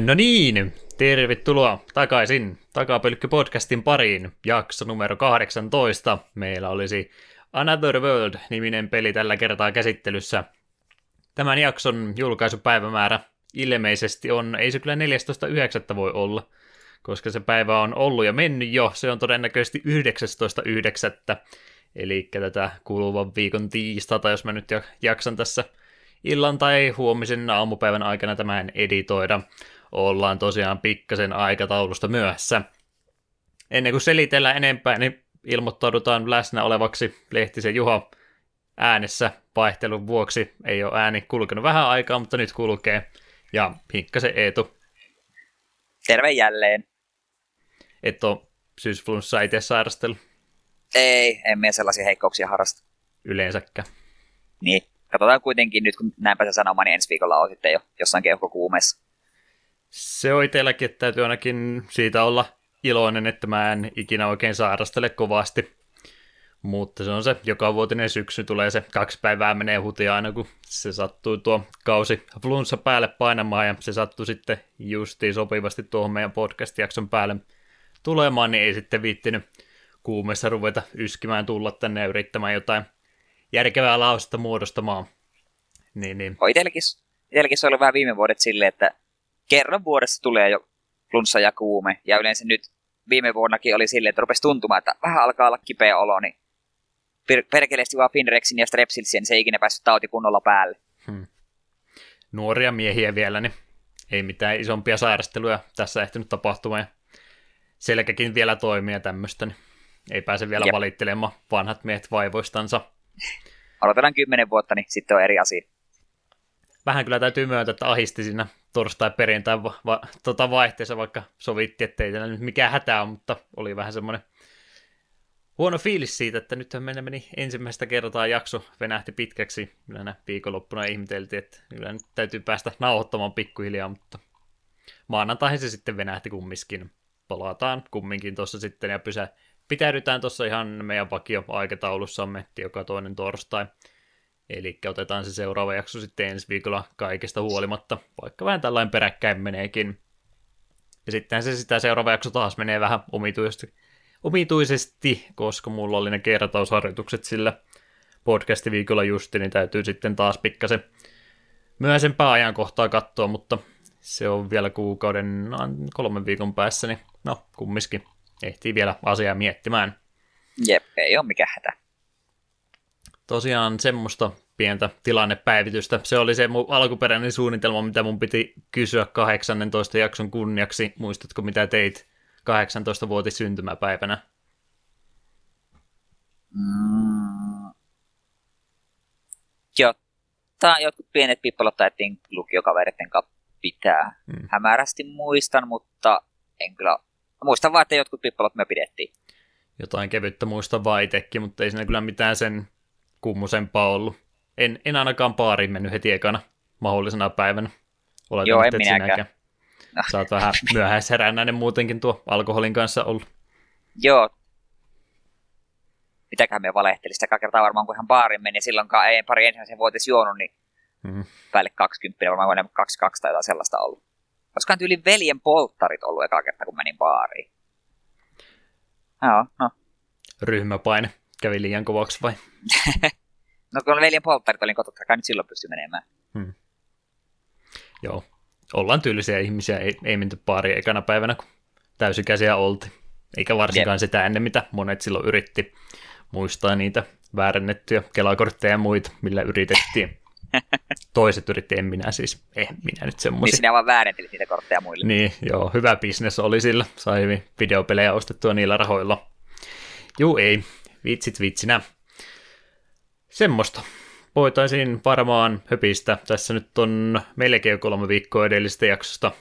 no niin, tervetuloa takaisin Takapölkky-podcastin pariin, jakso numero 18. Meillä olisi Another World-niminen peli tällä kertaa käsittelyssä. Tämän jakson julkaisupäivämäärä ilmeisesti on, ei se kyllä 14.9. voi olla, koska se päivä on ollut ja mennyt jo, se on todennäköisesti 19.9. Eli tätä kuluvan viikon tiistaita, jos mä nyt jaksan tässä illan tai huomisen aamupäivän aikana tämän editoida. Ollaan tosiaan pikkasen aikataulusta myöhässä. Ennen kuin selitellään enempää, niin ilmoittaudutaan läsnä olevaksi Lehtisen Juha äänessä vaihtelun vuoksi. Ei ole ääni kulkenut vähän aikaa, mutta nyt kulkee. Ja Hinkkasen Eetu. Terve jälleen. Et ole syysflunssaa itse sairastellut? Ei, en minä sellaisia heikkouksia harrasta. Yleensäkään. Niin katsotaan kuitenkin nyt, kun näinpä se sanomaan, niin ensi viikolla on sitten jo jossain keuhkokuumeessa. Se on itselläkin, että täytyy ainakin siitä olla iloinen, että mä en ikinä oikein sairastele kovasti. Mutta se on se, joka vuotinen syksy tulee se kaksi päivää menee hutia aina, kun se sattuu tuo kausi flunssa päälle painamaan ja se sattuu sitten justiin sopivasti tuohon meidän podcast-jakson päälle tulemaan, niin ei sitten viittinyt kuumessa ruveta yskimään tulla tänne ja yrittämään jotain järkevää lausetta muodostamaan. Niin, niin. Itselläkin, itselläkin se oli vähän viime vuodet silleen, että kerran vuodessa tulee jo flunssa ja kuume. Ja yleensä nyt viime vuonnakin oli silleen, että rupesi tuntumaan, että vähän alkaa olla kipeä olo, niin per- perkeleesti vaan Finrexin ja Strepsilsin, niin se ei ikinä päässyt tauti kunnolla päälle. Hmm. Nuoria miehiä vielä, niin ei mitään isompia sairasteluja tässä ehtinyt tapahtumaan. selkäkin vielä toimia tämmöistä, niin ei pääse vielä Jep. valittelemaan vanhat miehet vaivoistansa. Odotetaan kymmenen vuotta, niin sitten on eri asia. Vähän kyllä täytyy myöntää, että ahisti siinä torstai-perjantai va- va- tota vaihteessa, vaikka sovittiin, että ei nyt mikään hätä on, mutta oli vähän semmoinen huono fiilis siitä, että nythän meillä meni ensimmäistä kertaa jakso venähti pitkäksi. Kyllä viikonloppuna ihmeteltiin, että kyllä nyt täytyy päästä nauhoittamaan pikkuhiljaa, mutta maanantaihin se sitten venähti kumminkin. Palataan kumminkin tuossa sitten ja pysä, pitäydytään tuossa ihan meidän vakio-aikataulussamme joka toinen torstai. Eli otetaan se seuraava jakso sitten ensi viikolla kaikesta huolimatta, vaikka vähän tällainen peräkkäin meneekin. Ja sitten se sitä seuraava jakso taas menee vähän omituisesti, omituisesti koska mulla oli ne kertausharjoitukset sillä podcast-viikolla justi, niin täytyy sitten taas pikkasen myöhäisempää ajankohtaa katsoa, mutta se on vielä kuukauden kolmen viikon päässä, niin no kumminkin ehtii vielä asiaa miettimään. Jep, ei ole mikään hätä. Tosiaan semmoista pientä tilannepäivitystä. Se oli se mun alkuperäinen suunnitelma, mitä mun piti kysyä 18 jakson kunniaksi. Muistatko, mitä teit 18-vuotis syntymäpäivänä? Mm. Jotta jotkut pienet pippalot taettiin lukiokavereiden kanssa pitää. Mm. Hämärästi muistan, mutta en kyllä Muistan vaan, että jotkut pippalot me pidettiin. Jotain kevyttä muista vaan itsekin, mutta ei siinä kyllä mitään sen kummusempaa ollut. En, en ainakaan paariin mennyt heti ekana mahdollisena päivänä. Oletan, Joo, en minäkään. No. Sä oot vähän myöhäisherännäinen muutenkin tuo alkoholin kanssa ollut. Joo. Mitäköhän me valehteli sitä kertaa varmaan, kun hän baariin meni, silloinkaan ei pari ensimmäisen vuotis juonut, niin mm. päälle 20, varmaan 22 tai jotain sellaista ollut. Koska tyyli veljen polttarit ollut eka kerta, kun menin baariin. Joo, no. Ryhmäpaine kävi liian kovaksi vai? no kun veljen polttarit olin kototta, kai nyt silloin pysty menemään. Hmm. Joo, ollaan tyylisiä ihmisiä, ei, ei menty baariin ekana päivänä, kun täysikäisiä oltiin. Eikä varsinkaan Jep. sitä ennen, mitä monet silloin yritti muistaa niitä väärennettyjä kelakortteja ja muita, millä yritettiin. Toiset yritti, en minä siis, en minä nyt semmoisia. Niin sinä vaan väärentelit niitä kortteja muille. Niin, joo, hyvä bisnes oli sillä. Sai videopelejä ostettua niillä rahoilla. Juu, ei. Vitsit vitsinä. Semmoista. Voitaisiin varmaan höpistä. Tässä nyt on melkein kolme viikkoa edellisestä jaksosta.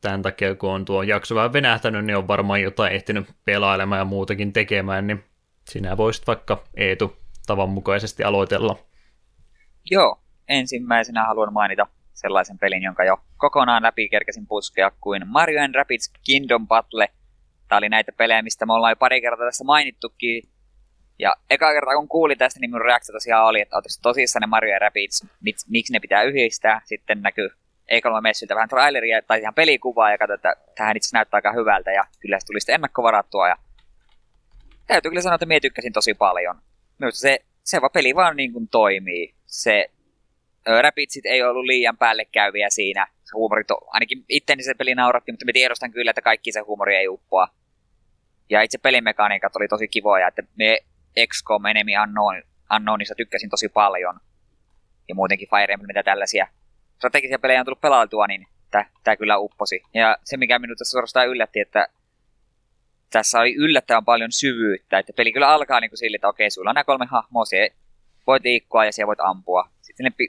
Tämän takia, kun on tuo jakso vähän venähtänyt, niin on varmaan jotain ehtinyt pelailemaan ja muutakin tekemään, niin sinä voisit vaikka Eetu tavan mukaisesti aloitella. Joo, ensimmäisenä haluan mainita sellaisen pelin, jonka jo kokonaan läpi kerkesin puskea kuin Mario Rapids Kingdom Battle. Tämä oli näitä pelejä, mistä me ollaan jo pari kertaa tässä mainittukin. Ja eka kerta kun kuulin tästä, niin minun reaktio tosiaan oli, että oletko tosissaan ne Mario ja Rapids, miksi, ne pitää yhdistää. Sitten näkyy E3-messuilta vähän traileria tai ihan pelikuvaa ja katsoin, että tähän itse näyttää aika hyvältä ja kyllä se tuli sitten ennakkovarattua ja täytyy kyllä sanoa, että minä tykkäsin tosi paljon. Myös se, se va, peli vaan niin kuin toimii. Se Rapidsit ei ollut liian päällekäyviä siinä. Se huumori, to, ainakin itteni se peli nauratti, mutta me tiedostan kyllä, että kaikki se huumori ei uppoa. Ja itse pelimekaniikat oli tosi kivoja, että me XCOM Enemy Unknown, Unknownissa tykkäsin tosi paljon. Ja muutenkin Fire Emblem, mitä tällaisia strategisia pelejä on tullut pelailtua, niin tämä kyllä upposi. Ja se, mikä minut tässä suorastaan yllätti, että tässä oli yllättävän paljon syvyyttä. Että peli kyllä alkaa niin kuin sille, että okei, sulla on nämä kolme hahmoa, se voit liikkua ja siellä voit ampua. Sitten ne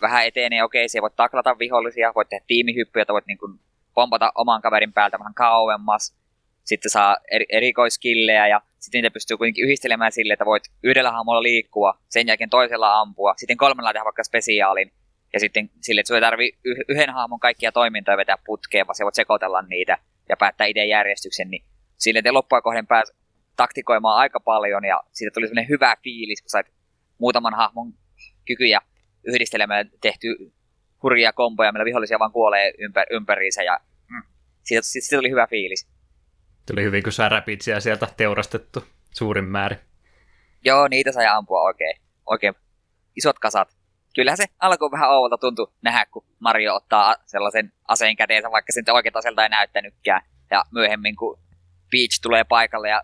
vähän etenee, okei, siellä voit taklata vihollisia, voit tehdä tiimihyppyjä, voit niin kuin pompata oman kaverin päältä vähän kauemmas. Sitten saa eri- erikoiskillejä ja sitten niitä pystyy kuitenkin yhdistelemään sille, että voit yhdellä hahmolla liikkua, sen jälkeen toisella ampua, sitten kolmella tehdä vaikka spesiaalin, ja sitten sille, että sinua ei tarvi yhden hahmon kaikkia toimintoja vetää putkeen, vaan sä voit sekoitella niitä ja päättää itse järjestyksen, niin sille te loppua kohden pääs taktikoimaan aika paljon ja siitä tuli sellainen hyvä fiilis, kun sait muutaman hahmon kykyjä yhdistelemällä tehty hurjia komboja, millä vihollisia vaan kuolee ympär, ympäriinsä ja mm, siitä, siitä, siitä, tuli hyvä fiilis. Tuli hyvin, kun räpitsiä sieltä teurastettu suurin määrin. Joo, niitä sai ampua oikein, oikein isot kasat kyllähän se alkuun vähän ouvolta tuntui nähdä, kun Mario ottaa sellaisen aseen käteensä, vaikka se oikein aselta ei näyttänytkään. Ja myöhemmin, kun Peach tulee paikalle ja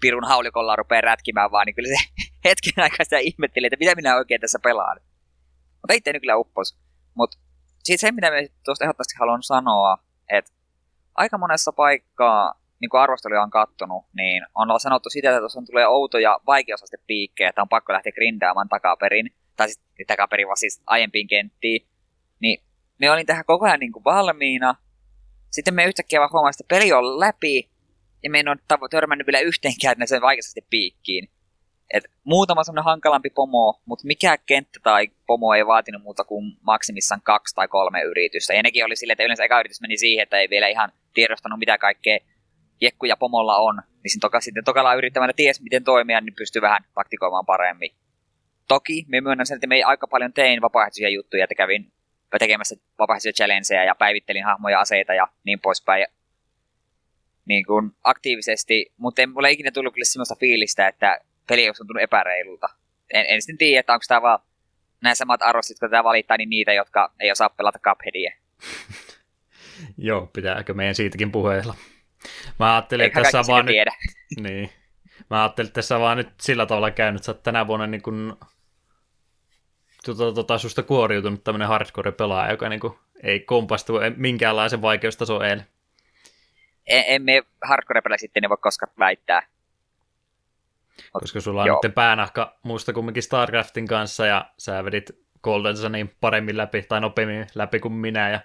pirun haulikolla rupeaa rätkimään vaan, niin kyllä se hetken aikaa sitä ihmetteli, että mitä minä oikein tässä pelaan. Mutta itse kyllä uppos. Mutta siitä se, mitä me tuosta ehdottomasti haluan sanoa, että aika monessa paikkaa, niin kuin arvosteluja on kattonut, niin on sanottu sitä, että tuossa tulee outoja vaikeusaste piikkejä, että on pakko lähteä grindaamaan takaperin tai siis takaperin vaan siis aiempiin kenttiin, niin me olin tähän koko ajan niin kuin valmiina. Sitten me yhtäkkiä vaan huomasin, että peli on läpi, ja me en ole törmännyt vielä yhteenkään sen vaikeasti piikkiin. Et muutama semmoinen hankalampi pomo, mutta mikä kenttä tai pomo ei vaatinut muuta kuin maksimissaan kaksi tai kolme yritystä. Ja nekin oli silleen, että yleensä eka yritys meni siihen, että ei vielä ihan tiedostanut mitä kaikkea jekkuja pomolla on. Niin sitten, toka, sitten tokalla yrittämällä ties miten toimia, niin pystyy vähän taktikoimaan paremmin. Toki me myönnän sen, että me ei aika paljon tein vapaaehtoisia juttuja, että kävin tekemässä vapaaehtoisia challengeja ja päivittelin hahmoja, aseita ja niin poispäin. Niin kuin aktiivisesti, mutta ei mulle ikinä tullut kyllä sellaista fiilistä, että peli olisi tuntunut epäreilulta. En, en sitten tiedä, että onko tämä vaan nämä samat arvostit, jotka tämä valittaa, niin niitä, jotka ei osaa pelata Cupheadia. Joo, pitääkö meidän siitäkin puheella. Mä ajattelin, että tässä vaan nyt... Tiedä. Niin. Mä ajattelin, että tässä vaan nyt sillä tavalla käynyt, että sä tänä vuonna niin kun tota, tota, susta kuoriutunut tämmöinen hardcore-pelaaja, joka niinku ei kompastu minkäänlaisen vaikeustasoeen. En, emme hardcore-pelejä sitten ne voi koskaan väittää. Koska sulla on Joo. nyt päänahka muista kumminkin StarCraftin kanssa ja sä vedit Golden niin paremmin läpi tai nopeammin läpi kuin minä ja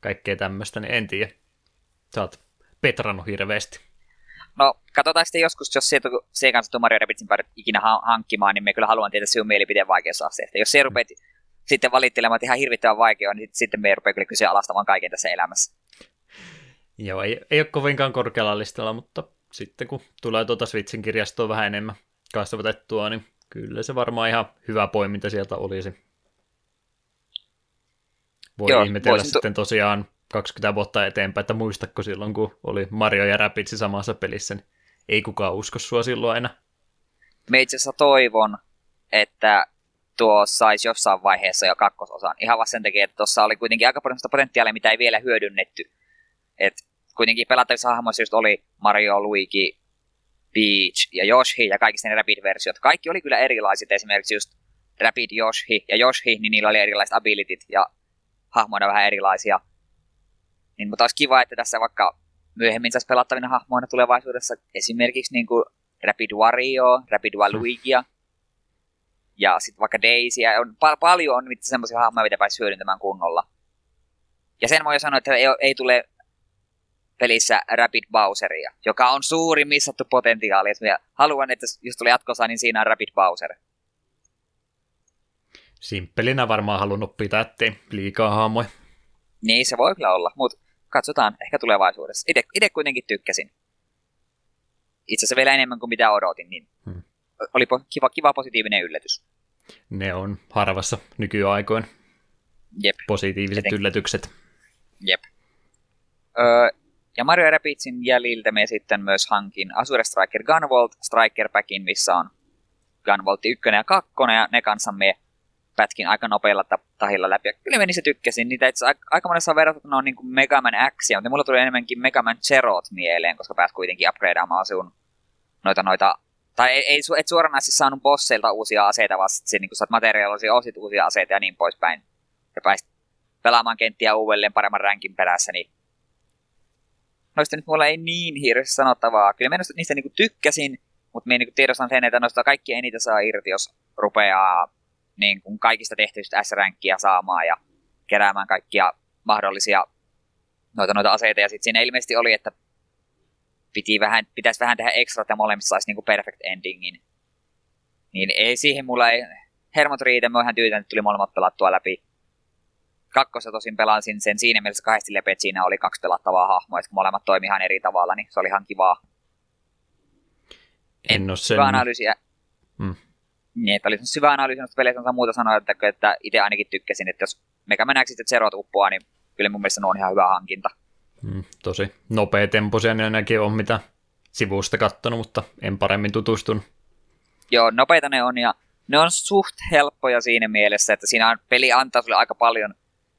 kaikkea tämmöistä, niin en tiedä. Sä oot petrannut hirveästi. No, katsotaan sitten joskus, jos se, se kanssa Mario Rabidsin päädyt ikinä hankkimaan, niin me kyllä haluan tietää sinun mielipiteen vaikeusasteesta. Jos se rupeat sitten valittelemaan, että ihan hirvittävän vaikea on, niin sitten me rupeaa kyllä kysyä alastamaan kaiken tässä elämässä. Joo, ei, ei ole kovinkaan korkealla listalla, mutta sitten kun tulee tuota Switchin kirjastoa vähän enemmän kasvatettua, niin kyllä se varmaan ihan hyvä poiminta sieltä olisi. Voi Joo, ihmetellä sitten to... tosiaan 20 vuotta eteenpäin, että muistako silloin, kun oli Mario ja Rapidsi samassa pelissä, niin ei kukaan usko sua silloin enää. Me itse asiassa toivon, että tuo saisi jossain vaiheessa jo kakkososan. Ihan vasta sen takia, että tuossa oli kuitenkin aika paljon sitä potentiaalia, mitä ei vielä hyödynnetty. Et kuitenkin pelattavissa hahmoissa just oli Mario, Luigi, Peach ja Yoshi ja kaikki ne Rapid-versiot. Kaikki oli kyllä erilaiset, esimerkiksi just Rapid Yoshi ja Yoshi, niin niillä oli erilaiset abilitit ja hahmoina vähän erilaisia. Niin, mutta olisi kiva, että tässä vaikka myöhemmin saisi pelattavina hahmoina tulevaisuudessa esimerkiksi niin kuin Rapid Wario, Rapid Waluigia ja sitten vaikka Daisy. On, pal- paljon on semmoisia hahmoja, mitä pääsi hyödyntämään kunnolla. Ja sen voi sanoa, että ei, ei tule pelissä Rapid Bowseria, joka on suuri missattu potentiaali. Ja haluan, että jos tulee jatkossa, niin siinä on Rapid Bowser. Simppelinä varmaan halunnut oppia ettei liikaa haamoja. Niin, se voi kyllä olla, mutta katsotaan ehkä tulevaisuudessa. Ide kuitenkin tykkäsin. Itse asiassa vielä enemmän kuin mitä odotin, niin hmm. oli kiva, kiva positiivinen yllätys. Ne on harvassa nykyaikoin. Jep. Positiiviset Eten... yllätykset. Jep. Öö, ja Mario Rapidsin jäljiltä me sitten myös hankin Azure Striker Gunvolt Striker Packin, missä on Gunvolt 1 ja 2, ja ne kanssa me pätkin aika nopealla tahilla läpi. Ja kyllä niissä tykkäsin. Niitä itse aika monessa verrattuna on niin kuin Mega Man X, mutta mulla tuli enemmänkin Mega Man Zerot mieleen, koska pääsi kuitenkin upgradeaamaan sun noita, noita tai ei, ei et suoranaisesti saanut bosseilta uusia aseita, vaan sitten niin saat materiaalisia osit uusia aseita ja niin poispäin. Ja pääsit pelaamaan kenttiä uudelleen paremman ränkin perässä, niin noista nyt mulla ei niin hirveästi sanottavaa. Kyllä mä niistä niin tykkäsin, mutta minä niin tiedostan sen, että noista kaikki eniten saa irti, jos rupeaa niin kuin kaikista tehtävistä S-ränkkiä saamaan ja keräämään kaikkia mahdollisia noita, noita aseita. Ja sitten siinä ilmeisesti oli, että piti vähän, pitäisi vähän tehdä ekstra, että molemmissa saisi niin perfect endingin. Niin ei siihen mulla ei hermot riitä, mä oon ihan että tuli molemmat pelattua läpi. Kakkossa tosin pelasin sen siinä mielessä kahdesti lepe, että siinä oli kaksi pelattavaa hahmoa, että molemmat toimi ihan eri tavalla, niin se oli ihan kivaa. En ole sen... Hyvä analyysiä. Hmm. Niin, että oli syvä analyysi noista peleistä, muuta sanoa, että, että itse ainakin tykkäsin, että jos Mega Man X Zerot uppoaa, niin kyllä mun mielestä ne on ihan hyvä hankinta. Mm, tosi nopea temposia ne ainakin on, mitä sivusta kattonut, mutta en paremmin tutustunut. Joo, nopeita ne on ja ne on suht helppoja siinä mielessä, että siinä on, peli antaa sulle aika paljon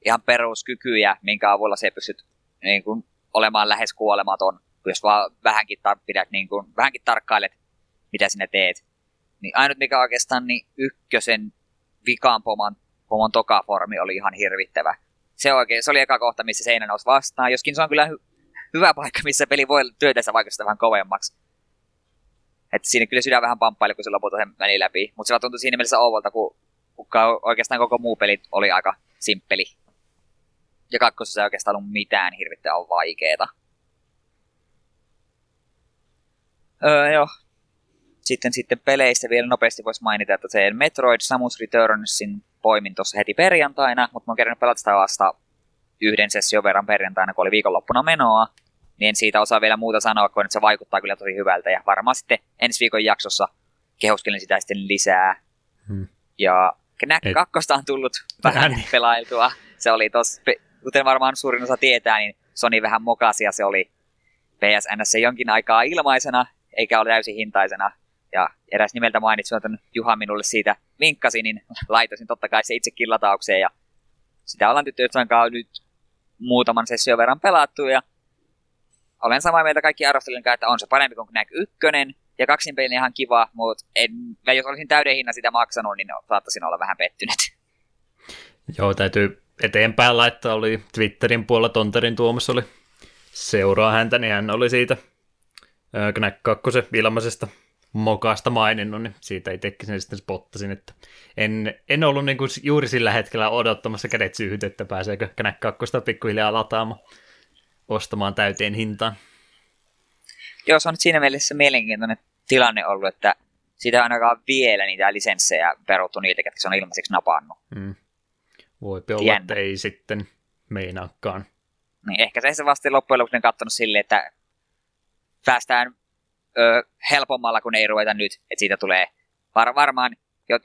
ihan peruskykyjä, minkä avulla se pystyt niin kuin, olemaan lähes kuolematon, jos vaan vähänkin, tar- pidät, niin kuin, vähänkin tarkkailet, mitä sinä teet. Niin ainut mikä oikeastaan niin ykkösen vikaan pomon, pomon tokaformi oli ihan hirvittävä. Se, oikein, se oli eka kohta, missä seinä nousi vastaan, joskin se on kyllä hy- hyvä paikka, missä peli voi työtänsä vaikuttaa vähän kovemmaksi. Että siinä kyllä sydän vähän pamppaili, kun se lopulta sen meni läpi. Mutta se tuntui siinä mielessä ouvolta, kun, kun oikeastaan koko muu peli oli aika simppeli. Ja kakkosessa ei oikeastaan ollut mitään hirvittävän vaikeeta. Öö, joo, sitten, sitten peleistä vielä nopeasti voisi mainita, että se Metroid Samus Returnsin poimin tuossa heti perjantaina, mutta mä oon kerännyt pelata sitä vasta yhden session verran perjantaina, kun oli viikonloppuna menoa. Niin en siitä osaa vielä muuta sanoa, kun se vaikuttaa kyllä tosi hyvältä. Ja varmaan sitten ensi viikon jaksossa kehuskelen sitä sitten lisää. Hmm. Ja Knack 2 on tullut vähän niin. pelailtua. Se oli tossa, kuten varmaan suurin osa tietää, niin Sony vähän mokasi ja se oli PSNS jonkin aikaa ilmaisena, eikä ole täysin hintaisena ja eräs nimeltä mainitsin, että Juha minulle siitä vinkkasi, niin laitosin totta kai se itsekin lataukseen. Ja sitä ollaan tyttöjen kanssa nyt muutaman session verran pelattu ja olen samaa mieltä kaikki arvostelijan kanssa, että on se parempi kuin Knack 1 ja kaksin pelin ihan kiva, mutta en, jos olisin täyden hinnan sitä maksanut, niin saattaisin olla vähän pettynyt. Joo, täytyy eteenpäin laittaa, oli Twitterin puolella Tonterin Tuomas oli. Seuraa häntä, niin hän oli siitä Knack 2 ilmaisesta mokasta maininnut, niin siitä itsekin sen sitten spottasin, että en, en ollut niin kuin juuri sillä hetkellä odottamassa kädet syyhyt, että pääseekö Knack 2 pikkuhiljaa lataamaan ostamaan täyteen hintaan. Joo, se on nyt siinä mielessä mielenkiintoinen tilanne ollut, että sitä ainakaan vielä niitä lisenssejä peruttu niitä, ketkä se on ilmaiseksi napannut. Hmm. Voi olla, että ei sitten meinaakaan. Niin, ehkä se vasta loppujen lopuksi katsonut silleen, että päästään ö, helpommalla, kun ei ruveta nyt, että siitä tulee var, varmaan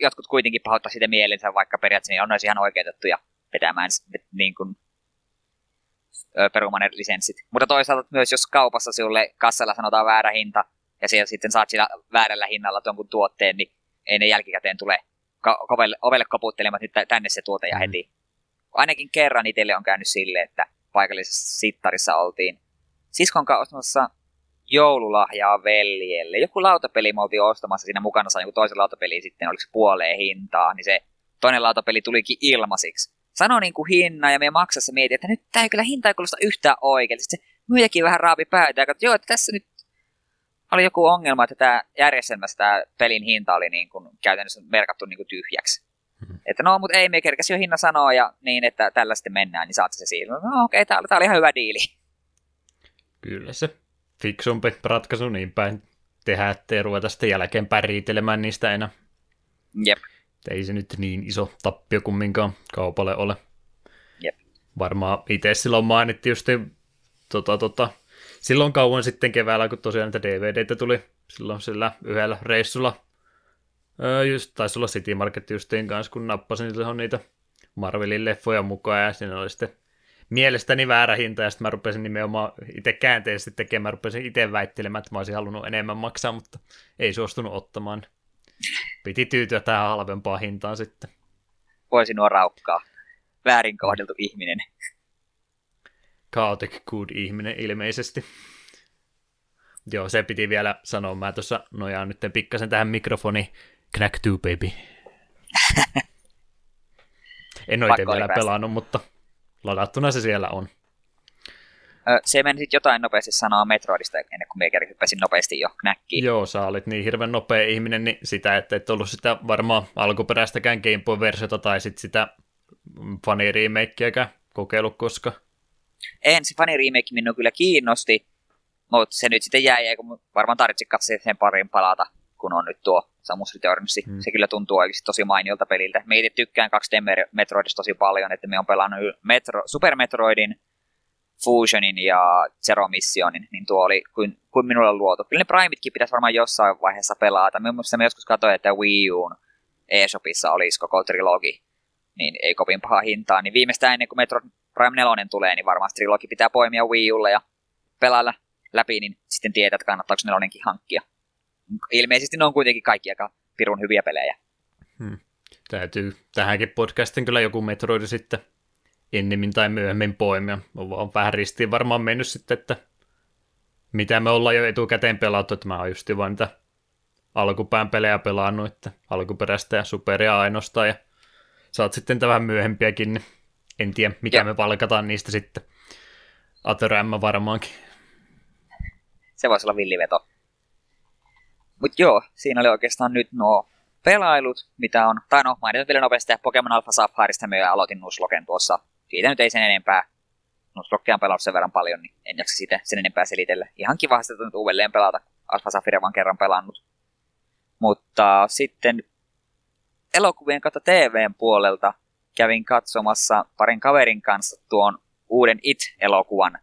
jotkut kuitenkin pahoittaa sitä mielensä, vaikka periaatteessa niin on olisi ihan oikeutettuja vetämään niin kuin, perumaan ne lisenssit. Mutta toisaalta myös, jos kaupassa sinulle kassalla sanotaan väärä hinta, ja siellä sitten saat sillä väärällä hinnalla jonkun tuotteen, niin ei ne jälkikäteen tule ovelle, ovelle koputtelemaan, että tänne se tuote ja mm. heti. Ainakin kerran itselle on käynyt sille, että paikallisessa sittarissa oltiin siskon kanssa joululahjaa veljelle. Joku lautapeli me oltiin ostamassa siinä mukana, sai joku toisen lautapeli sitten, oliko se puoleen hintaa, niin se toinen lautapeli tulikin ilmasiksi. Sanoi niin kuin hinnan ja me maksassa mietin, että nyt tämä ei kyllä hinta ei kuulosta yhtään oikein. Sitten se myyjäkin vähän raapi päätä ja katsoi, joo, että tässä nyt oli joku ongelma, että tämä järjestelmässä tämä pelin hinta oli niin kuin käytännössä merkattu niin kuin tyhjäksi. Hmm. Että no, mutta ei me kerkäsi jo hinnan sanoa ja niin, että tällä sitten mennään, niin saatte se siinä. No okei, okay, tämä oli, tämä oli ihan hyvä diili. Kyllä se fiksumpi ratkaisu niin päin tehdä, ettei ruveta sitten jälkeenpäin riitelemään niistä enää. Jep. Ei se nyt niin iso tappio kumminkaan kaupalle ole. Jep. Varmaan itse silloin mainittiin just tota, tota, silloin kauan sitten keväällä, kun tosiaan niitä DVDtä tuli silloin sillä yhdellä reissulla. Öö, just, taisi olla City Market justiin kanssa, kun nappasin niitä Marvelin leffoja mukaan ja siinä oli sitten mielestäni väärä hinta, ja sitten mä rupesin nimenomaan itse käänteisesti tekemään, mä rupesin itse väittelemään, että mä olisin halunnut enemmän maksaa, mutta ei suostunut ottamaan. Piti tyytyä tähän halvempaan hintaan sitten. Voisi nuo raukkaa. Väärin kohdeltu ihminen. Chaotic good ihminen ilmeisesti. Joo, se piti vielä sanoa. Mä tuossa nojaan nyt pikkasen tähän mikrofoni. Knack 2, baby. en ole itse vielä pelannut, mutta ladattuna se siellä on. Se meni sitten jotain nopeasti sanoa Metroidista ennen kuin minä hyppäsin nopeasti jo knäkkiin. Joo, sä olit niin hirveän nopea ihminen, niin sitä, että et ollut sitä varmaan alkuperäistäkään Game Boy-versiota tai sitten sitä faniremakeäkään kokeillut koska. En, se faniremake minua kyllä kiinnosti, mutta se nyt sitten jäi, kun varmaan tarvitsi katsoa sen parin palata, kun on nyt tuo Samus Returns. Hmm. Se kyllä tuntuu oikeasti tosi mainiolta peliltä. Me itse tykkään 2D Metroidista tosi paljon, että me on pelannut Metro, Super Metroidin, Fusionin ja Zero Missionin, niin tuo oli kuin, kuin minulle luotu. Kyllä ne Primitkin pitäisi varmaan jossain vaiheessa pelata. Mielestäni me joskus katsoin, että Wii Uun eShopissa olisi koko trilogi, niin ei kovin paha hintaa. Niin viimeistään ennen kuin Metro Prime 4 tulee, niin varmasti trilogi pitää poimia Wii Ulle ja pelailla läpi, niin sitten tietää, että kannattaako nelonenkin hankkia. Ilmeisesti ne on kuitenkin kaikki aika pirun hyviä pelejä. Hmm. Täytyy tähänkin podcastin kyllä joku Metroid sitten ennemmin tai myöhemmin poimia. On vaan vähän ristiin varmaan mennyt sitten, että mitä me ollaan jo etukäteen pelattu, että mä oon just vain niitä alkupään pelejä pelannut, että alkuperäistä ja superia ainoastaan, ja saat sitten vähän myöhempiäkin, niin en tiedä, mitä ja. me palkataan niistä sitten. Aterämmä varmaankin. Se voisi olla villiveto. Mutta joo, siinä oli oikeastaan nyt nuo pelailut, mitä on, tai no, mainitan vielä nopeasti, että Pokemon Alpha Saphirista me aloitin Nusloken tuossa. Siitä nyt ei sen enempää. Nuslokkia on pelannut sen verran paljon, niin en jaksa siitä sen enempää selitellä. Ihan kiva sitä nyt uudelleen pelata, Alpha Sapphire vaan kerran pelannut. Mutta sitten elokuvien kautta TVn puolelta kävin katsomassa parin kaverin kanssa tuon uuden It-elokuvan.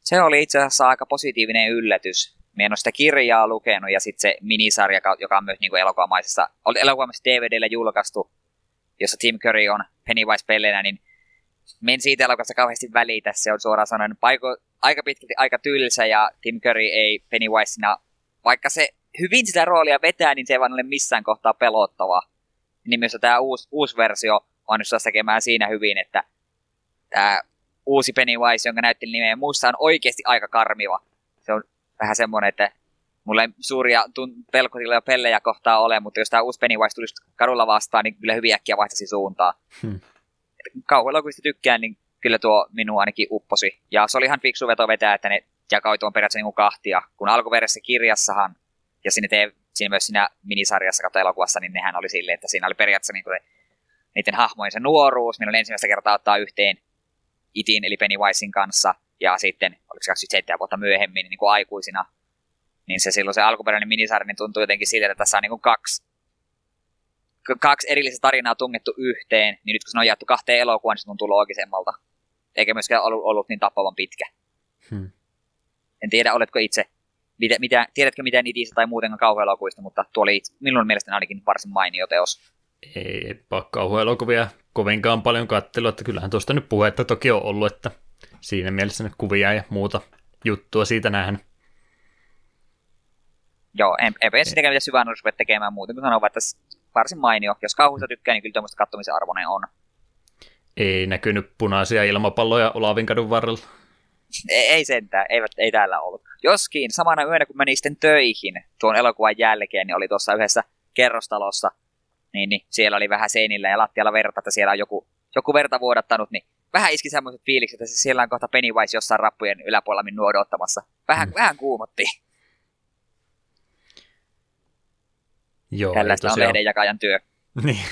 Se oli itse asiassa aika positiivinen yllätys. Minä en ole sitä kirjaa lukenut ja sitten se minisarja, joka on myös niin elokuvamaisessa, elokuvamaisessa DVDllä julkaistu, jossa Tim Curry on Pennywise pellenä, niin men siitä elokuvasta kauheasti välitä. Se on suoraan sanoen paiko, aika pitkälti aika tylsä ja Tim Curry ei Pennywisena, vaikka se hyvin sitä roolia vetää, niin se ei vaan ole missään kohtaa pelottava. Niin myös tämä uusi, uusi versio onnistua tekemään siinä hyvin, että tämä uusi Pennywise, jonka näytti nimeä muussa, on oikeasti aika karmiva. Se on vähän semmoinen, että mulla ei suuria tun- pelkotiloja pellejä kohtaa ole, mutta jos tämä uusi Pennywise tulisi kadulla vastaan, niin kyllä hyvin äkkiä vaihtaisi suuntaa. Hmm. Kauhuelokuvista tykkään, niin kyllä tuo minua ainakin upposi. Ja se oli ihan fiksu veto vetää, että ne jakoi tuon periaatteessa niin kahtia. Kun alkuperäisessä kirjassahan, ja siinä, te, siinä myös siinä minisarjassa kautta elokuvassa, niin nehän oli silleen, että siinä oli periaatteessa niin kuin niiden hahmojen se nuoruus, milloin ensimmäistä kertaa ottaa yhteen Itin eli Pennywisein kanssa, ja sitten, oliko se 27 vuotta myöhemmin, niin kuin aikuisina, niin se silloin se alkuperäinen minisarja niin tuntuu jotenkin siitä, että tässä on niin kuin kaksi, kaksi erillistä tarinaa tungettu yhteen, niin nyt kun se on jaettu kahteen elokuvaan, niin se tuntuu loogisemmalta. Eikä myöskään ollut, ollut niin tappavan pitkä. Hmm. En tiedä, oletko itse, mitä, mitä, tiedätkö mitään itse tai muutenkaan kauhuelokuista, mutta tuo oli minun mielestäni ainakin varsin mainio teos ei kauhuelokuvia kovinkaan paljon kattelu, että kyllähän tuosta nyt puhetta toki on ollut, että siinä mielessä nyt kuvia ja muuta juttua siitä nähdään. Joo, en, en sitäkään mitä syvään ruveta tekemään muuten kuin sanoa, että varsin mainio. Jos kauhuista tykkää, niin kyllä tuommoista kattomisen arvoinen on. Ei näkynyt punaisia ilmapalloja Olavin kadun varrella. Ei, ei sentään, eivät, ei täällä ollut. Joskin samana yönä, kun menin sitten töihin tuon elokuvan jälkeen, niin oli tuossa yhdessä kerrostalossa niin, niin siellä oli vähän seinillä ja lattialla verta, että siellä on joku, joku verta vuodattanut, niin vähän iski semmoiset fiilikset, että siellä on kohta Pennywise jossain rappujen yläpuolella minun odottamassa. Vähän, mm. vähän kuumotti. Joo, Tällaista on lehdenjakajan työ. Niin.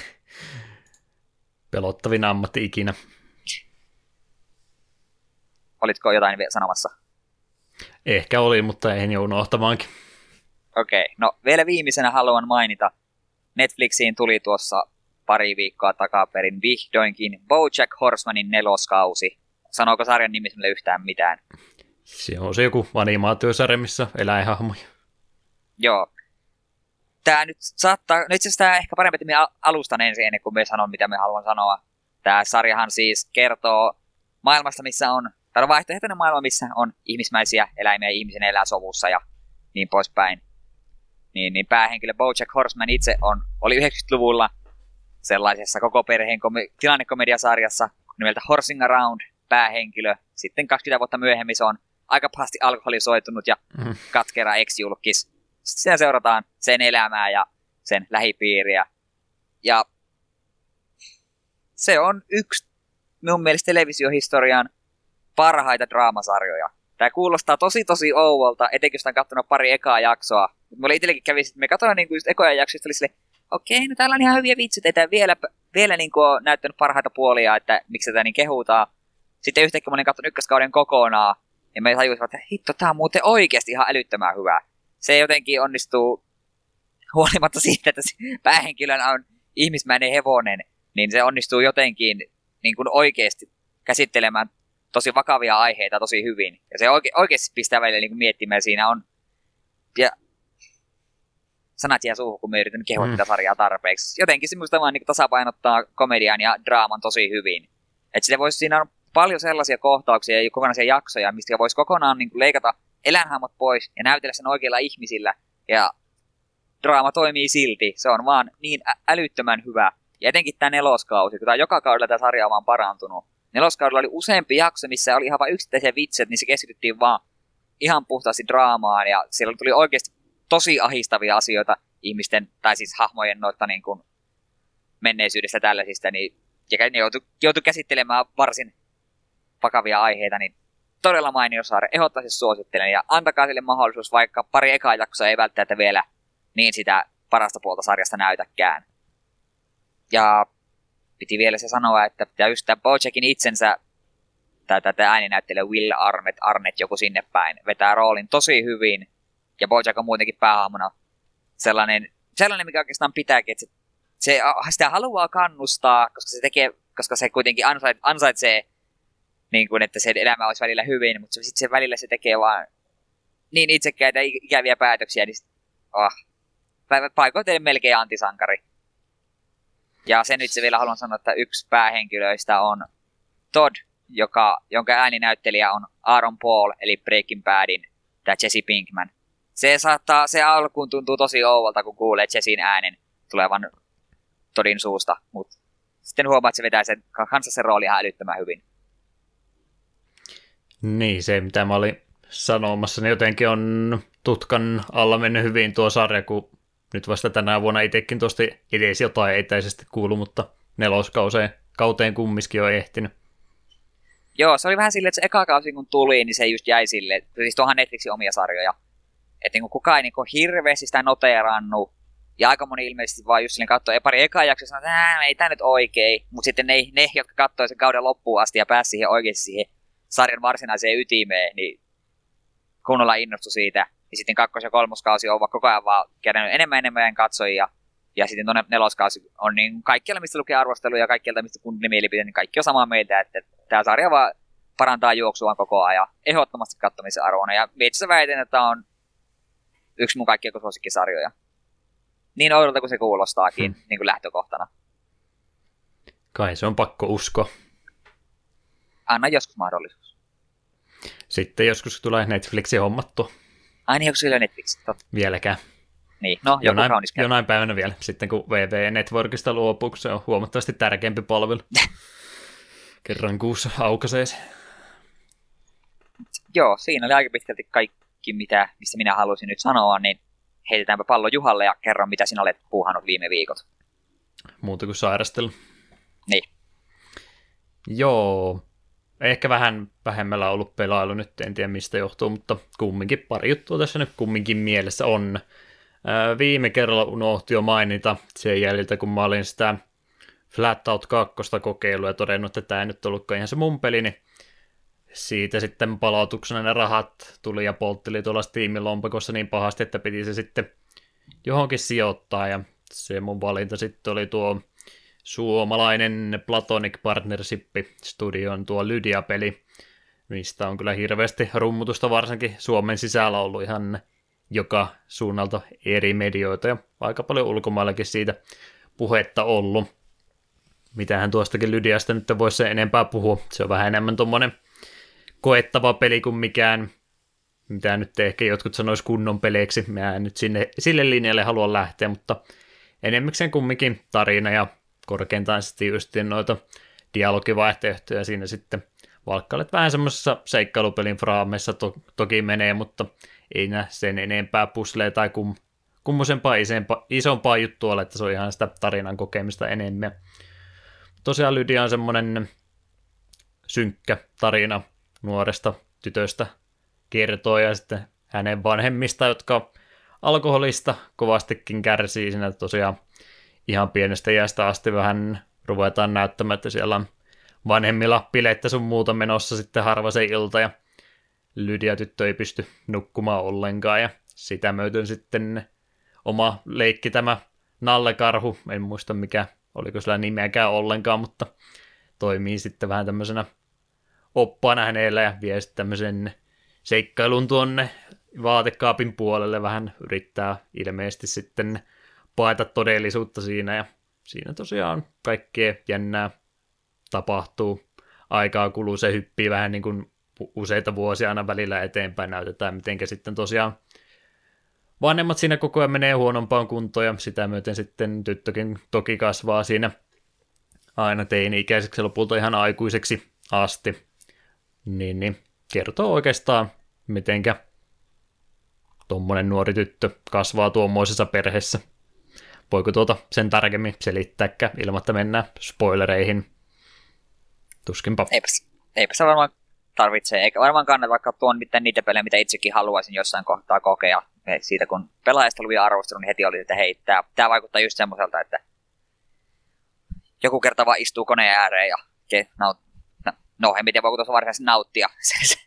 Pelottavin ammatti ikinä. Olitko jotain sanomassa? Ehkä oli, mutta ei jo unohtamaankin. Okei, okay. no vielä viimeisenä haluan mainita. Netflixiin tuli tuossa pari viikkoa takaperin vihdoinkin Bojack Horsemanin neloskausi. Sanooko sarjan nimi yhtään mitään? Se on se joku animaatiosarja, missä eläinhahmoja. Joo. Tämä nyt saattaa, no itse asiassa tämä ehkä parempi, että me alustan ensin ennen kuin me sanon, mitä me haluan sanoa. Tämä sarjahan siis kertoo maailmasta, missä on, tai vaihtoehtoinen maailma, missä on ihmismäisiä eläimiä, ihmisen elää sovussa ja niin poispäin. Niin, niin päähenkilö Bojack Horseman itse on, oli 90-luvulla sellaisessa koko perheen kom- tilannekomediasarjassa nimeltä Horsing Around päähenkilö. Sitten 20 vuotta myöhemmin se on aika pahasti alkoholisoitunut ja mm. katkera ex-julkis. Siellä seurataan sen elämää ja sen lähipiiriä. Ja se on yksi minun mielestä televisiohistorian parhaita draamasarjoja. Tämä kuulostaa tosi tosi ouvolta, etenkin jos on katsonut pari ekaa jaksoa. Mulla itsellekin kävi, että me katsoin niin just ekoja jaksoja, oli silleen, okei, no täällä on ihan hyviä vitsit, että vielä, vielä niin kuin on näyttänyt parhaita puolia, että miksi tätä niin kehutaan. Sitten yhtäkkiä mä olin katsonut ykköskauden kokonaan, ja me tajusin, että hitto, tää on muuten oikeasti ihan älyttömän hyvä. Se jotenkin onnistuu huolimatta siitä, että päähenkilönä on ihmismäinen hevonen, niin se onnistuu jotenkin niin kuin oikeasti käsittelemään tosi vakavia aiheita tosi hyvin. Ja se oike- oikeasti pistää välillä niin kuin miettimään siinä on. Ja sanat jää suuhun, kun me yritän kehua mm. tätä sarjaa tarpeeksi. Jotenkin se minusta vaan niin tasapainottaa komedian ja draaman tosi hyvin. Että sitä voisi, siinä on paljon sellaisia kohtauksia ja kokonaisia jaksoja, mistä voisi kokonaan niin kuin leikata eläinhahmot pois ja näytellä sen oikeilla ihmisillä. Ja draama toimii silti. Se on vaan niin ä- älyttömän hyvä. Ja etenkin tämä neloskausi, kun tämä joka kaudella tämä sarja on vaan parantunut. Neloskaudella oli useampi jakso, missä oli ihan vain yksittäisiä vitset, niin se keskityttiin vaan ihan puhtaasti draamaan. Ja siellä tuli oikeasti tosi ahistavia asioita ihmisten, tai siis hahmojen noita niin kuin menneisyydestä tällaisista, niin ja ne joutui, joutui käsittelemään varsin vakavia aiheita, niin todella mainio saari. Ehdottomasti suosittelen ja antakaa sille mahdollisuus, vaikka pari ekaa jaksoa ei välttämättä vielä niin sitä parasta puolta sarjasta näytäkään. Ja piti vielä se sanoa, että ja just tämä Bojackin itsensä, tämä ääninäyttelijä Will Arnett, Arnett joku sinne päin, vetää roolin tosi hyvin. Ja Bojack on muutenkin päähahmona sellainen, sellainen mikä oikeastaan pitääkin, että se, se sitä haluaa kannustaa, koska se tekee, koska se kuitenkin ansait, ansaitsee niin kuin, että se elämä olisi välillä hyvin, mutta sitten se välillä se tekee vaan niin itsekkäitä ikäviä päätöksiä, niin oh, paikoitellen melkein antisankari. Ja sen itse vielä haluan sanoa, että yksi päähenkilöistä on Todd, joka, jonka ääninäyttelijä on Aaron Paul, eli Breaking Badin, tämä Jesse Pinkman. Se saattaa, se alkuun tuntuu tosi ouvalta, kun kuulee Jessin äänen tulevan Todin suusta, mutta sitten huomaa, että se vetää sen kanssa sen rooli ihan älyttömän hyvin. Niin, se mitä mä olin sanomassa, niin jotenkin on tutkan alla mennyt hyvin tuo sarja, kun nyt vasta tänä vuonna itsekin tuosta edes jotain etäisesti kuulu, mutta neloskauseen kauteen kumminkin on ehtinyt. Joo, se oli vähän silleen, että se eka kausi kun tuli, niin se just jäi sille, siis tuohan Netflixin omia sarjoja. Että niin kukaan ei niin hirveästi sitä noteerannut, ja aika moni ilmeisesti vaan just silleen katsoi pari ekaa jaksoa että ei tämä nyt oikein. Mutta sitten ne, ne, jotka katsoi sen kauden loppuun asti ja pääsi siihen oikeasti siihen sarjan varsinaiseen ytimeen, niin kunnolla innostu siitä. Ja sitten kakkos- ja kolmoskausi on koko ajan vaan kerännyt enemmän enemmän katsojia. Ja sitten tuonne neloskausi on niin kaikkialla, mistä lukee arvosteluja ja kaikkialta, mistä kuuntelee mielipiteitä, niin kaikki on samaa mieltä, että tämä sarja vaan parantaa juoksua koko ajan. Ehdottomasti katsomisen arvoina. Ja itse väitän, että on yksi mun kaikkien suosikkisarjoja. Niin oudolta kuin se kuulostaakin hmm. niin kuin lähtökohtana. Kai se on pakko uskoa. Anna joskus mahdollisuus. Sitten joskus tulee Netflixin hommattu. Ai niin, onko sillä Netflix? Vieläkään. Niin, no joku jonain, jonain päivänä vielä, sitten kun VV Networkista luopuu, se on huomattavasti tärkeämpi palvelu. Kerran kuussa aukaisee se. Joo, siinä oli aika pitkälti kaikki, mitä, mistä minä halusin nyt sanoa, niin heitetäänpä pallo Juhalle ja kerro, mitä sinä olet puuhannut viime viikot. Muuta kuin sairastella. Niin. Joo, ehkä vähän vähemmällä ollut pelailu nyt, en tiedä mistä johtuu, mutta kumminkin pari juttua tässä nyt kumminkin mielessä on. Ää, viime kerralla unohti jo mainita sen jäljiltä, kun mä olin sitä Flat Out 2 kokeilua ja todennut, että tämä ei nyt ollutkaan ihan se mun peli, niin siitä sitten palautuksena ne rahat tuli ja poltteli tuolla Steamin lompakossa niin pahasti, että piti se sitten johonkin sijoittaa ja se mun valinta sitten oli tuo suomalainen Platonic Partnership Studion tuo Lydia-peli, mistä on kyllä hirveästi rummutusta varsinkin Suomen sisällä ollut ihan joka suunnalta eri medioita ja aika paljon ulkomaillakin siitä puhetta ollut. Mitähän tuostakin Lydiasta nyt voisi enempää puhua. Se on vähän enemmän tuommoinen koettava peli kuin mikään, mitä nyt ehkä jotkut sanois kunnon peleiksi. Mä en nyt sinne, sille linjalle halua lähteä, mutta enemmikseen kumminkin tarina ja korkeintaan sitten just noita dialogivaihtoehtoja siinä sitten valkkailet vähän semmoisessa seikkailupelin fraameissa to- toki menee, mutta ei nää sen enempää puslee tai kum, kummosempaa isempaa, isompaa juttua, että se on ihan sitä tarinan kokemista enemmän. Tosiaan Lydia on semmoinen synkkä tarina nuoresta tytöstä kertoo ja sitten hänen vanhemmista, jotka alkoholista kovastikin kärsii siinä tosiaan ihan pienestä iästä asti. Vähän ruvetaan näyttämään, että siellä on vanhemmilla bileittä sun muuta menossa sitten harva se ilta ja Lydia tyttö ei pysty nukkumaan ollenkaan. Ja sitä myöten sitten oma leikki tämä Nallekarhu, en muista mikä, oliko sillä nimeäkään ollenkaan, mutta toimii sitten vähän tämmöisenä oppaana hänellä ja vie sitten tämmöisen seikkailun tuonne vaatekaapin puolelle vähän yrittää ilmeisesti sitten paeta todellisuutta siinä ja siinä tosiaan kaikkea jännää tapahtuu. Aikaa kuluu, se hyppii vähän niin kuin useita vuosia aina välillä eteenpäin, näytetään miten sitten tosiaan vanhemmat siinä koko ajan menee huonompaan kuntoon ja sitä myöten sitten tyttökin toki kasvaa siinä aina teini-ikäiseksi lopulta ihan aikuiseksi asti. Niin, niin kertoo oikeastaan, mitenkä tuommoinen nuori tyttö kasvaa tuommoisessa perheessä. Voiko tuota sen tarkemmin selittääkään ilmatta mennä spoilereihin? Tuskinpa. Eipä, eipä se varmaan tarvitse, eikä varmaan kannata vaikka tuon mitään niitä pelejä, mitä itsekin haluaisin jossain kohtaa kokea. Siitä kun pelaajasta luin arvostelun, niin heti oli, että hei, tämä, tämä vaikuttaa just semmoiselta, että joku kerta vaan istuu koneen ääreen ja ke, naut, no, en tiedä voiko tuossa varsinaisesti nauttia.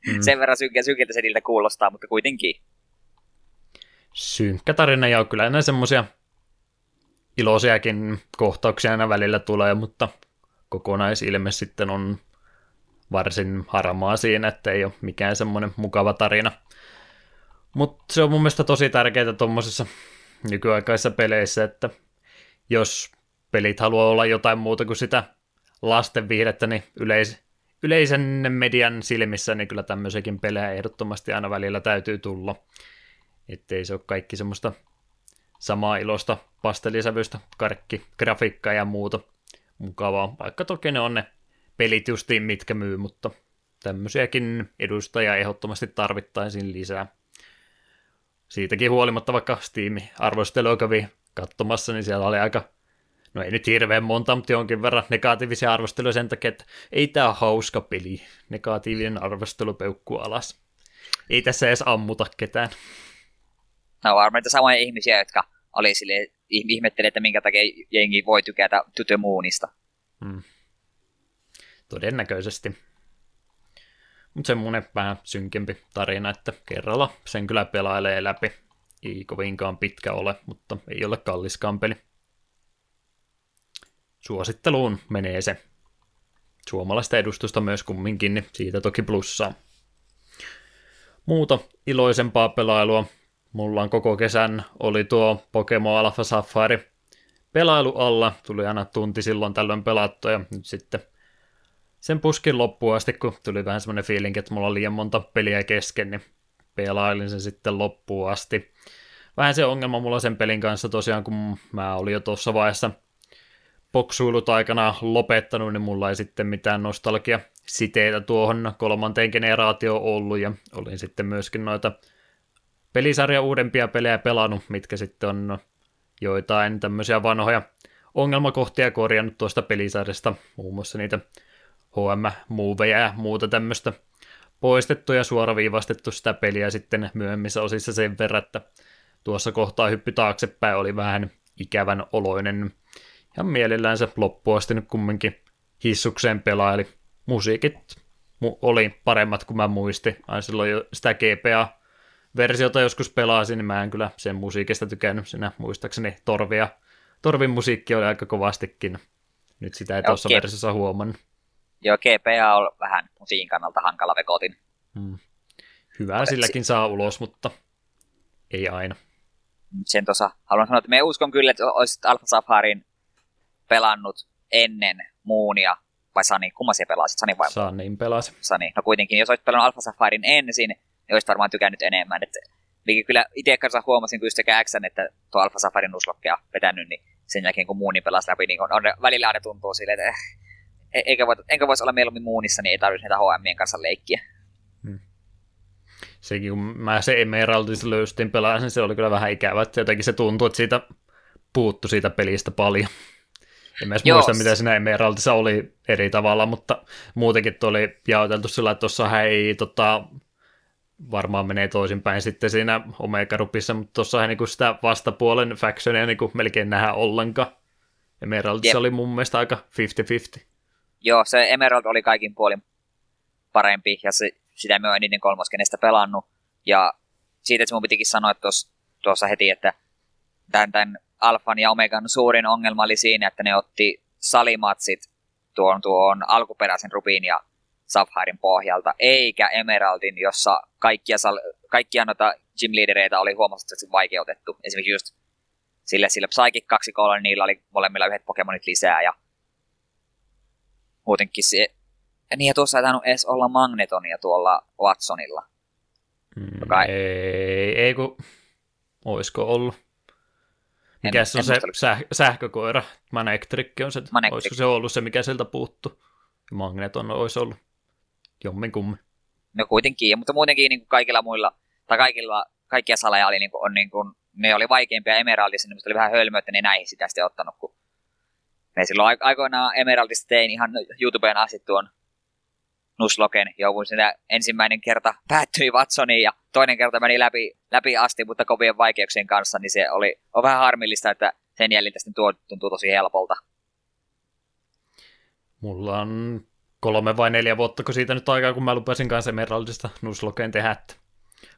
Mm. Sen verran synkkä, synkiltä se niiltä kuulostaa, mutta kuitenkin. Synkkä tarina ja kyllä näin semmoisia iloisiakin kohtauksia aina välillä tulee, mutta kokonaisilme sitten on varsin harmaa siinä, että ei ole mikään semmoinen mukava tarina. Mutta se on mun mielestä tosi tärkeää tuommoisissa nykyaikaisissa peleissä, että jos pelit haluaa olla jotain muuta kuin sitä lasten viihdettä, niin yleis- yleisen median silmissä niin kyllä tämmöisiäkin pelejä ehdottomasti aina välillä täytyy tulla. Ettei se ole kaikki semmoista samaa ilosta pastelisävystä, karkki, grafiikkaa ja muuta mukavaa, vaikka toki ne on ne pelit justiin mitkä myy, mutta tämmöisiäkin edustajia ehdottomasti tarvittaisiin lisää. Siitäkin huolimatta vaikka Steam-arvostelua kävi katsomassa, niin siellä oli aika, no ei nyt hirveän monta, mutta jonkin verran negatiivisia arvosteluja sen takia, että ei tämä ole hauska peli. Negatiivinen arvostelu peukkuu alas. Ei tässä edes ammuta ketään. No varmaan samoja ihmisiä, jotka oli sille, ihmettelee, että minkä takia jengi voi tykätä Moonista. Hmm. Todennäköisesti. Mutta semmoinen vähän synkempi tarina, että kerralla sen kyllä pelailee läpi. Ei kovinkaan pitkä ole, mutta ei ole kalliskaan peli. Suositteluun menee se. Suomalaista edustusta myös kumminkin, niin siitä toki plussaa. Muuta iloisempaa pelailua mulla on koko kesän oli tuo Pokemon Alpha Safari pelailu alla. Tuli aina tunti silloin tällöin pelattua ja nyt sitten sen puskin loppuun asti, kun tuli vähän semmoinen fiilinki, että mulla on liian monta peliä kesken, niin pelailin sen sitten loppuun asti. Vähän se ongelma mulla sen pelin kanssa tosiaan, kun mä olin jo tuossa vaiheessa poksuilut aikana lopettanut, niin mulla ei sitten mitään nostalgia siteitä tuohon kolmanteen generaatioon ollut, ja olin sitten myöskin noita pelisarja uudempia pelejä pelannut, mitkä sitten on joitain tämmöisiä vanhoja ongelmakohtia korjannut tuosta pelisarjasta, muun muassa niitä HM-moveja ja muuta tämmöistä poistettu ja suoraviivastettu sitä peliä sitten myöhemmissä osissa sen verran, että tuossa kohtaa hyppy taaksepäin oli vähän ikävän oloinen. Ja mielellään se loppuun asti nyt kumminkin hissukseen pelaili. Musiikit oli paremmat kuin mä muistin. Aina silloin jo sitä GPA-versiota joskus pelasin, niin mä en kyllä sen musiikista tykännyt. Siinä muistaakseni Torvia, Torvin musiikki oli aika kovastikin. Nyt sitä ei tuossa versiossa huomannut. Joo, GPA on vähän musiikin kannalta hankala vekotin. Hmm. Hyvää silläkin si- saa ulos, mutta ei aina. Sen tuossa haluan sanoa, että me uskon kyllä, että olisit Alpha Safarin pelannut ennen Muunia, vai Sani, kumman se pelasit? Sani vai? Sanin pelasi. Sani, no kuitenkin, jos olisit pelannut Alpha Safarin ensin, niin olisit varmaan tykännyt enemmän. Että, kyllä itse kanssa huomasin kyllä sitä Xn, että tuo Alpha Safarin nuslokkea vetänyt, niin sen jälkeen kun Muunin pelasi läpi, niin on, on välillä aina tuntuu silleen, että eh, eikä, voi, enkä voisi olla mieluummin Muunissa, niin ei tarvitse niitä HMien kanssa leikkiä. Hmm. Sekin, kun mä se Emeraldista löystin pelasin, se oli kyllä vähän ikävä, että jotenkin se tuntui, että siitä puuttu siitä pelistä paljon. En mä muista, mitä siinä Emeraldissa oli eri tavalla, mutta muutenkin tuo oli jaoteltu sillä, että tuossa ei tota, varmaan menee toisinpäin sitten siinä Omega-rupissa, mutta tuossa ei niinku sitä vastapuolen factionia niinku melkein nähdä ollenkaan. Emeraldissa Jep. oli mun mielestä aika 50-50. Joo, se Emerald oli kaikin puolin parempi, ja se, sitä me oon niiden kolmoskenestä pelannut. Ja siitä että mun pitikin sanoa tuossa heti, että tämän, tämän Alfan ja Omegan suurin ongelma oli siinä, että ne otti salimatsit tuon, tuon alkuperäisen Rubin ja Sapphirein pohjalta, eikä Emeraldin, jossa kaikkia, sal- kaikkia noita gym-liidereitä oli huomattavasti vaikeutettu. Esimerkiksi just sille, sille Psychic 2 niin niillä oli molemmilla yhdet Pokemonit lisää ja muutenkin se... Ja niin, ja tuossa ei tainnut edes olla Magnetonia tuolla Watsonilla. Mm, joka ei... ei, ei kun... Oisko ollut? Mikä se on se säh- sähkökoira? Manectrikki on se. Manectric. Olisiko se ollut se, mikä sieltä puuttu? Magneton olisi ollut jomminkummin. No kuitenkin, mutta muutenkin niin kuin kaikilla muilla, tai kaikilla, kaikkia saleja oli, niin kuin, on, niin kuin, ne oli vaikeimpia Emeraldissa, niin oli vähän hölmö, että ne näihin sitä sitten ottanut, kun me silloin aikoinaan Emeraldista tein ihan YouTubeen asti tuon Nusloken, kun sitä ensimmäinen kerta päättyi Watsoniin ja toinen kerta meni läpi, läpi asti, mutta kovien vaikeuksien kanssa, niin se oli on vähän harmillista, että sen jäljiltä sitten tuo tuntuu tosi helpolta. Mulla on kolme vai neljä vuotta, kun siitä nyt aikaa, kun mä lupasin kanssa Emeraldista Nuslokeen tehdä, että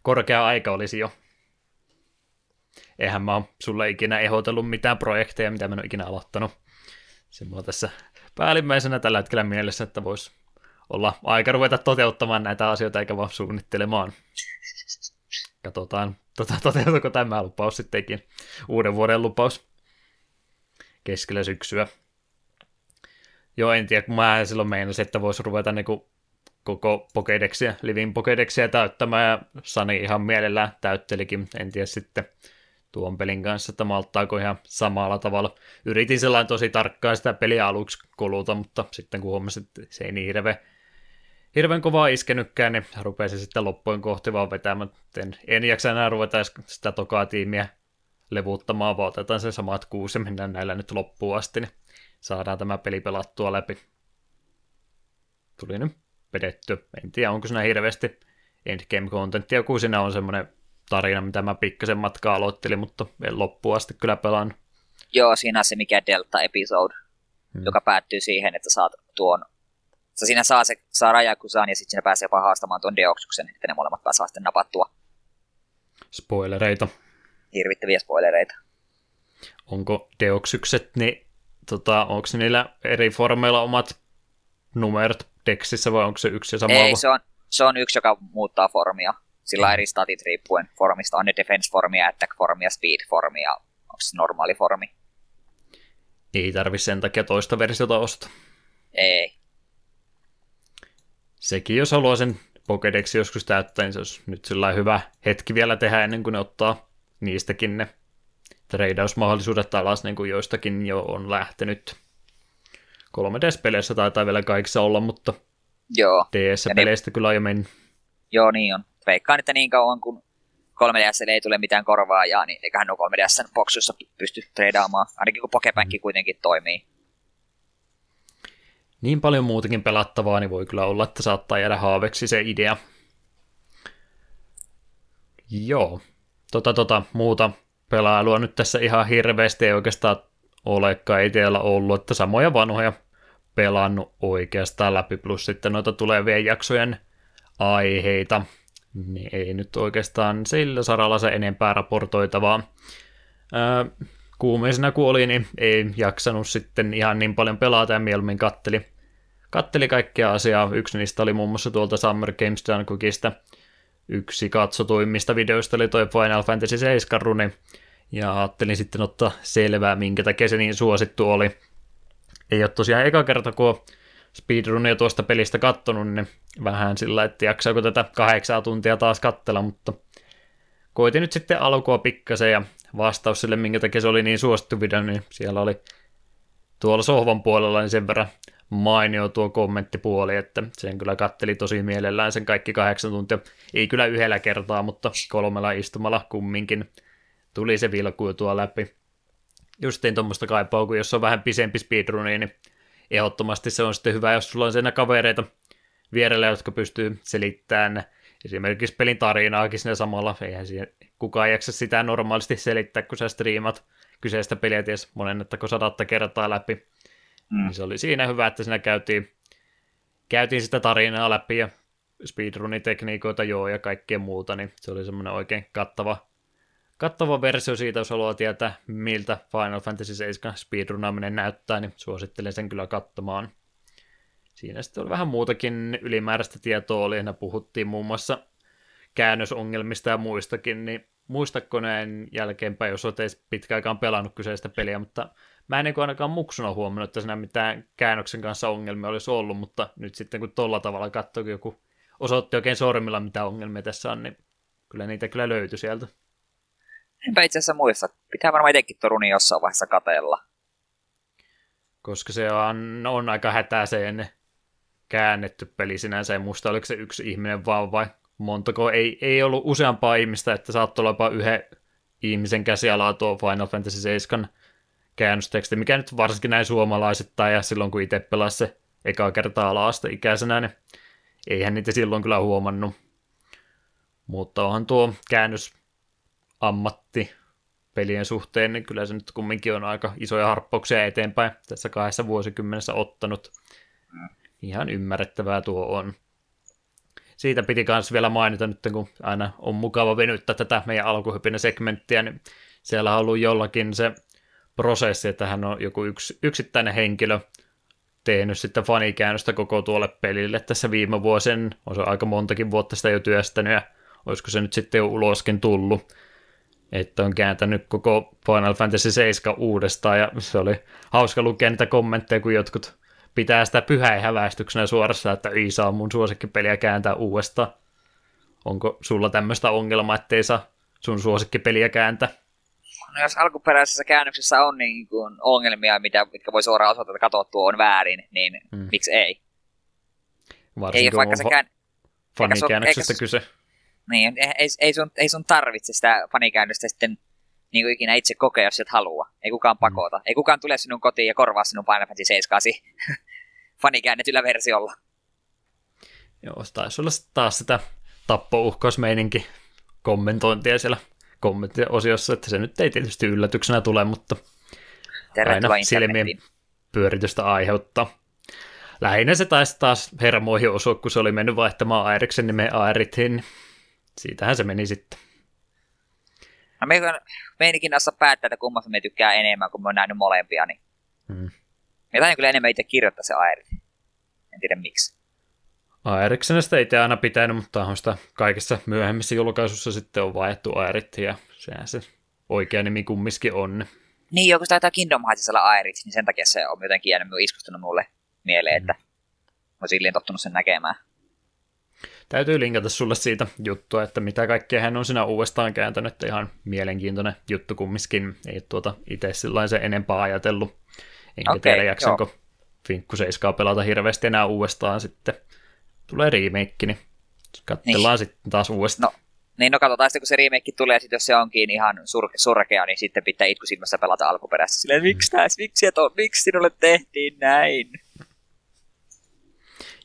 korkea aika olisi jo. Eihän mä oon sulle ikinä ehdotellut mitään projekteja, mitä mä en ole ikinä aloittanut. Se mulla tässä päällimmäisenä tällä hetkellä mielessä, että voisi olla aika ruveta toteuttamaan näitä asioita eikä vaan suunnittelemaan. Katsotaan, tota, toteutuuko tämä lupaus sittenkin. Uuden vuoden lupaus keskellä syksyä. Joo, en tiedä, kun mä silloin meinasin, että voisi ruveta niinku koko Pokedexia, Living Pokedexia täyttämään, ja Sani ihan mielellään täyttelikin, en tiedä sitten tuon pelin kanssa, että malttaako ihan samalla tavalla. Yritin sellainen tosi tarkkaan sitä peliä aluksi kuluta, mutta sitten kun huomasin, että se ei niin hirveän hirveän kovaa iskenytkään, niin rupesin sitten loppujen kohti vaan vetämään. En, en jaksa enää ruveta sitä tokaa tiimiä levuuttamaan, vaan otetaan se samat kuusi ja mennään näillä nyt loppuun asti, niin saadaan tämä peli pelattua läpi. Tuli nyt pedetty. En tiedä, onko siinä hirveästi endgame-contenttia, kun siinä on semmoinen tarina, mitä mä pikkasen matkaa aloittelin, mutta en loppuun asti kyllä pelaan. Joo, siinä on se mikä Delta-episode, hmm. joka päättyy siihen, että saat tuon Sä siinä saa, se, saa Rajakusaan ja sitten siinä pääsee jopa haastamaan tuon Deoksuksen, että ne molemmat saa sitten napattua. Spoilereita. Hirvittäviä spoilereita. Onko Deoksykset, niin tota, onko niillä eri formeilla omat numerot Dexissä vai onko se yksi ja sama? Ei, se on, se on yksi, joka muuttaa formia. Sillä on eri statit riippuen formista. On ne defense-formia, attack-formia, speed-formia. Onko se normaali formi? Ei tarvi sen takia toista versiota ostaa. Ei sekin, jos haluaa sen Pokedex joskus täyttää, niin se olisi nyt sillä hyvä hetki vielä tehdä ennen kuin ne ottaa niistäkin ne treidausmahdollisuudet alas, niin kuin joistakin jo on lähtenyt. 3DS-peleissä taitaa vielä kaikissa olla, mutta Joo. DS-peleistä niin... kyllä jo mennyt. Joo, niin on. Veikkaan, että niin kauan kun 3DS ei tule mitään korvaajaa, niin eiköhän nuo 3DS boksussa pysty treidaamaan, ainakin kun Pokepankki mm. kuitenkin toimii niin paljon muutakin pelattavaa, niin voi kyllä olla, että saattaa jäädä haaveksi se idea. Joo, tota, tota, muuta pelailua nyt tässä ihan hirveästi ei oikeastaan olekaan itsellä ollut, että samoja vanhoja pelannut oikeastaan läpi, plus sitten noita tulevien jaksojen aiheita, niin ei nyt oikeastaan sillä saralla se enempää raportoitavaa. Öö, kuumeisena kun oli, niin ei jaksanut sitten ihan niin paljon pelata ja mieluummin katteli, katteli kaikkia asiaa. Yksi niistä oli muun muassa tuolta Summer Games Done Cookista. Yksi katsotuimmista videoista oli toi Final Fantasy 7 runi, ja ajattelin sitten ottaa selvää, minkä takia se niin suosittu oli. Ei ole tosiaan eka kerta, kun speedrunia tuosta pelistä kattonut, niin vähän sillä, että jaksaako tätä kahdeksaa tuntia taas kattella, mutta koitin nyt sitten alkua pikkasen ja vastaus sille, minkä takia se oli niin suosittu video, niin siellä oli tuolla sohvan puolella niin sen verran mainio tuo kommenttipuoli, että sen kyllä katteli tosi mielellään sen kaikki kahdeksan tuntia. Ei kyllä yhdellä kertaa, mutta kolmella istumalla kumminkin tuli se vilkuu tuo läpi. Justiin tuommoista kaipaa, kun jos on vähän pisempi speedruni, niin ehdottomasti se on sitten hyvä, jos sulla on siinä kavereita vierellä, jotka pystyy selittämään esimerkiksi pelin tarinaakin sinne samalla. Eihän siihen kukaan jaksa sitä normaalisti selittää, kun sä striimat kyseistä peliä ties monennettako sadatta kertaa läpi. Mm. Niin se oli siinä hyvä, että siinä käytiin, käytiin sitä tarinaa läpi ja speedrunitekniikoita joo ja kaikkea muuta, niin se oli semmoinen oikein kattava, kattava versio siitä, jos haluaa tietää, miltä Final Fantasy 7 speedrunaaminen näyttää, niin suosittelen sen kyllä katsomaan. Siinä sitten oli vähän muutakin ylimääräistä tietoa, oli, puhuttiin muun muassa käännösongelmista ja muistakin, niin muistatko näin jälkeenpäin, jos olet edes pelannut kyseistä peliä, mutta mä en niin ainakaan muksuna huomannut, että siinä mitään käännöksen kanssa ongelmia olisi ollut, mutta nyt sitten kun tolla tavalla katsoi, joku osoitti oikein sormilla, mitä ongelmia tässä on, niin kyllä niitä kyllä löytyi sieltä. Enpä itse asiassa muista. Pitää varmaan itsekin Toruni jossain vaiheessa katella. Koska se on, on aika hätäiseen käännetty peli sinänsä. En muista, oliko se yksi ihminen vaan vai montako. Ei, ei ollut useampaa ihmistä, että saattoi olla jopa yhden ihmisen käsialaa tuo Final Fantasy 7 käännösteksti, mikä nyt varsinkin näin suomalaisittain ja silloin kun itse pelasi se ekaa kertaa ala ikäisenä, niin eihän niitä silloin kyllä huomannut. Mutta onhan tuo käännös ammatti pelien suhteen, niin kyllä se nyt kumminkin on aika isoja harppauksia eteenpäin tässä kahdessa vuosikymmenessä ottanut. Ihan ymmärrettävää tuo on. Siitä piti myös vielä mainita nyt, kun aina on mukava venyttää tätä meidän alkuhypinä segmenttiä, niin siellä on ollut jollakin se prosessi, että hän on joku yks, yksittäinen henkilö tehnyt sitten fanikäännöstä koko tuolle pelille tässä viime vuosien, on se aika montakin vuotta sitä jo työstänyt ja olisiko se nyt sitten jo uloskin tullut, että on kääntänyt koko Final Fantasy 7 uudestaan ja se oli hauska lukea niitä kommentteja, kun jotkut pitää sitä pyhäihäväistyksenä suorassa, että ei saa mun suosikkipeliä kääntää uudestaan. Onko sulla tämmöistä ongelmaa, ettei saa sun suosikkipeliä kääntää? No jos alkuperäisessä käännöksessä on niin kuin ongelmia, mitä, mitkä voi suoraan osoittaa, että katsottu on väärin, niin hmm. miksi ei? Varsinkin ei, vaikka se kään... fanikäännöksestä eikä, kyse. Niin, ei, ei, sun, ei sun tarvitse sitä fanikäännöstä sitten niin kuin ikinä itse kokea, jos et halua. Ei kukaan pakota. Mm. Ei kukaan tule sinun kotiin ja korvaa sinun Final Fantasy 7 fanikäännetyllä versiolla. Joo, taisi olla taas sitä tappouhkausmeininki kommentointia siellä kommenttiosiossa, että se nyt ei tietysti yllätyksenä tule, mutta aina silmien pyöritystä aiheuttaa. Lähinnä se taisi taas hermoihin osua, kun se oli mennyt vaihtamaan Aeriksen nimen Aerithin. Siitähän se meni sitten. No me meinikin näissä päättää, että kummasta me tykkää enemmän, kun me on nähnyt molempia, niin hmm. me kyllä enemmän itse kirjoittaa se Aerit. En tiedä miksi. Aeriksenestä itse aina pitänyt, mutta on sitä kaikissa myöhemmissä julkaisussa sitten on vaihdettu Aerit, ja sehän se oikea nimi kumminkin on. Niin, joku taitaa Kingdom Heartsissa olla Aerit, niin sen takia se on jotenkin jäänyt iskustunut mulle mieleen, että mm. mä silleen tottunut sen näkemään. Täytyy linkata sulle siitä juttua, että mitä kaikkea hän on siinä uudestaan kääntänyt, että ihan mielenkiintoinen juttu kumminkin. Ei tuota itse sillä se enempää ajatellut. Enkä okay, tiedä jaksanko. Finkku 7 pelata hirveästi enää uudestaan sitten. Tulee remake, niin katsellaan niin. sitten taas uudestaan. No, niin no katsotaan sitten, kun se remake tulee, sit jos se onkin ihan sur- surkea, niin sitten pitää itkusilmässä pelata alkuperäistä. Silleen, miksi, mm. miksi, et on, miksi sinulle tehtiin näin?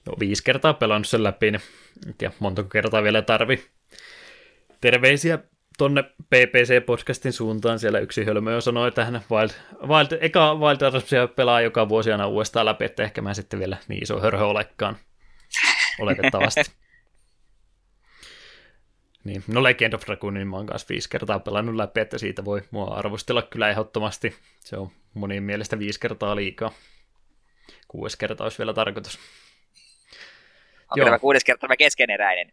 Joo, viisi kertaa pelannut sen läpi, niin en tiedä montako kertaa vielä tarvi. Terveisiä tonne PPC-podcastin suuntaan siellä yksi hölmö jo sanoi, että hän Wild, Wild, eka Wild Armsia pelaa joka vuosi aina uudestaan läpi, että ehkä mä sitten vielä niin iso hörhö olekaan. Oletettavasti. niin, no Legend of Dragoonin mä oon kanssa viisi kertaa pelannut läpi, että siitä voi mua arvostella kyllä ehdottomasti. Se on monin mielestä viisi kertaa liikaa. Kuudes kerta olisi vielä tarkoitus. Onko tämä kuudes kerta tämä keskeneräinen?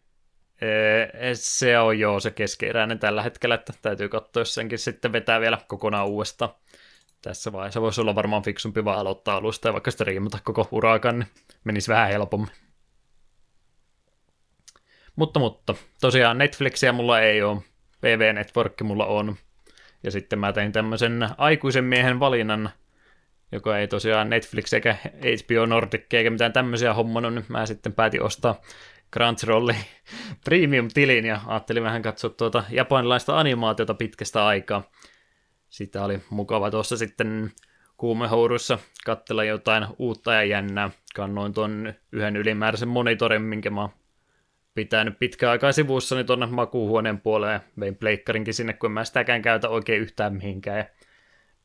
Se on joo se keskeeräinen tällä hetkellä, että täytyy katsoa, jos senkin sitten vetää vielä kokonaan uudestaan. Tässä vaiheessa voisi olla varmaan fiksumpi vaan aloittaa alusta ja vaikka striimata koko urakan, niin menisi vähän helpommin. Mutta, mutta tosiaan Netflixiä mulla ei ole, PV Network mulla on. Ja sitten mä tein tämmöisen aikuisen miehen valinnan, joka ei tosiaan Netflix eikä HBO Nordic eikä mitään tämmöisiä hommannut, niin mä sitten päätin ostaa Crunchyrollin premium-tilin ja ajattelin vähän katsoa tuota japanilaista animaatiota pitkästä aikaa. Sitä oli mukava tuossa sitten kuumehouruissa katsella jotain uutta ja jännää. Kannoin tuon yhden ylimääräisen monitorin, minkä mä pitänyt pitkään aikaa sivussani tuonne makuuhuoneen puoleen vein pleikkarinkin sinne, kun mä sitäkään käytä oikein yhtään mihinkään. Ja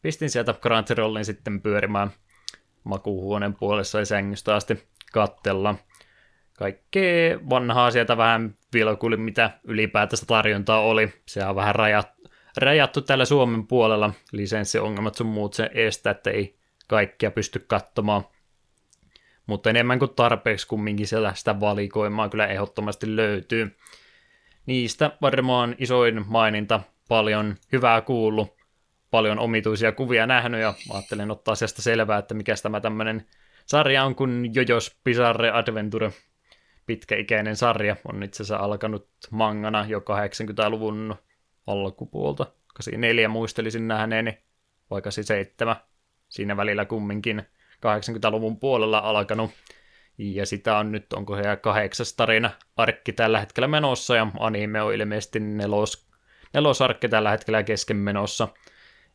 pistin sieltä Crunchyrollin sitten pyörimään makuuhuoneen puolessa ja sängystä asti kattella kaikkea vanhaa sieltä vähän vilkuli, mitä ylipäätänsä tarjontaa oli. Se on vähän rajat, rajattu tällä Suomen puolella. Lisenssiongelmat sun muut sen estää, että ei kaikkia pysty katsomaan. Mutta enemmän kuin tarpeeksi kumminkin siellä sitä valikoimaa kyllä ehdottomasti löytyy. Niistä varmaan isoin maininta, paljon hyvää kuullut, paljon omituisia kuvia nähnyt ja ajattelin ottaa asiasta selvää, että mikä tämä tämmöinen sarja on kuin Jojos Bizarre Adventure pitkäikäinen sarja. On itse asiassa alkanut mangana jo 80-luvun alkupuolta. 84 muistelisin nähneeni, vai 87. Siinä välillä kumminkin 80-luvun puolella alkanut. Ja sitä on nyt, onko se kahdeksas tarina arkki tällä hetkellä menossa, ja anime on ilmeisesti nelos, nelosarkki tällä hetkellä kesken menossa.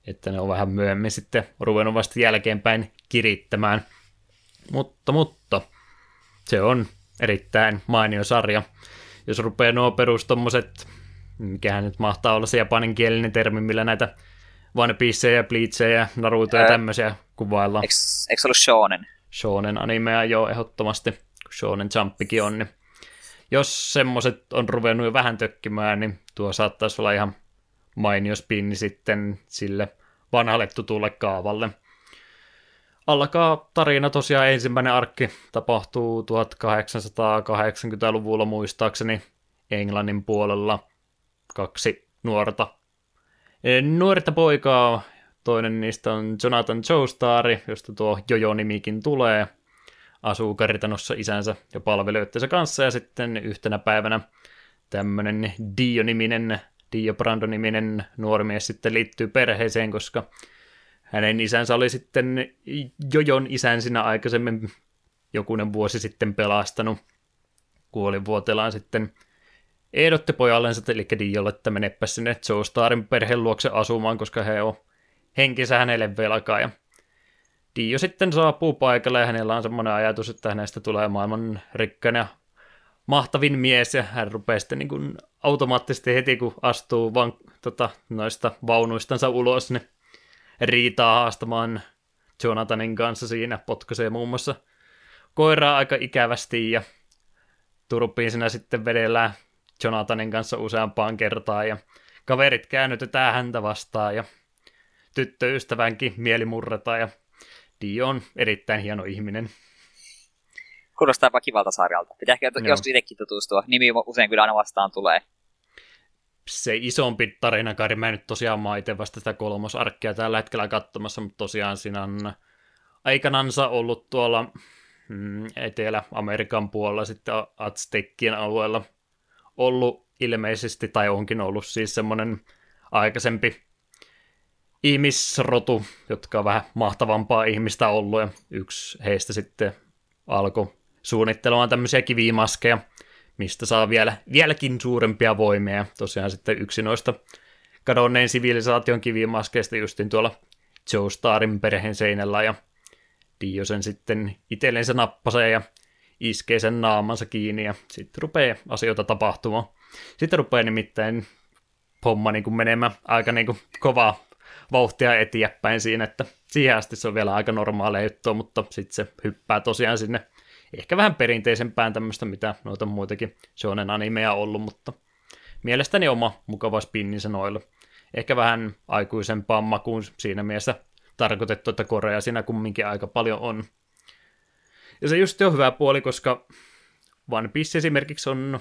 Että ne on vähän myöhemmin sitten ruvennut vasta jälkeenpäin kirittämään. Mutta, mutta, se on erittäin mainio sarja. Jos rupeaa nuo perustommoset, mikähän nyt mahtaa olla se japaninkielinen termi, millä näitä One Pieceja, Bleachejä, Narutoja ja tämmöisiä kuvaillaan. Eikö, eikö se ollut shonen? Shonen animea jo ehdottomasti, kun Shonen Jumpikin on, niin jos semmoset on ruvennut jo vähän tökkimään, niin tuo saattaisi olla ihan mainio spinni sitten sille vanhalle tutulle kaavalle – alkaa tarina tosiaan ensimmäinen arkki tapahtuu 1880-luvulla muistaakseni Englannin puolella kaksi nuorta. Nuorta poikaa, toinen niistä on Jonathan Joestari, josta tuo Jojo-nimikin tulee, asuu kartanossa isänsä ja palvelijoittensa kanssa ja sitten yhtenä päivänä tämmöinen Dio-niminen, Dio Brando-niminen nuori mies sitten liittyy perheeseen, koska hänen isänsä oli sitten Jojon isän siinä aikaisemmin jokunen vuosi sitten pelastanut. Kuolivuotelaan sitten ehdotti pojallensa, eli Diolle, että menepä sinne Joestarin perheen luokse asumaan, koska he on henkisä hänelle velkaa. Ja Dio sitten saapuu paikalle ja hänellä on semmoinen ajatus, että hänestä tulee maailman rikkain ja mahtavin mies ja hän rupeaa sitten niin kuin automaattisesti heti kun astuu vaan tota, noista vaunuistansa ulos, niin riitaa haastamaan Jonathanin kanssa siinä, potkaisee muun muassa koiraa aika ikävästi ja turpiin siinä sitten vedellään Jonathanin kanssa useampaan kertaan ja kaverit käännytetään häntä vastaan ja tyttöystävänkin mieli murretaan ja Dio on erittäin hieno ihminen. Kuulostaa kivalta sarjalta. Pitää ehkä joskus itsekin tutustua. Nimi usein kyllä aina vastaan tulee se isompi tarinakari, mä en nyt tosiaan mä itse vasta sitä kolmosarkkia tällä hetkellä katsomassa, mutta tosiaan siinä on aikanansa ollut tuolla mm, Etelä-Amerikan puolella sitten Aztekkien alueella ollut ilmeisesti, tai onkin ollut siis semmoinen aikaisempi ihmisrotu, jotka on vähän mahtavampaa ihmistä ollut, ja yksi heistä sitten alkoi suunnittelemaan tämmöisiä kivimaskeja, mistä saa vielä, vieläkin suurempia voimia. Tosiaan sitten yksi noista kadonneen sivilisaation kivimaskeista justin tuolla Joe Starin perheen seinällä ja Dio sen sitten itsellensä nappasee ja iskee sen naamansa kiinni ja sitten rupeaa asioita tapahtumaan. Sitten rupeaa nimittäin homma niin kuin menemään aika niin kuin kovaa vauhtia eteenpäin siinä, että siihen asti se on vielä aika normaalia juttua, mutta sitten se hyppää tosiaan sinne ehkä vähän perinteisempään tämmöistä, mitä noita muitakin shonen animeja ollut, mutta mielestäni oma mukava spinninsä noilla. Ehkä vähän aikuisempaan makuun siinä mielessä tarkoitettu, että Korea siinä kumminkin aika paljon on. Ja se just on hyvä puoli, koska One Piece esimerkiksi on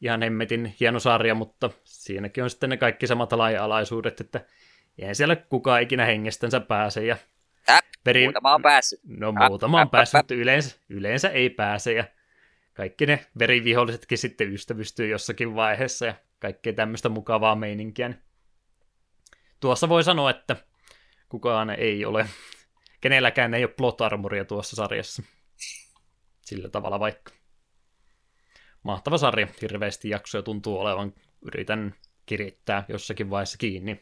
ihan hemmetin hieno sarja, mutta siinäkin on sitten ne kaikki samat laajalaisuudet, että eihän siellä kukaan ikinä hengestänsä pääse. Ja Äp, veri... muutama on päässyt. No muutama on päässyt, mutta yleensä, yleensä ei pääse. Ja kaikki ne verivihollisetkin sitten ystävystyy jossakin vaiheessa ja kaikkea tämmöistä mukavaa meininkiä. Niin tuossa voi sanoa, että kukaan ei ole, kenelläkään ei ole plot armoria tuossa sarjassa. Sillä tavalla vaikka. Mahtava sarja, hirveästi jaksoja tuntuu olevan. Yritän kirittää jossakin vaiheessa kiinni.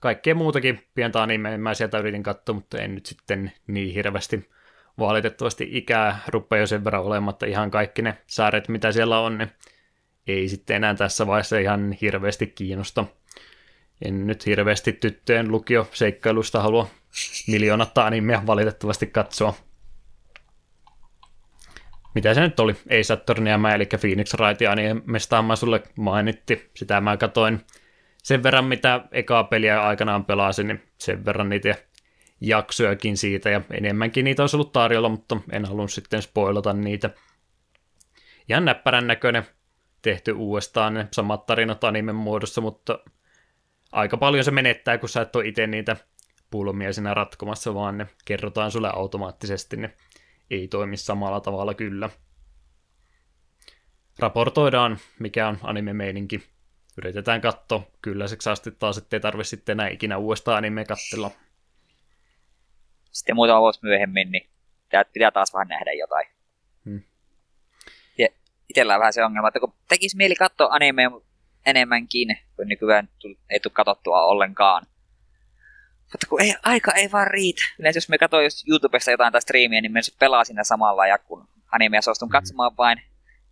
Kaikkea muutakin pientä animea mä sieltä yritin katsoa, mutta en nyt sitten niin hirveästi valitettavasti ikää rupeaa jo sen verran olematta ihan kaikki ne saaret, mitä siellä on, ne ei sitten enää tässä vaiheessa ihan hirveästi kiinnosta. En nyt hirveästi tyttöjen lukio seikkailusta halua miljoonatta animea valitettavasti katsoa. Mitä se nyt oli? Ei Saturnia mä, eli Phoenix Wrightia, niin mestaan sulle mainitti. Sitä mä katoin sen verran, mitä ekaa peliä aikanaan pelasin, niin sen verran niitä jaksojakin siitä, ja enemmänkin niitä olisi ollut tarjolla, mutta en halunnut sitten spoilata niitä. Ihan näppärän näköinen, tehty uudestaan ne samat tarinat animen muodossa, mutta aika paljon se menettää, kun sä et ole itse niitä pulmia siinä ratkomassa, vaan ne kerrotaan sulle automaattisesti, ne ei toimi samalla tavalla kyllä. Raportoidaan, mikä on anime-meininki. Yritetään katsoa kyllä se asti taas, ettei tarvitse sitten enää ikinä uudestaan anime katsella. Sitten muutama vuosi myöhemmin, niin pitää taas vähän nähdä jotain. Hmm. Ja itsellä on vähän se ongelma, että kun tekisi mieli katsoa animea enemmänkin, kun nykyään ei tule katsottua ollenkaan. Mutta kun ei, aika ei vaan riitä. Yleensä jos me katsoin just YouTubesta jotain tai striimiä, niin me pelaa siinä samalla ja kun animea suostun mm. katsomaan vain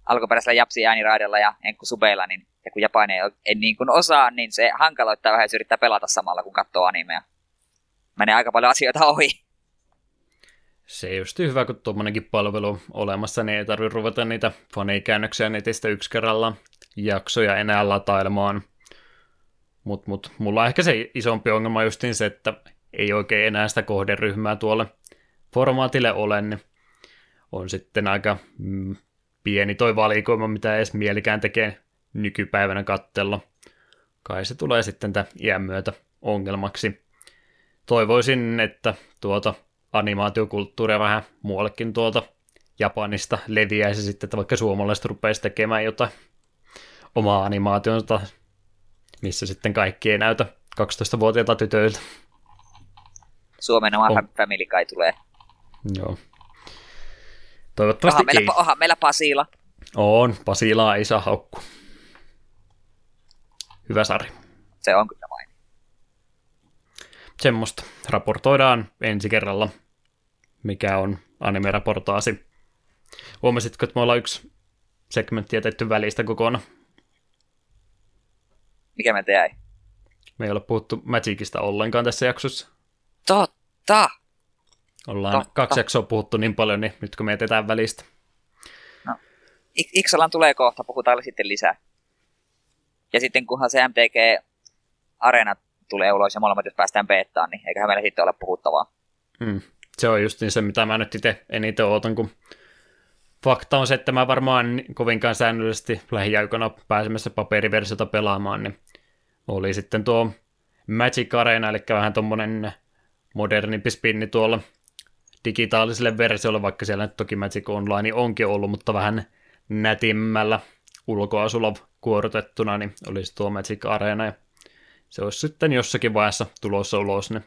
alkuperäisellä japsi ääniraidella ja enku subeilla, niin ja kun japani ei, ei niin kuin osaa, niin se hankaloittaa vähän, jos yrittää pelata samalla, kun katsoo animea. Menee aika paljon asioita ohi. Se just hyvä, kun tuommoinenkin palvelu on olemassa, niin ei tarvitse ruveta niitä fanikäännöksiä netistä yksi kerralla jaksoja enää latailemaan. Mutta mut, mulla on ehkä se isompi ongelma justiin se, että ei oikein enää sitä kohderyhmää tuolle formaatille ole, niin on sitten aika mm, pieni toi valikoima, mitä edes mielikään tekee nykypäivänä kattella. Kai se tulee sitten tämän iän myötä ongelmaksi. Toivoisin, että tuota animaatiokulttuuria vähän muuallekin tuolta Japanista leviäisi sitten, että vaikka suomalaiset rupeaisi tekemään jotain omaa animaationsa, missä sitten kaikki ei näytä 12-vuotiailta tytöiltä. Suomen oma oh. Family Guy tulee. Joo. Toivottavasti oha, meillä, meillä Pasila. On, Pasilaa ei saa haukku. Hyvä sarja. Se on kyllä vain. Semmoista. Raportoidaan ensi kerralla, mikä on anime-raportaasi. Huomasitko, että me ollaan yksi segmentti jätetty välistä kokonaan? Mikä me jäi? Me ei ole puhuttu Magicista ollenkaan tässä jaksossa. Totta! Ollaan Totta. kaksi jaksoa puhuttu niin paljon, niin nyt kun me jätetään välistä. No. Iksalan tulee kohta, puhutaan sitten lisää. Ja sitten kunhan se MTG Arena tulee ulos ja molemmat jos päästään beettaan, niin eiköhän meillä sitten ole puhuttavaa. Hmm. Se on just niin se, mitä mä nyt itse eniten ootan, kun fakta on se, että mä varmaan kovinkaan säännöllisesti lähiaikoina pääsemässä paperiversiota pelaamaan, niin oli sitten tuo Magic Arena, eli vähän tuommoinen modernimpi spinni tuolla digitaaliselle versiolle, vaikka siellä nyt toki Magic Online onkin ollut, mutta vähän nätimmällä ulkoasulla kuorotettuna, niin olisi tuo Magic Arena, ja se olisi sitten jossakin vaiheessa tulossa ulos, niin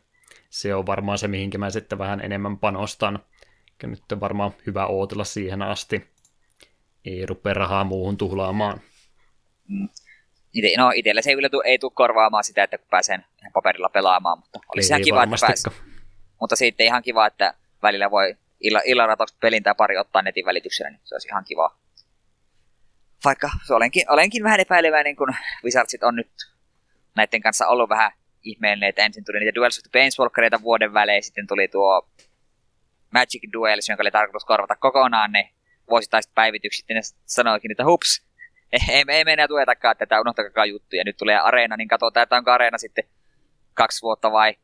se on varmaan se, mihinkä mä sitten vähän enemmän panostan. Ja nyt on varmaan hyvä ootella siihen asti. Ei rupea rahaa muuhun tuhlaamaan. Ite, no itselle se ei kyllä tu, ei tule korvaamaan sitä, että kun pääsen paperilla pelaamaan, mutta olisi ihan kiva, että pääs. Mutta sitten ihan kiva, että välillä voi illa, illan pelin tai pari ottaa netin välityksellä, niin se olisi ihan kiva. Vaikka olenkin, olenkin vähän epäileväinen, kun Wizardsit on nyt näiden kanssa ollut vähän ihmeellinen, että ensin tuli niitä Duels of the Planeswalkereita vuoden välein, sitten tuli tuo Magic Duels, jonka oli tarkoitus korvata kokonaan ne vuosittaiset päivitykset, ja ne sanoikin, että hups, ei, ei me enää tuetakaan tätä, unohtakaa juttuja. Nyt tulee Areena, niin katsotaan, että onko Areena sitten kaksi vuotta vai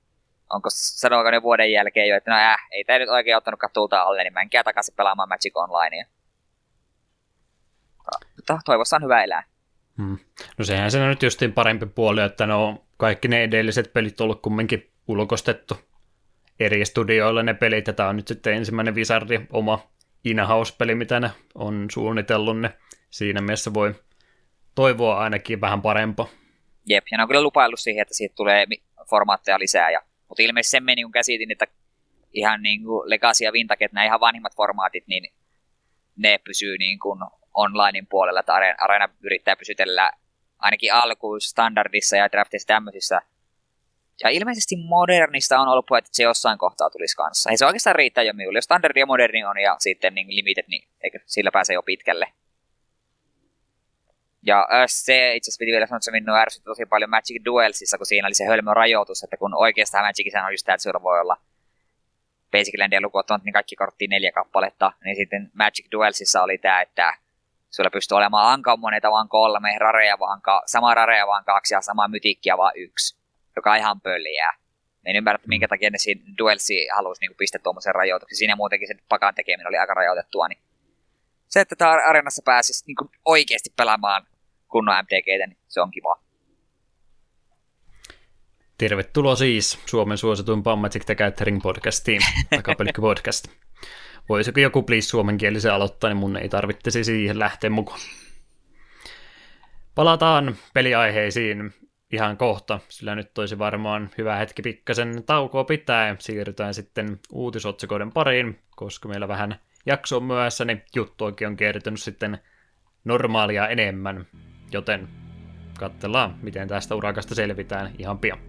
onko sanoiko ne vuoden jälkeen jo, että no äh, ei tämä nyt oikein ottanut tulta alle, niin menkää takaisin pelaamaan Magic Onlinea. Mutta toivossa on hyvä elää. Hmm. No sehän se on nyt justiin parempi puoli, että no kaikki ne edelliset pelit on ollut kumminkin ulkostettu eri studioilla ne pelit, ja tämä on nyt sitten ensimmäinen Wizardi oma in-house-peli, mitä ne on suunnitellut, ne siinä mielessä voi toivoa ainakin vähän parempaa. Jep, ja ne on kyllä lupaillut siihen, että siitä tulee formaatteja lisää, ja, mutta ilmeisesti sen meni, kun käsitin, että ihan niin kuin Legacy ja Vintage, nämä ihan vanhimmat formaatit, niin ne pysyy niin kuin onlinein puolella, että Arena yrittää pysytellä ainakin alkuun standardissa ja draftissa tämmöisissä. Ja ilmeisesti modernista on ollut puhe, että se jossain kohtaa tulisi kanssa. Ei se oikeastaan riittää jo minulle. Jos standardi ja moderni on ja sitten niin limited, niin eikö sillä pääse jo pitkälle. Ja se itse asiassa piti vielä sanoa, että se minua ärsytti tosi paljon Magic Duelsissa, kun siinä oli se hölmö rajoitus, että kun oikeastaan Magicissa on just tämä, että sulla voi olla Basic Landia lukuun niin kaikki korttiin neljä kappaletta, niin sitten Magic Duelsissa oli tämä, että sulla pystyy olemaan ankamoneita vaan kolme, rareja vaan ka- sama rareja vaan kaksi ja sama mytikkiä vaan yksi, joka on ihan pölliä. En ymmärrä, että minkä takia ne siinä Duelsi halusi niin pistää tuommoisen rajoituksen. Siinä muutenkin se pakan tekeminen oli aika rajoitettua, niin se, että tämä arenassa pääsisi niin oikeasti pelaamaan kunnon MTGtä, niin se on kiva. Tervetuloa siis Suomen suosituin Magic the Gathering podcastiin, Takapelkky podcast. Voisiko joku please suomenkielisen aloittaa, niin mun ei tarvittaisi siihen lähteä mukaan. Palataan peliaiheisiin ihan kohta, sillä nyt olisi varmaan hyvä hetki pikkasen taukoa pitää ja siirrytään sitten uutisotsikoiden pariin, koska meillä vähän jakso on myöhässä, niin juttuakin on kertynyt sitten normaalia enemmän, joten katsellaan, miten tästä urakasta selvitään ihan pian.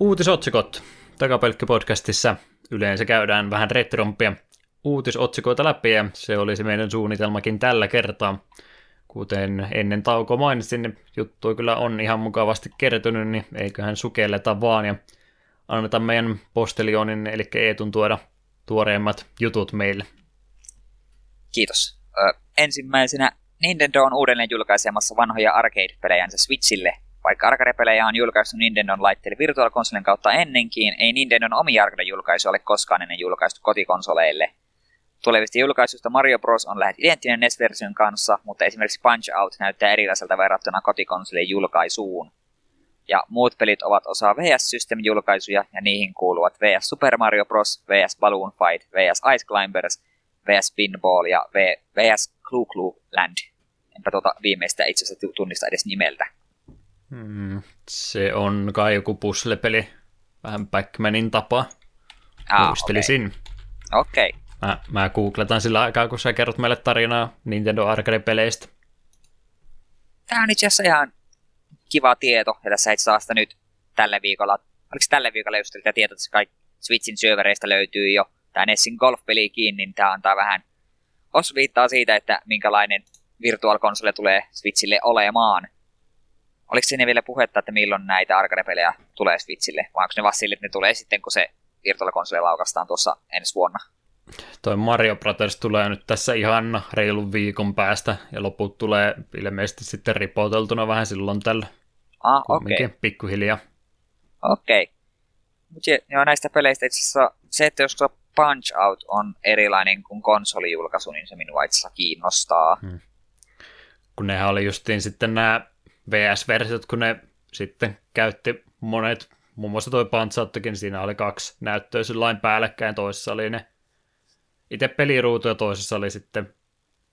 Uutisotsikot. Takapelkki-podcastissa yleensä käydään vähän retrompia uutisotsikoita läpi ja se olisi meidän suunnitelmakin tällä kertaa. Kuten ennen tauko mainitsin, niin juttu kyllä on ihan mukavasti kertynyt, niin eiköhän sukelleta vaan ja anneta meidän postelionin eli Eetun tuoda tuoreimmat jutut meille. Kiitos. Ö, ensimmäisenä Nintendo on uudelleen julkaisemassa vanhoja arcade-pelejänsä Switchille vaikka arcade-pelejä on julkaistu Nintendon laitteille Virtual Consolen kautta ennenkin, ei Nintendon omia arcade-julkaisu ole koskaan ennen julkaistu kotikonsoleille. Tulevista julkaisuista Mario Bros. on lähes identtinen NES-version kanssa, mutta esimerkiksi Punch-Out näyttää erilaiselta verrattuna kotikonsolien julkaisuun. Ja muut pelit ovat osa VS System-julkaisuja, ja niihin kuuluvat VS Super Mario Bros., VS Balloon Fight, VS Ice Climbers, VS Pinball ja VS Clue Clue Land. Enpä tuota viimeistä itse asiassa tunnista edes nimeltä. Hmm, se on kai joku puzzle-peli, vähän Backmanin tapa. Ah, Muistelisin. Okei. Okay. Mä, mä googletan sillä aikaa, kun sä kerrot meille tarinaa Nintendo Arcade-peleistä. Tämä on itse asiassa ihan kiva tieto, ja tässä itse asiassa nyt tällä viikolla, oliko tällä viikolla just tämä tieto, että kaikki Switchin syövereistä löytyy jo tämä Nessin golf-peli kiinni, niin tämä antaa vähän osviittaa siitä, että minkälainen Virtual Console tulee Switchille olemaan. Oliko siinä vielä puhetta, että milloin näitä arcade-pelejä tulee Switchille, vai onko ne vaan sille, että ne tulee sitten, kun se Virtual Console laukastaan tuossa ensi vuonna? toi Mario Brothers tulee nyt tässä ihan reilun viikon päästä, ja loput tulee ilmeisesti sitten ripoteltuna vähän silloin tällä. Ah, okei. Okay. Pikkuhiljaa. Okei. Okay. Mutta joo, näistä peleistä itse asiassa se, että jos Punch Out on erilainen kuin konsolijulkaisu, niin se minua itse asiassa kiinnostaa. Hmm. Kun nehän oli justiin sitten nämä VS-versiot, kun ne sitten käytti monet, muun muassa toi Punch Outkin, siinä oli kaksi näyttöä lain päällekkäin, toisessa oli ne itse peliruutu ja toisessa oli sitten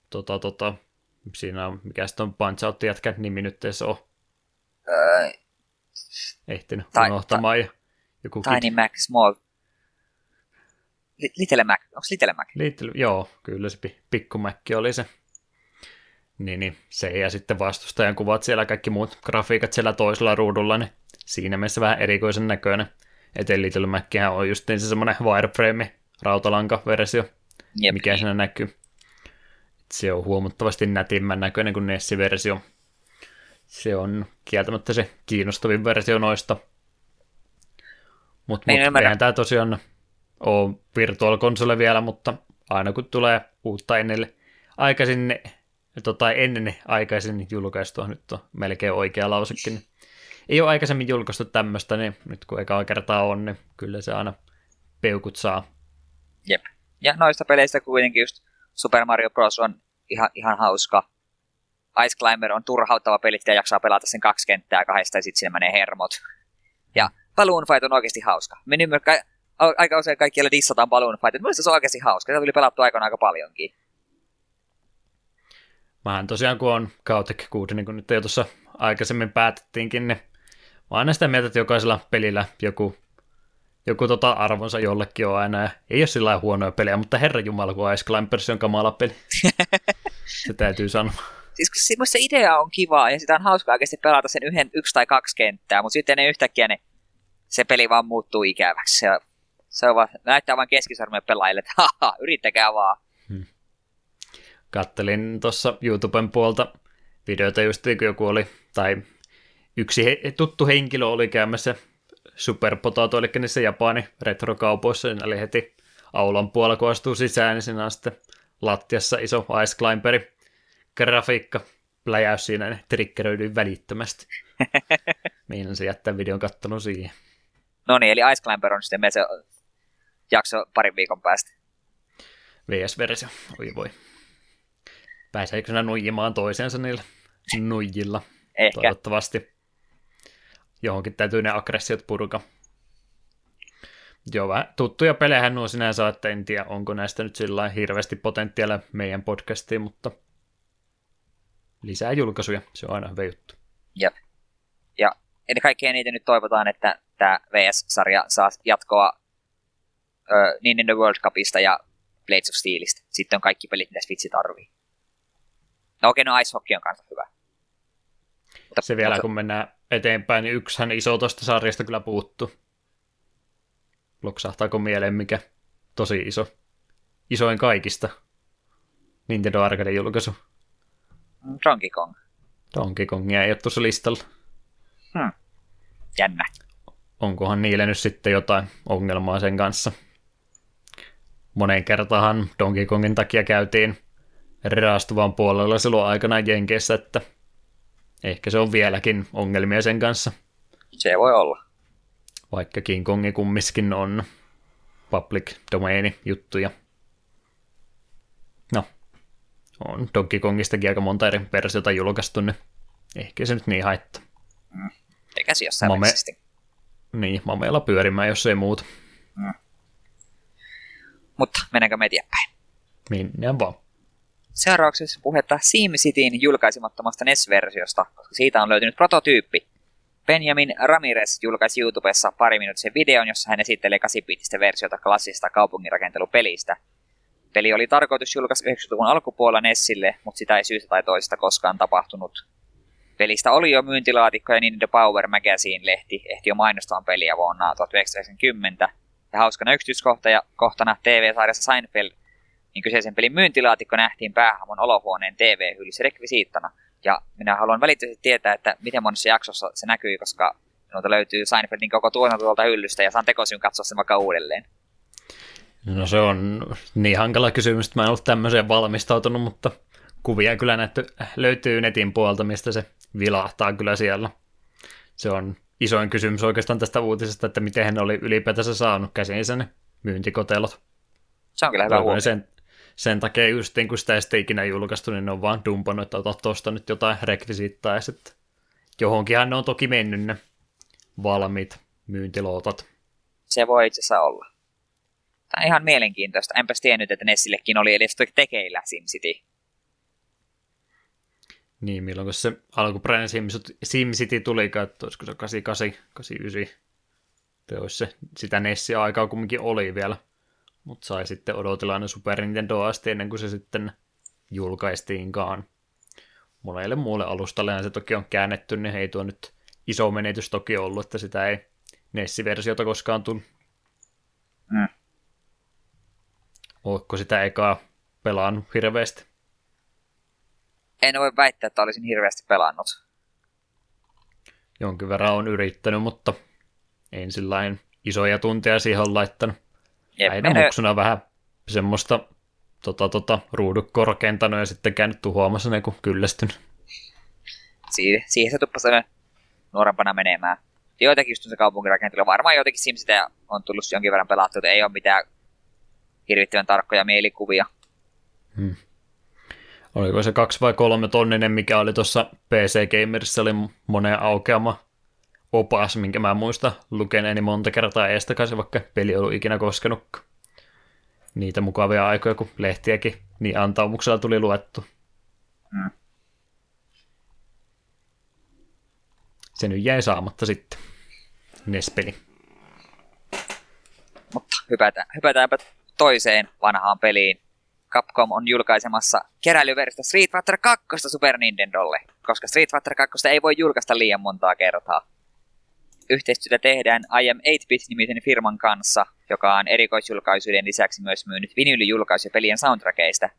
tota, tota, siinä on, mikä sitten on Punch Out jätkän nimi nyt ei se ole. Öö, ehtinyt tai, unohtamaan. Ta- ja joku Tiny kit. Mac Small. Little Mac, onko Little Mac? Little, joo, kyllä se pikku Mac oli se. Niin, niin, se ja sitten vastustajan kuvat siellä, kaikki muut grafiikat siellä toisella ruudulla, niin siinä mielessä vähän erikoisen näköinen. Eteen Little Macihän on just niin se semmoinen wireframe rautalanka-versio, Jep. mikä siinä näkyy. Se on huomattavasti nätimmän näköinen kuin Nessi-versio. Se on kieltämättä se kiinnostavin versio noista. Mutta mut, eihän tämä tosiaan ole Virtual Console vielä, mutta aina kun tulee uutta ennen aikaisin, tota, ennen aikaisin julkaistua, nyt on melkein oikea lausekin, ei ole aikaisemmin julkaistu tämmöistä, niin nyt kun eka kertaa on, niin kyllä se aina peukut saa. Jep. Ja noista peleistä kuitenkin just Super Mario Bros. on ihan, ihan hauska. Ice Climber on turhauttava peli, ja jaksaa pelata sen kaksi kenttää kahdesta ja sitten sinne menee hermot. Ja Balloon Fight on oikeasti hauska. Me ymmärrän, aika usein kaikkialla dissataan Balloon Fight. Mielestäni se on oikeasti hauska. Sitä tuli pelattu aikana aika paljonkin. Mähän tosiaan, kun on Kautek 6, niin kuin nyt jo tuossa aikaisemmin päätettiinkin, niin mä aina sitä mieltä, että jokaisella pelillä joku, joku tota arvonsa jollekin on aina, ja ei ole sillä huonoja pelejä, mutta herra jumala, kun Ice Climbers on kamala peli. se täytyy sanoa. Siis kun se idea on kiva ja sitä on hauska oikeasti pelata sen yhden, yksi tai kaksi kenttää, mutta sitten ne yhtäkkiä ne se peli vaan muuttuu ikäväksi. Se, se on vaan, näyttää vain keskisormen pelaajille, että haha, yrittäkää vaan. Kattelin tuossa YouTuben puolta videoita just kun joku oli, tai yksi he, tuttu henkilö oli käymässä Super Potato, eli niissä Japani retrokaupoissa, niin oli heti aulan puolella, kun astuu sisään, niin siinä on sitten lattiassa iso Ice Climberi grafiikka, pläjäys siinä, niin triggeröidyin välittömästi. Mihin se jättää videon kattonut siihen. No niin, eli Ice Climber on sitten se jakso parin viikon päästä. VS-versio, oi voi. Pääseekö sinä nuijimaan toisensa niillä nuijilla? Ehkä. Toivottavasti. Johonkin täytyy ne aggressiot purka. Joo, vähän tuttuja pelejä nuo sinänsä, että en tiedä, onko näistä nyt sillä hirveästi potentiaalia meidän podcastiin, mutta lisää julkaisuja, se on aina hyvä juttu. Jep. Ja ennen kaikkea niitä nyt toivotaan, että tämä VS-sarja saa jatkoa uh, Nintendo World Cupista ja Blades of Steelista. Sitten on kaikki pelit, mitä Switch tarvii. No okei, okay, no Ice Hockey on kanssa hyvä. Mutta, se vielä, mutta... kun mennään eteenpäin, niin yksihän iso tuosta sarjasta kyllä puuttu. Loksahtaako mieleen mikä tosi iso? Isoin kaikista. Nintendo Arcade julkaisu. Donkey Kong. Donkey Kongia ei ole tuossa listalla. Hmm. Jännä onkohan niille nyt sitten jotain ongelmaa sen kanssa. Moneen kertaan Donkey Kongin takia käytiin raastuvan puolella silloin aikana Jenkeissä, että ehkä se on vieläkin ongelmia sen kanssa. Se voi olla. Vaikka King Kongi kummiskin on public domain juttuja. No, on Donkey Kongistakin aika monta eri versiota julkaistu, niin ehkä se nyt niin haittaa. Mm. Eikä se Mame, niin, mameella pyörimään, jos ei muuta. Mm. Mutta mennäänkö me eteenpäin? Minne vaan. Seuraavaksi puhetta SimCityn julkaisemattomasta NES-versiosta, koska siitä on löytynyt prototyyppi. Benjamin Ramirez julkaisi YouTubessa pari minuuttisen videon, jossa hän esittelee 8 versiota klassista kaupunginrakentelupelistä. Peli oli tarkoitus julkaista 90-luvun alkupuolella Nessille, mutta sitä ei syystä tai toisesta koskaan tapahtunut. Pelistä oli jo myyntilaatikko ja The Power Magazine-lehti ehti jo mainostamaan peliä vuonna 1990. Ja hauskana yksityiskohtana TV-sarjassa Seinfeld, niin kyseisen pelin myyntilaatikko nähtiin päähamon olohuoneen TV-hyllyssä rekvisiittana. Ja minä haluan välittömästi tietää, että miten monessa jaksossa se näkyy, koska minulta löytyy Seinfeldin koko tuotanto tuolta hyllystä ja saan tekosyyn katsoa sen vaikka uudelleen. No se on niin hankala kysymys, että mä en ollut tämmöiseen valmistautunut, mutta kuvia kyllä näyttö, löytyy netin puolta, mistä se vilahtaa kyllä siellä. Se on isoin kysymys oikeastaan tästä uutisesta, että miten hän oli ylipäätänsä saanut käsiinsä ne myyntikotelot. Se on kyllä hyvä huomio. Sen, sen takia just niin kun sitä ei sitten ikinä julkaistu, niin ne on vaan dumpannut, että ota tuosta nyt jotain rekvisiittaa ja sitten johonkinhan ne on toki mennyt ne valmiit myyntilootat. Se voi itse asiassa olla. Tämä on ihan mielenkiintoista. Enpäs tiennyt, että Nessillekin oli edes tekeillä SimCity. Niin, milloin se alkuperäinen SimCity tuli, että olisiko se 88, 89. Se olisi se, sitä Nessia aikaa kumminkin oli vielä, mutta sai sitten odotella aina Super Nintendo asti ennen kuin se sitten julkaistiinkaan. Monelle muulle alustallehan se toki on käännetty, niin ei tuo nyt iso menetys toki ollut, että sitä ei Nessi-versiota koskaan tullut. Mm. Oletko sitä ekaa pelannut hirveästi? En voi väittää, että olisin hirveästi pelannut. Jonkin verran on yrittänyt, mutta en sillain isoja tunteja siihen on laittanut. Jep, mene... muksuna vähän semmoista tota, tota, ruudut korkeintanut ja sitten käynyt tuhoamassa ne, kun kyllästynyt. Siihen, siihen se tuppasi nuorempana menemään. Joitakin just se kaupunkirakenteella, varmaan joitakin Simsitä on tullut jonkin verran pelattu, että ei ole mitään hirvittävän tarkkoja mielikuvia. Hmm. Oliko se kaksi vai kolme tonninen, mikä oli tuossa PC Gamerissa, oli monen aukeama opas, minkä mä muista lukeneeni monta kertaa eestakaisin, vaikka peli ei ollut ikinä koskenut. Niitä mukavia aikoja, kun lehtiäkin niin antaumuksella tuli luettu. Hmm. Se nyt jäi saamatta sitten. Nespeli. Mutta hypätään, hypätäänpä toiseen vanhaan peliin. Capcom on julkaisemassa keräilyveristä Street Fighter 2 Super Nintendolle, koska Street Fighter 2 ei voi julkaista liian montaa kertaa. Yhteistyötä tehdään I Am 8-bit-nimisen firman kanssa, joka on erikoisjulkaisuiden lisäksi myös myynyt vinyylijulkaisuja pelien soundtrackeista.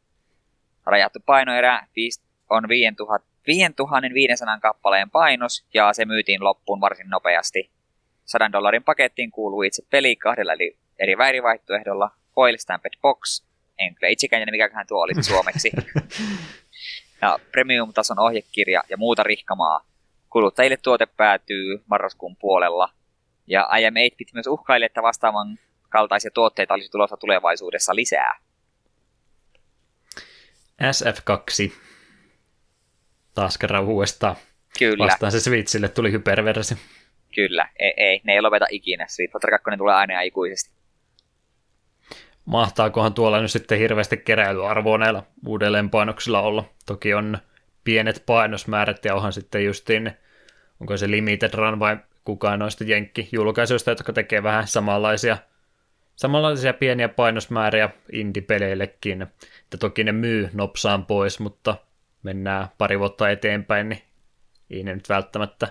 Rajattu painoerä on 5500 kappaleen painos, ja se myytiin loppuun varsin nopeasti. 100 dollarin pakettiin kuuluu itse peli kahdella eri värivaihtoehdolla, foil stamped box, en kyllä itsekään tiedä mikäköhän tuo olisi suomeksi. ja premium-tason ohjekirja ja muuta rihkamaa. Kuluttajille tuote päätyy marraskuun puolella. Ja IM 8 myös uhkaili, että vastaavan kaltaisia tuotteita olisi tulossa tulevaisuudessa lisää. SF2. Taas kerran uudestaan. Kyllä. Vastaan se Switchille tuli hyperversio. Kyllä, ei, ei, ne ei lopeta ikinä. Street Fighter 2 tulee aina ja ikuisesti mahtaakohan tuolla nyt sitten hirveästi keräilyarvoa näillä uudelleenpainoksilla olla. Toki on pienet painosmäärät ja onhan sitten justiin, onko se limited run vai kukaan noista jenkki-julkaisuista, jotka tekee vähän samanlaisia, samanlaisia pieniä painosmääriä indie-peleillekin. Että toki ne myy nopsaan pois, mutta mennään pari vuotta eteenpäin, niin ei ne nyt välttämättä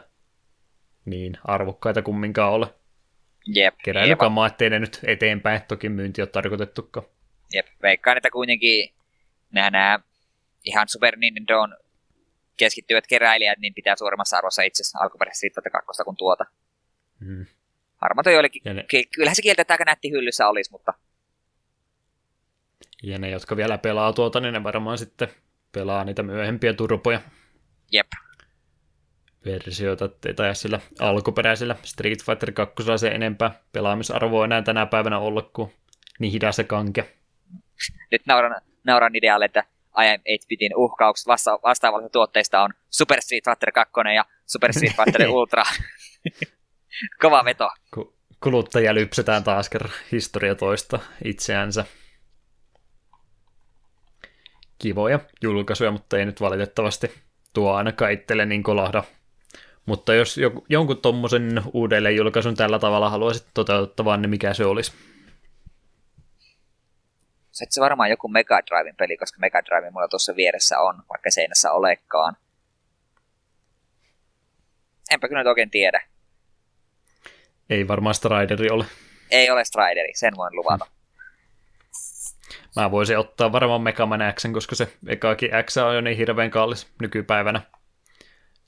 niin arvokkaita kumminkaan ole. Jep. Keräilykamaa, ettei ne nyt eteenpäin, toki myynti on tarkoitettukaan. Jep, veikkaan, että kuitenkin nämä, nämä ihan Super Nintendoon keskittyvät keräilijät, niin pitää suuremmassa arvossa itse asiassa alkuperäisessä Street 2 kuin tuota. Hmm. Varmaan toi olikin, ne... kyllähän se kieltä, että aika nätti hyllyssä olisi, mutta... Ja ne, jotka vielä pelaa tuota, niin ne varmaan sitten pelaa niitä myöhempiä turpoja. Jep versioita, ettei tai sillä alkuperäisellä Street Fighter 2 se enempää pelaamisarvoa enää tänä päivänä olla kuin niin hidas se kanke. Nyt nauran, nauran idealle, että I am 8-bitin uhkaukset vasta- vastaavallista tuotteista on Super Street Fighter 2 ja Super Street Fighter Ultra. Kova veto. Ku- kuluttaja lypsetään taas kerran historia toista itseänsä. Kivoja julkaisuja, mutta ei nyt valitettavasti tuo ainakaan itselle niin kolahda mutta jos joku, jonkun tuommoisen uudelleen julkaisun tällä tavalla haluaisit toteuttavan, niin mikä se olisi? Se, se varmaan joku Mega Driven peli, koska Mega Drive mulla tuossa vieressä on, vaikka seinässä olekaan. Enpä kyllä nyt oikein tiedä. Ei varmaan Strideri ole. Ei ole Strideri, sen voin luvata. Mä voisin ottaa varmaan Mega Man X, koska se ekaakin X on jo niin hirveän kallis nykypäivänä.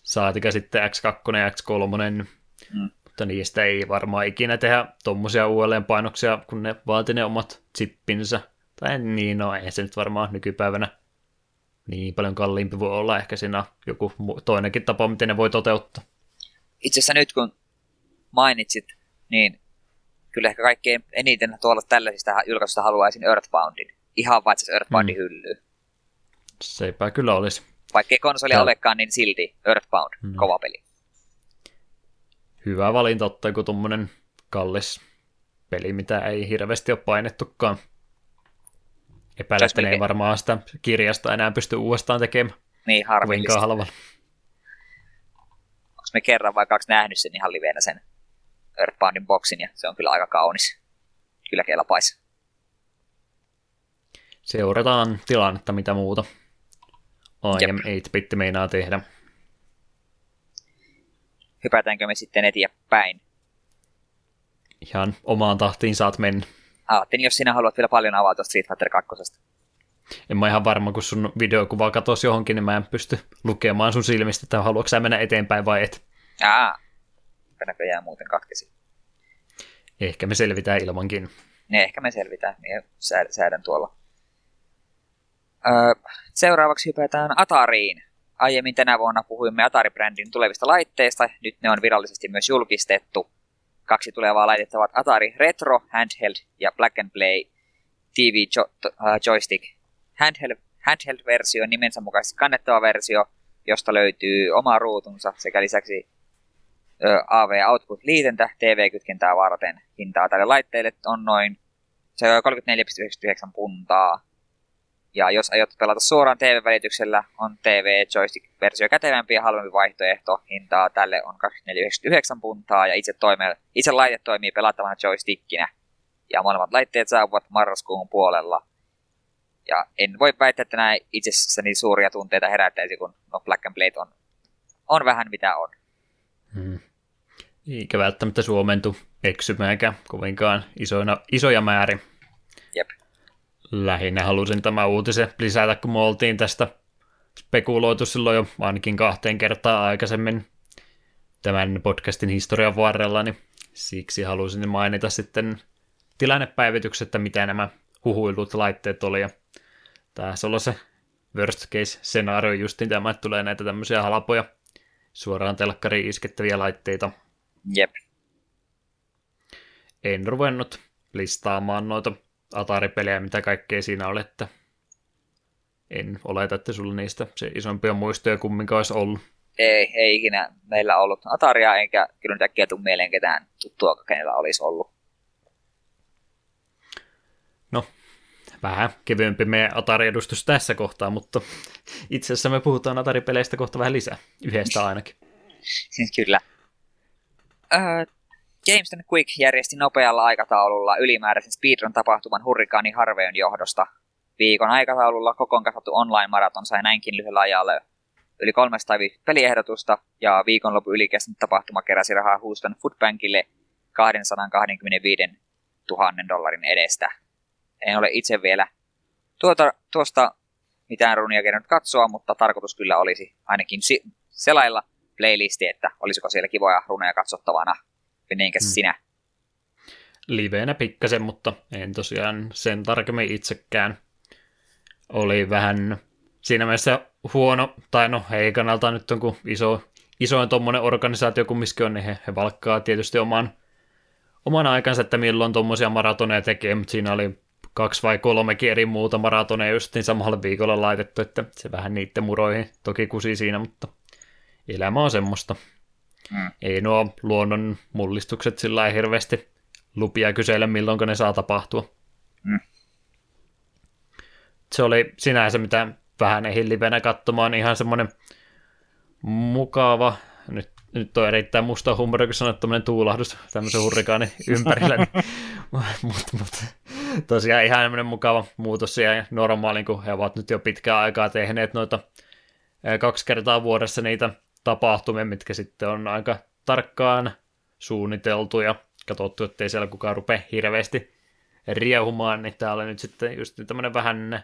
Saatikä sitten X2 ja X3. Mm. Mutta niistä ei varmaan ikinä tehdä tuommoisia uudelleenpainoksia, kun ne vaati ne omat chippinsä. Tai niin, no ei se nyt varmaan nykypäivänä niin paljon kalliimpi voi olla. Ehkä siinä joku toinenkin tapa, miten ne voi toteuttaa. Itse asiassa nyt kun mainitsit, niin kyllä ehkä kaikkein eniten tuolla tällaisista julkaisuista haluaisin Earthboundin. Ihan vaan se Earthboundin mm. hyllyy. Seipä kyllä olisi. Vaikka ei konsoli olekaan, niin silti Earthbound, mm. kova peli. Hyvä valinta ottaa joku tuommoinen kallis peli, mitä ei hirveästi ole painettukaan. Epäilen, että ne ei varmaan sitä kirjasta enää pysty uudestaan tekemään. Niin, harmillista. halvalla. Onko me kerran vai kaksi nähnyt sen ihan liveenä sen Earthboundin boksin, ja se on kyllä aika kaunis. Kyllä kelpaisi. Seurataan tilannetta, mitä muuta IM 8-bit meinaa tehdä. Hypätäänkö me sitten eteenpäin? Ihan omaan tahtiin saat mennä. Ajattelin, jos sinä haluat vielä paljon avata Street Fighter 2. En mä ihan varma, kun sun videokuva katosi johonkin, niin mä en pysty lukemaan sun silmistä, että haluatko sä mennä eteenpäin vai et. Aa, näköjään muuten katkesi. Ehkä me selvitään ilmankin. Ne, ehkä me selvitään. Niin säädän tuolla. Öö, seuraavaksi hypätään Atariin. Aiemmin tänä vuonna puhuimme Atari-brändin tulevista laitteista. Nyt ne on virallisesti myös julkistettu. Kaksi tulevaa laitetta ovat Atari Retro, Handheld ja Black and Play TV jo- uh, Joystick. Handheld, handheld-versio on nimensä mukaisesti kannettava versio, josta löytyy oma ruutunsa sekä lisäksi AV Output liitäntä TV-kytkentää varten. Hintaa tälle laitteelle on noin se on 34,99 puntaa. Ja jos aiot pelata suoraan TV-välityksellä, on TV Joystick-versio kätevämpi ja halvempi vaihtoehto. Hintaa tälle on 24,99 puntaa ja itse, toime, itse laite toimii pelattavana joystickinä. Ja molemmat laitteet saapuvat marraskuun puolella. Ja en voi väittää, että näin asiassa niin suuria tunteita herättäisi, kun no Black and Blade on, on vähän mitä on. Hmm. Eikä välttämättä suomentu eksymäänkään kovinkaan isoina, isoja määrin. Lähinnä halusin tämä uutisen lisätä, kun me oltiin tästä spekuloitu silloin jo ainakin kahteen kertaan aikaisemmin tämän podcastin historian varrella, niin siksi halusin mainita sitten tilannepäivitykset, että mitä nämä huhuilut laitteet oli. Ja tässä on se worst case scenario justin tämä, että tulee näitä tämmöisiä halpoja suoraan telkkariin iskettäviä laitteita. Jep. En ruvennut listaamaan noita Atari-pelejä, mitä kaikkea siinä oli, että en oleta, että sulla niistä se isompia muistoja kumminkaan olisi ollut. Ei, ei ikinä meillä ollut Ataria, enkä kyllä nyt äkkiä tule mieleen ketään tuttua, kenellä olisi ollut. No, vähän kevyempi meidän Atari-edustus tässä kohtaa, mutta itse asiassa me puhutaan Atari-peleistä kohta vähän lisää, yhdestä ainakin. Siis kyllä. Äh, Games Quick järjesti nopealla aikataululla ylimääräisen speedrun-tapahtuman hurrikaani Harveyn johdosta. Viikon aikataululla kokoon kasvattu online-maraton sai näinkin lyhyellä ajalla yli 300 peliehdotusta, ja viikonloppu ylikäsnyt tapahtuma keräsi rahaa Houston Foodbankille 225 000 dollarin edestä. En ole itse vielä tuota, tuosta mitään runia kerännyt katsoa, mutta tarkoitus kyllä olisi ainakin si- selailla playlisti, että olisiko siellä kivoja runeja katsottavana. Meneekä hmm. sinä? Liveenä pikkasen, mutta en tosiaan sen tarkemmin itsekään. Oli vähän siinä mielessä huono, tai no ei kannalta nyt on kun iso, isoin tuommoinen organisaatio kumminkin on, niin he, he valkkaa tietysti oman, oman aikansa, että milloin tuommoisia maratoneja tekee, mutta siinä oli kaksi vai kolme eri muuta maratoneja just niin samalla viikolla laitettu, että se vähän niiden muroihin toki kusi siinä, mutta elämä on semmoista. Mm. Ei nuo luonnon mullistukset sillä ei hirveästi lupia kysellä, milloin ne saa tapahtua. Mm. Se oli sinänsä, mitä vähän ehin livenä katsomaan, ihan semmoinen mukava, nyt, nyt on erittäin musta huumori, kun sanot tämmöinen tuulahdus tämmöisen hurrikaani ympärillä, niin, mutta mut, tosiaan ihan semmoinen mukava muutos ja normaalin, kun he ovat nyt jo pitkään aikaa tehneet noita kaksi kertaa vuodessa niitä tapahtumia, mitkä sitten on aika tarkkaan suunniteltu ja katsottu, ettei siellä kukaan rupea hirveästi riehumaan, niin täällä nyt sitten just tämmöinen vähän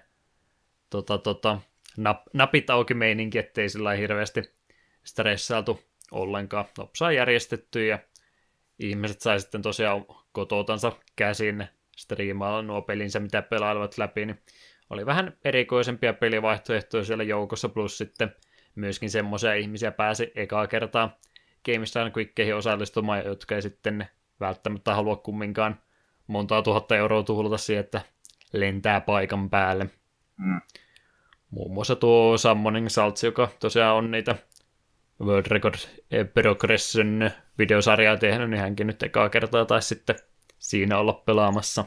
tota, tota, nap, napit auki meininki, ettei sillä hirveästi stressailtu ollenkaan. Nopsaa järjestetty ja ihmiset sai sitten tosiaan kototansa käsin striimailla nuo pelinsä, mitä pelailevat läpi, niin oli vähän erikoisempia pelivaihtoehtoja siellä joukossa, plus sitten myöskin semmoisia ihmisiä pääsi ekaa kertaa GameStar Quickkeihin osallistumaan, jotka ei sitten välttämättä halua kumminkaan montaa tuhatta euroa tuhlata siihen, että lentää paikan päälle. Mm. Muun muassa tuo Summoning Salts, joka tosiaan on niitä World Record Progression videosarjaa tehnyt, niin hänkin nyt ekaa kertaa taisi sitten siinä olla pelaamassa.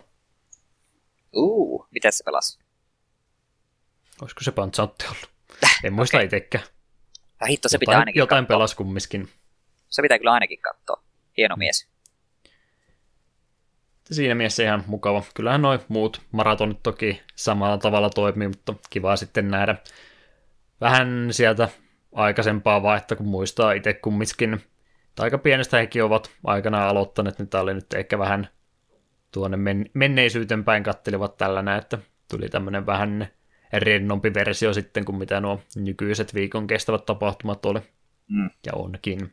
Uu, mitä se pelasi? Olisiko se Panzantti ollut? En muista okay. itsekään. Ja hitto, se jotain, pitää ainakin Jotain pelas kumminkin. Se pitää kyllä ainakin katsoa. Hieno mies. Siinä mielessä ihan mukava. Kyllähän noin muut maratonit toki samalla tavalla toimii, mutta kiva sitten nähdä vähän sieltä aikaisempaa vaihta, kun muistaa itse kumminkin. Aika pienestä hekin ovat aikanaan aloittaneet, niin tämä oli nyt ehkä vähän tuonne men- menneisyyteen päin kattelivat tällä että tuli tämmöinen vähän rennompi versio sitten kuin mitä nuo nykyiset viikon kestävät tapahtumat oli mm. ja onkin.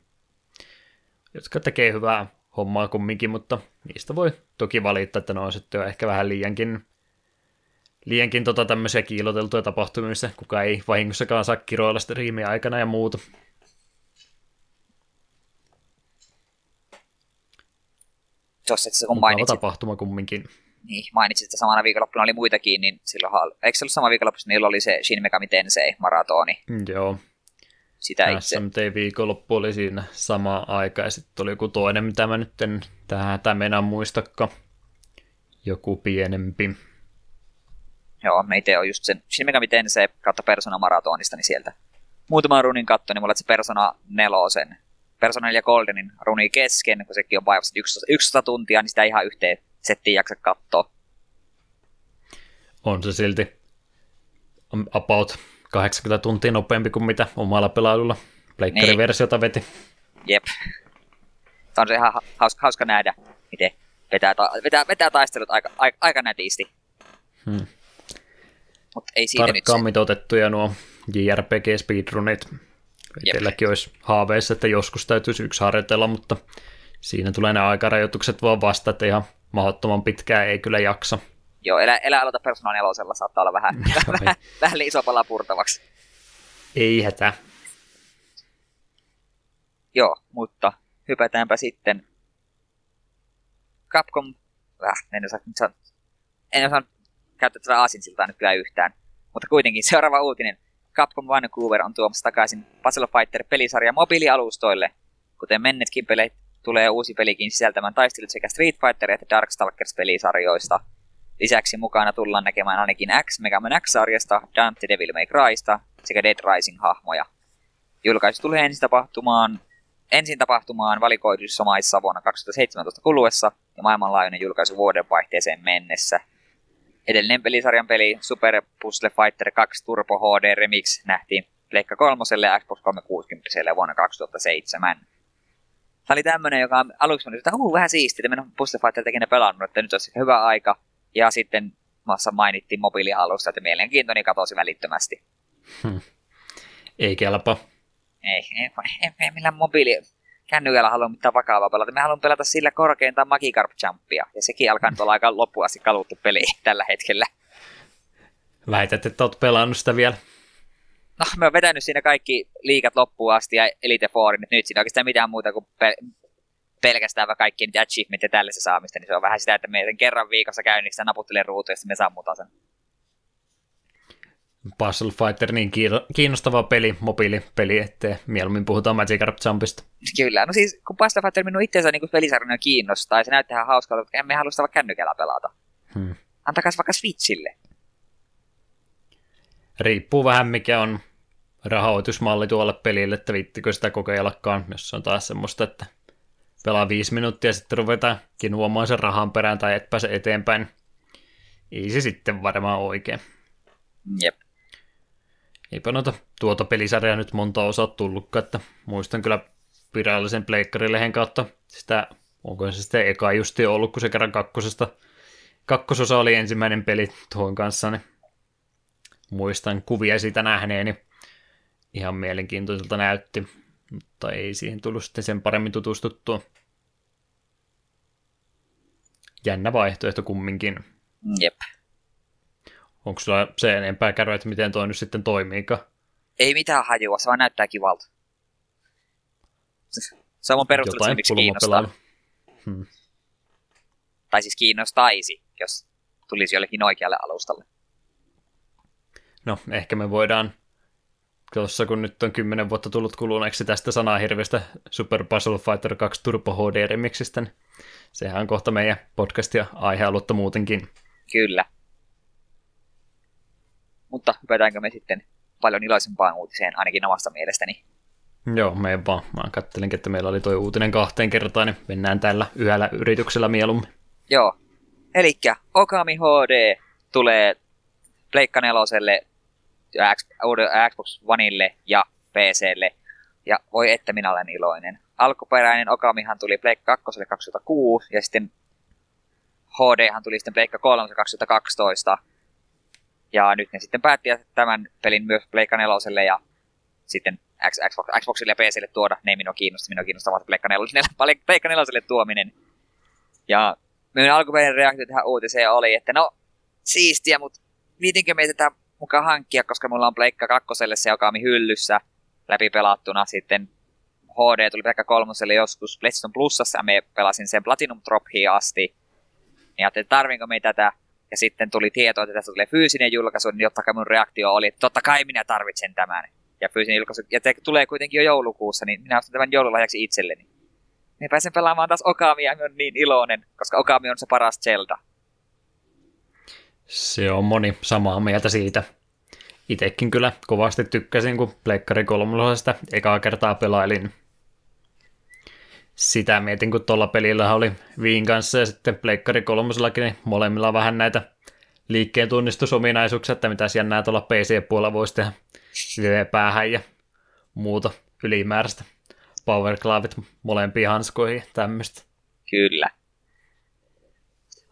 Jotka tekee hyvää hommaa kumminkin, mutta niistä voi toki valittaa, että ne on sitten ehkä vähän liiankin, liiankin tota tämmöisiä kiiloteltuja tapahtumia, missä kuka ei vahingossakaan saa kiroilla striimiä aikana ja muuta. Jos et se kun mainitsit, tapahtuma kumminkin. Niin, mainitsit, että samana viikonloppuna oli muitakin, niin silloin, eikö se ollut sama viikonloppu, niillä oli se Shin Megami Tensei maratoni. Mm, joo. Sitä itse. SMT-viikonloppu oli siinä sama aika, ja sitten oli joku toinen, mitä mä nyt en tähän tämän muistakka. Joku pienempi. Joo, me itse on just sen Shin Megami Tensei kautta Persona Maratonista, niin sieltä muutaman runin katto, niin mulla se Persona nelosen Persona 4 Goldenin runi kesken, kun sekin on vaivasti 11 tuntia, niin sitä ihan yhteen settiin jaksa katsoa. On se silti about 80 tuntia nopeampi kuin mitä omalla pelailulla pleikkariversiota niin. veti. Jep. Tämä on se ihan hauska, hauska nähdä, miten vetää, ta- vetää, vetää taistelut aika, aika, aika nätisti. Hmm. Mut ei siitä Tarkkaan nyt se... mitoitettuja nuo JRPG speedrunit. Itselläkin olisi haaveissa, että joskus täytyisi yksi harjoitella, mutta siinä tulee ne aikarajoitukset vaan vasta, että ihan mahdottoman pitkään ei kyllä jaksa. Joo, elä, elä aloita Persona 4 saattaa olla vähän, vähän, vähän iso pala purtavaksi. Ei hätä. Joo, mutta hypätäänpä sitten Capcom, äh, en osaa, nyt en osaa käyttää tätä aasinsiltaa nyt kyllä yhtään, mutta kuitenkin seuraava uutinen. Capcom Vancouver on tuomassa takaisin Puzzle Fighter-pelisarja mobiilialustoille. Kuten mennetkin pelit, tulee uusi pelikin sisältämään taistelut sekä Street Fighter että Darkstalkers-pelisarjoista. Lisäksi mukana tullaan näkemään ainakin X Mega Man X-sarjasta, Dante Devil May Crysta sekä Dead Rising-hahmoja. Julkaisu tulee ensin tapahtumaan, ensin tapahtumaan valikoiduissa maissa vuonna 2017 kuluessa ja maailmanlaajuinen julkaisu vuodenvaihteeseen mennessä. Edellinen pelisarjan peli Super Puzzle Fighter 2 Turbo HD Remix nähtiin Pleikka 3 ja Xbox 360 vuonna 2007. Tämä oli tämmöinen, joka aluksi oli, että uh, vähän siistiä, että minä Puzzle Fighter tekin pelannut, että nyt olisi hyvä aika. Ja sitten maassa mainittiin mobiilialusta, että mielenkiintoni katosi välittömästi. Hmm. Ei kelpa. Ei, ei, ei, ei millään mobiili kännykällä halua mitään vakavaa pelata. Me haluamme pelata sillä korkeintaan Magikarp Jumpia. Ja sekin alkaa nyt olla aika loppuun asti kaluttu peli tällä hetkellä. Väität, että olet pelannut sitä vielä? No, me oon vetänyt siinä kaikki liikat loppuun asti ja Elite Fourin, että nyt siinä oikeastaan mitään muuta kuin pe- pelkästään vaan kaikkien niitä achievement ja tällaisen saamista, niin se on vähän sitä, että me kerran viikossa käynnistä naputtelen ruutuja ja me sammutaan sen. Puzzle Fighter, niin kiinnostava peli, mobiilipeli, ettei mieluummin puhutaan Magikarp Jumpista. Kyllä, no siis kun Puzzle Fighter minun itseensä niin pelisarjana kiinnostaa, ja se näyttää ihan hauskalta, että emme halua sitä vaikka kännykällä pelata. Hmm. Antakaa vaikka Switchille. Riippuu vähän mikä on rahoitusmalli tuolle pelille, että viittikö sitä kokeillakaan, jos on taas semmoista, että pelaa viisi minuuttia ja sitten ruvetaan kinuomaan sen rahan perään tai et pääse eteenpäin. Ei se sitten varmaan oikein. Jep. Eipä noita tuota pelisarjaa nyt monta osaa tullutkaan, että muistan kyllä virallisen pleikkarilehen kautta sitä, onko se sitten eka justi ollut, kun se kerran kakkosesta, kakkososa oli ensimmäinen peli tuon kanssa, niin muistan kuvia siitä nähneeni. Ihan mielenkiintoiselta näytti, mutta ei siihen tullut sitten sen paremmin tutustuttua. jännä vaihtoehto kumminkin. Jep. Onko sulla se enempää käydä, että miten toi nyt sitten toimiika? Ei mitään hajua, se vaan näyttää kivalta. Se on perustelut, Jotain miksi kiinnostaa. Hmm. Tai siis kiinnostaisi, jos tulisi jollekin oikealle alustalle. No, ehkä me voidaan tuossa kun nyt on kymmenen vuotta tullut kuluneeksi tästä sanahirvestä Super Puzzle Fighter 2 Turbo HD Remixistä, niin sehän on kohta meidän podcastia aihealutta muutenkin. Kyllä. Mutta hypätäänkö me sitten paljon iloisempaan uutiseen, ainakin omasta mielestäni. Joo, me vaan. Mä kattelinkin, että meillä oli tuo uutinen kahteen kertaan, niin mennään tällä yhdellä yrityksellä mieluummin. Joo. Elikkä Okami HD tulee Pleikka neloselle, Xbox Oneille ja PClle. Ja voi että minä olen iloinen. Alkuperäinen Okamihan tuli Pleikka 2 2006 ja sitten HDhan tuli sitten Pleikka 3 2012. Ja nyt ne sitten päätti tämän pelin myös Pleikka 4 ja sitten Xbox, Xboxille ja PClle tuoda. Ne ei minua kiinnosta, minua kiinnostaa vaan Pleikka 4, Pleikka 4 tuominen. Ja minun alkuperäinen reaktio tähän uutiseen oli, että no siistiä, mutta viitinkö meitä tätä mukaan hankkia, koska mulla on Pleikka 2 se Okami hyllyssä läpi pelattuna. Sitten HD tuli Pleikka 3 joskus PlayStation Plusassa ja me pelasin sen Platinum Trophiin asti. Ja ajattelin, tarvinko me tätä. Ja sitten tuli tieto, että tästä tulee fyysinen julkaisu, niin jotta mun reaktio oli, että totta kai minä tarvitsen tämän. Ja fyysinen julkaisu, ja te tulee kuitenkin jo joulukuussa, niin minä ostan tämän joululahjaksi itselleni. Niin pääsen pelaamaan taas Okamia ja on niin iloinen, koska Okami on se paras Zelda. Se on moni samaa mieltä siitä. Itekin kyllä kovasti tykkäsin, kun Pleikkari kolmosesta ekaa kertaa pelailin. Sitä mietin, kun tuolla pelillä oli Viin kanssa ja sitten Pleikkari kolmosellakin, niin molemmilla vähän näitä liikkeen tunnistusominaisuuksia, että mitä jännää tuolla PC-puolella voisi tehdä päähän ja muuta ylimääräistä powerclavit molempiin hanskoihin ja tämmöistä. Kyllä.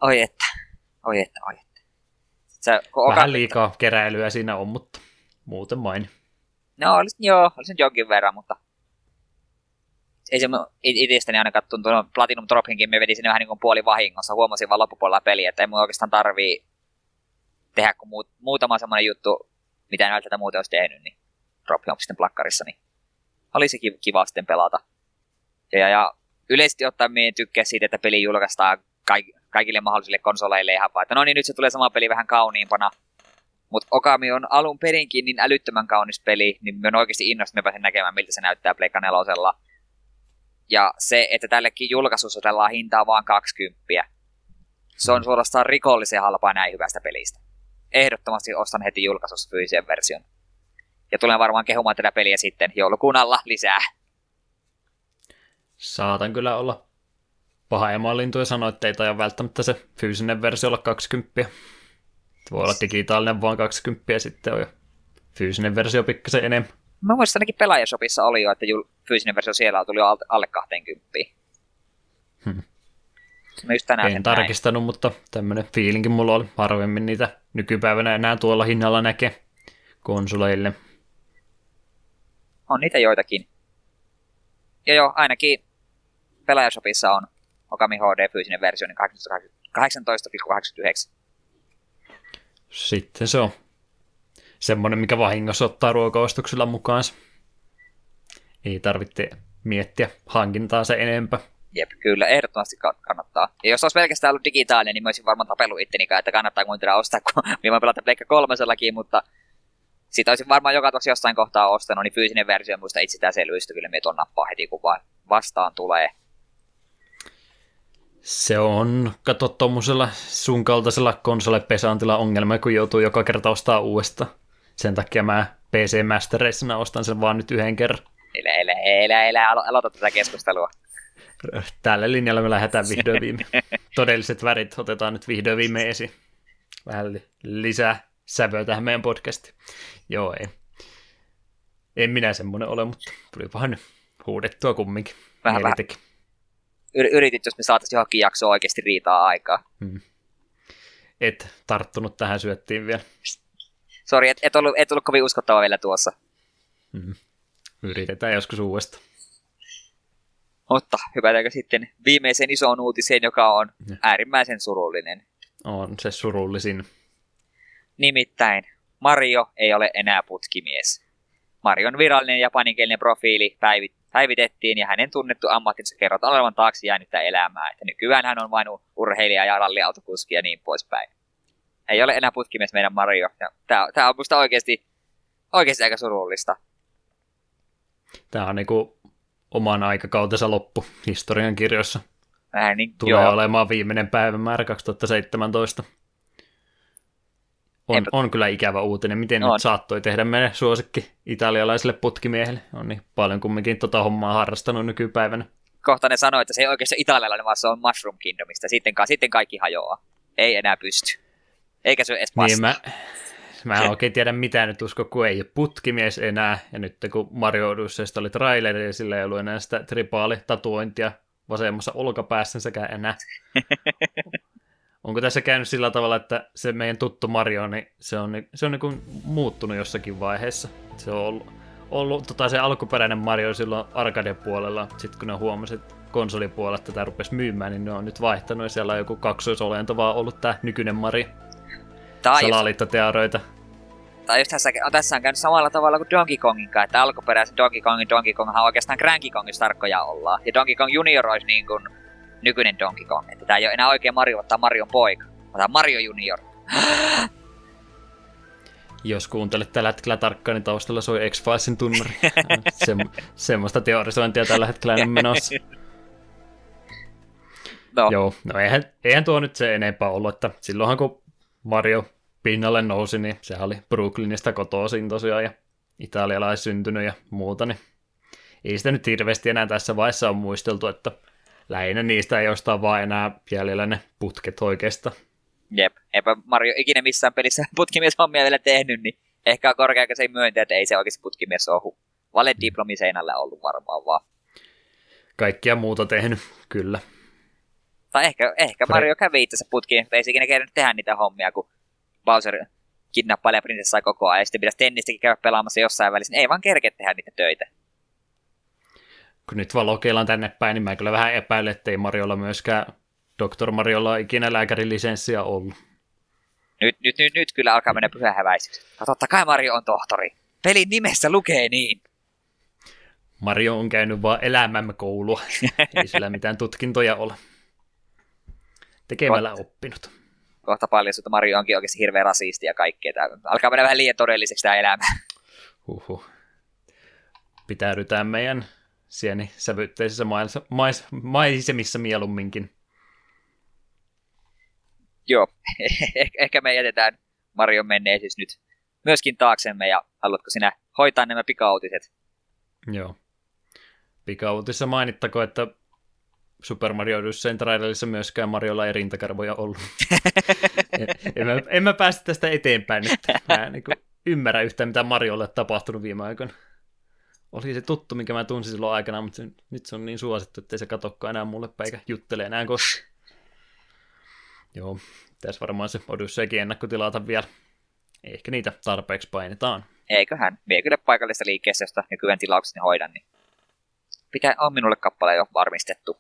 Oi että, oi että, oi Sä, Vähän liikaa keräilyä siinä on, mutta muuten main. No, olisi, joo, olisi jonkin verran, mutta ei se itsestäni ainakaan tuntunut Platinum Dropinkin, me vedin sinne vähän niin kuin puoli vahingossa, huomasin vaan loppupuolella peliä, että ei mun oikeastaan tarvii tehdä kuin muut, muutama semmoinen juttu, mitä en välttämättä muuten olisi tehnyt, niin Drop on sitten plakkarissa, niin olisi kiva sitten pelata. Ja, ja yleisesti ottaen me tykkää siitä, että peli julkaistaan kaik- kaikille mahdollisille konsoleille ihan vaan, että no niin, nyt se tulee sama peli vähän kauniimpana. Mutta Okami on alun perinkin niin älyttömän kaunis peli, niin me on oikeasti innostunut, me pääsen näkemään, miltä se näyttää Pleikka nelosella. Ja se, että tällekin julkaisussa tällä hintaa vaan 20. Se on suorastaan rikollisen halpaa näin hyvästä pelistä. Ehdottomasti ostan heti julkaisussa fyysisen version. Ja tulen varmaan kehumaan tätä peliä sitten joulukuun alla lisää. Saatan kyllä olla paha lintu ja sanoa, että ei taida välttämättä se fyysinen versio olla 20. Voi olla digitaalinen vaan 20 ja sitten on jo fyysinen versio pikkasen enemmän. Mä muistan ainakin pelaajashopissa oli jo, että fyysinen versio siellä tuli jo alle 20. Hmm. Mä just tänään en tarkistanut, näin. mutta tämmöinen fiilinkin mulla oli harvemmin niitä nykypäivänä enää tuolla hinnalla näkee konsoleille. On niitä joitakin. Ja joo, ainakin pelaajashopissa on Okami HD fyysinen versio, niin 18,89. Sitten se on semmoinen, mikä vahingossa ottaa ruokaostoksella mukaan. Ei tarvitse miettiä hankintaa se enempää. Jep, kyllä, ehdottomasti kannattaa. Ja jos olisi pelkästään ollut digitaalinen, niin mä olisin varmaan tapellut itteni että kannattaa kuitenkin ostaa, kun mä pelata Pleikka kolmosellakin, mutta sitä olisin varmaan joka tuossa jossain kohtaa ostanut, niin fyysinen versio muista itsestäänselvyystä kyllä me tuon nappaa heti, kun vaan vastaan tulee. Se on, kato tuommoisella sun kaltaisella konsolepesantilla ongelma, kun joutuu joka kerta ostaa uudesta. Sen takia mä PC Master ostan sen vaan nyt yhden kerran. Elä, elä, elä, elä, alo- aloita tätä keskustelua. Tällä linjalla me lähdetään vihdoin viime. Todelliset värit otetaan nyt vihdoin viime esiin. Vähän lisää sävöä tähän meidän podcastiin. Joo, ei. En minä semmoinen ole, mutta tuli vähän huudettua kumminkin. Vähän, vähän yritit, jos me saataisiin johonkin jaksoa oikeasti riitaa aikaa. Hmm. Et tarttunut tähän syöttiin vielä. Sori, et, et, ollut, et ollut kovin uskottava vielä tuossa. Hmm. Yritetään joskus uudestaan. Mutta hypätäänkö sitten viimeisen isoon uutiseen, joka on äärimmäisen surullinen. On se surullisin. Nimittäin Mario ei ole enää putkimies. Marion virallinen japaninkielinen profiili päivit, päivitettiin ja hänen tunnettu ammattinsa kerrotaan olevan taakse jäänyttä elämää. Että nykyään hän on vain urheilija ja ralliautokuski ja niin poispäin. Ei ole enää putkimies meidän Mario. Tämä, tämä on musta oikeasti, oikeasti aika surullista. Tämä on niinku oman aikakautensa loppu historian kirjoissa. Vähän niin, Tulee joo. olemaan viimeinen päivämäärä 2017. On, Eipä- on kyllä ikävä uutinen, miten On. nyt saattoi tehdä meidän suosikki italialaiselle putkimiehelle. On niin paljon kumminkin tota hommaa harrastanut nykypäivänä. Kohta ne sanoi, että se ei oikeasti ole italialainen, vaan se on Mushroom Kingdomista. Sitten, sitten kaikki hajoaa. Ei enää pysty. Eikä se ole edes Niin mä, mä en oikein tiedä mitä nyt usko, kun ei ole putkimies enää. Ja nyt kun Mario Odysseysta oli traileri ja sillä ei ollut enää sitä tripaalitatuointia vasemmassa olkapäässänsä enää. Onko tässä käynyt sillä tavalla, että se meidän tuttu Mario, niin se on, se on niin kuin muuttunut jossakin vaiheessa. Se on ollut, ollut tota se alkuperäinen Mario silloin arcade-puolella. Sitten kun ne huomasivat konsolipuolella tätä rupesi myymään, niin ne on nyt vaihtanut ja siellä on joku kaksoisolento vaan ollut tämä nykyinen Mario. Tai just, Salaliittoteorioita. tai just tässä, on, tässä on käynyt samalla tavalla kuin Donkey Kongin kanssa, että alkuperäisen Donkey Kongin Donkey Konghan oikeastaan Cranky Kongin tarkkoja ollaan. Ja Donkey Kong Junior olisi niin kuin nykyinen Donkey Kong. Että tämä ei ole enää oikein Mario, vaan tämä on Marion poika. On Mario Junior. Jos kuuntelet tällä hetkellä tarkkaan, niin taustalla soi X-Filesin tunnari. Se, semmoista teorisointia tällä hetkellä on menossa. No, Joo, no eihän, eihän tuo nyt se enempää ollut, että silloinhan kun Mario pinnalle nousi, niin sehän oli Brooklynista kotoisin tosiaan ja italialais syntynyt ja muuta, niin ei sitä nyt hirveästi enää tässä vaiheessa on muisteltu, että lähinnä niistä ei jostain vaan enää jäljellä ne putket oikeastaan. jep. Eipä Mario ikinä missään pelissä putkimieshommia vielä tehnyt, niin ehkä on korkea, se ei myöntä, että ei se oikeasti putkimies ole. Vale diplomi seinällä ollut varmaan vaan. Kaikkia muuta tehnyt, kyllä. Tai ehkä, ehkä Mario kävi itse putkiin, mutta ei se ikinä kerännyt tehdä niitä hommia, kun Bowser kidnappailee prinsessaa koko ajan, ja sitten pitäisi tennistäkin käydä pelaamassa jossain välissä, niin ei vaan kerkeä tehdä niitä töitä. Kun nyt vaan lokeillaan tänne päin, niin mä kyllä vähän epäilen, että ei Mariolla myöskään, Dr. Mariolla ikinä lääkärin lisenssiä ollut. Nyt, nyt, nyt, nyt kyllä alkaa mennä pyhä häväisyys. No totta kai Mario on tohtori. Pelin nimessä lukee niin. Mario on käynyt vaan elämämme koulua, ei sillä mitään tutkintoja ole. Tekemällä oppinut. Kohta paljastuu, että Mario onkin oikeasti hirveä rasisti ja kaikkea. Alkaa mennä vähän liian todelliseksi tämä elämä. Huhhuh. Pitäydytään meidän sieni sävytteisissä mais, mais, maisemissa mieluumminkin. Joo, Eh- ehkä me jätetään Marion menneisyys nyt myöskin taaksemme ja haluatko sinä hoitaa nämä pikautiset? Joo. Pikauutissa mainittako, että Super Mario Odysseyn trailerissa myöskään Mariolla ei rintakarvoja ollut. en, en, mä, en mä päästä tästä eteenpäin nyt. Mä en niin ymmärrä yhtään, mitä Mariolle on tapahtunut viime aikoina. Oli se tuttu, minkä mä tunsin silloin aikana, mutta se, nyt se on niin suosittu, ettei se katokkaan enää mulle päin eikä juttele enää koskaan. Joo, pitäisi varmaan se Odysseykin ennakkotilata vielä. Ehkä niitä tarpeeksi painetaan. Eiköhän. Vie kyllä paikallista liikkeessä, josta nykyään tilaukseni hoidan, niin pitää, on minulle kappale jo varmistettu.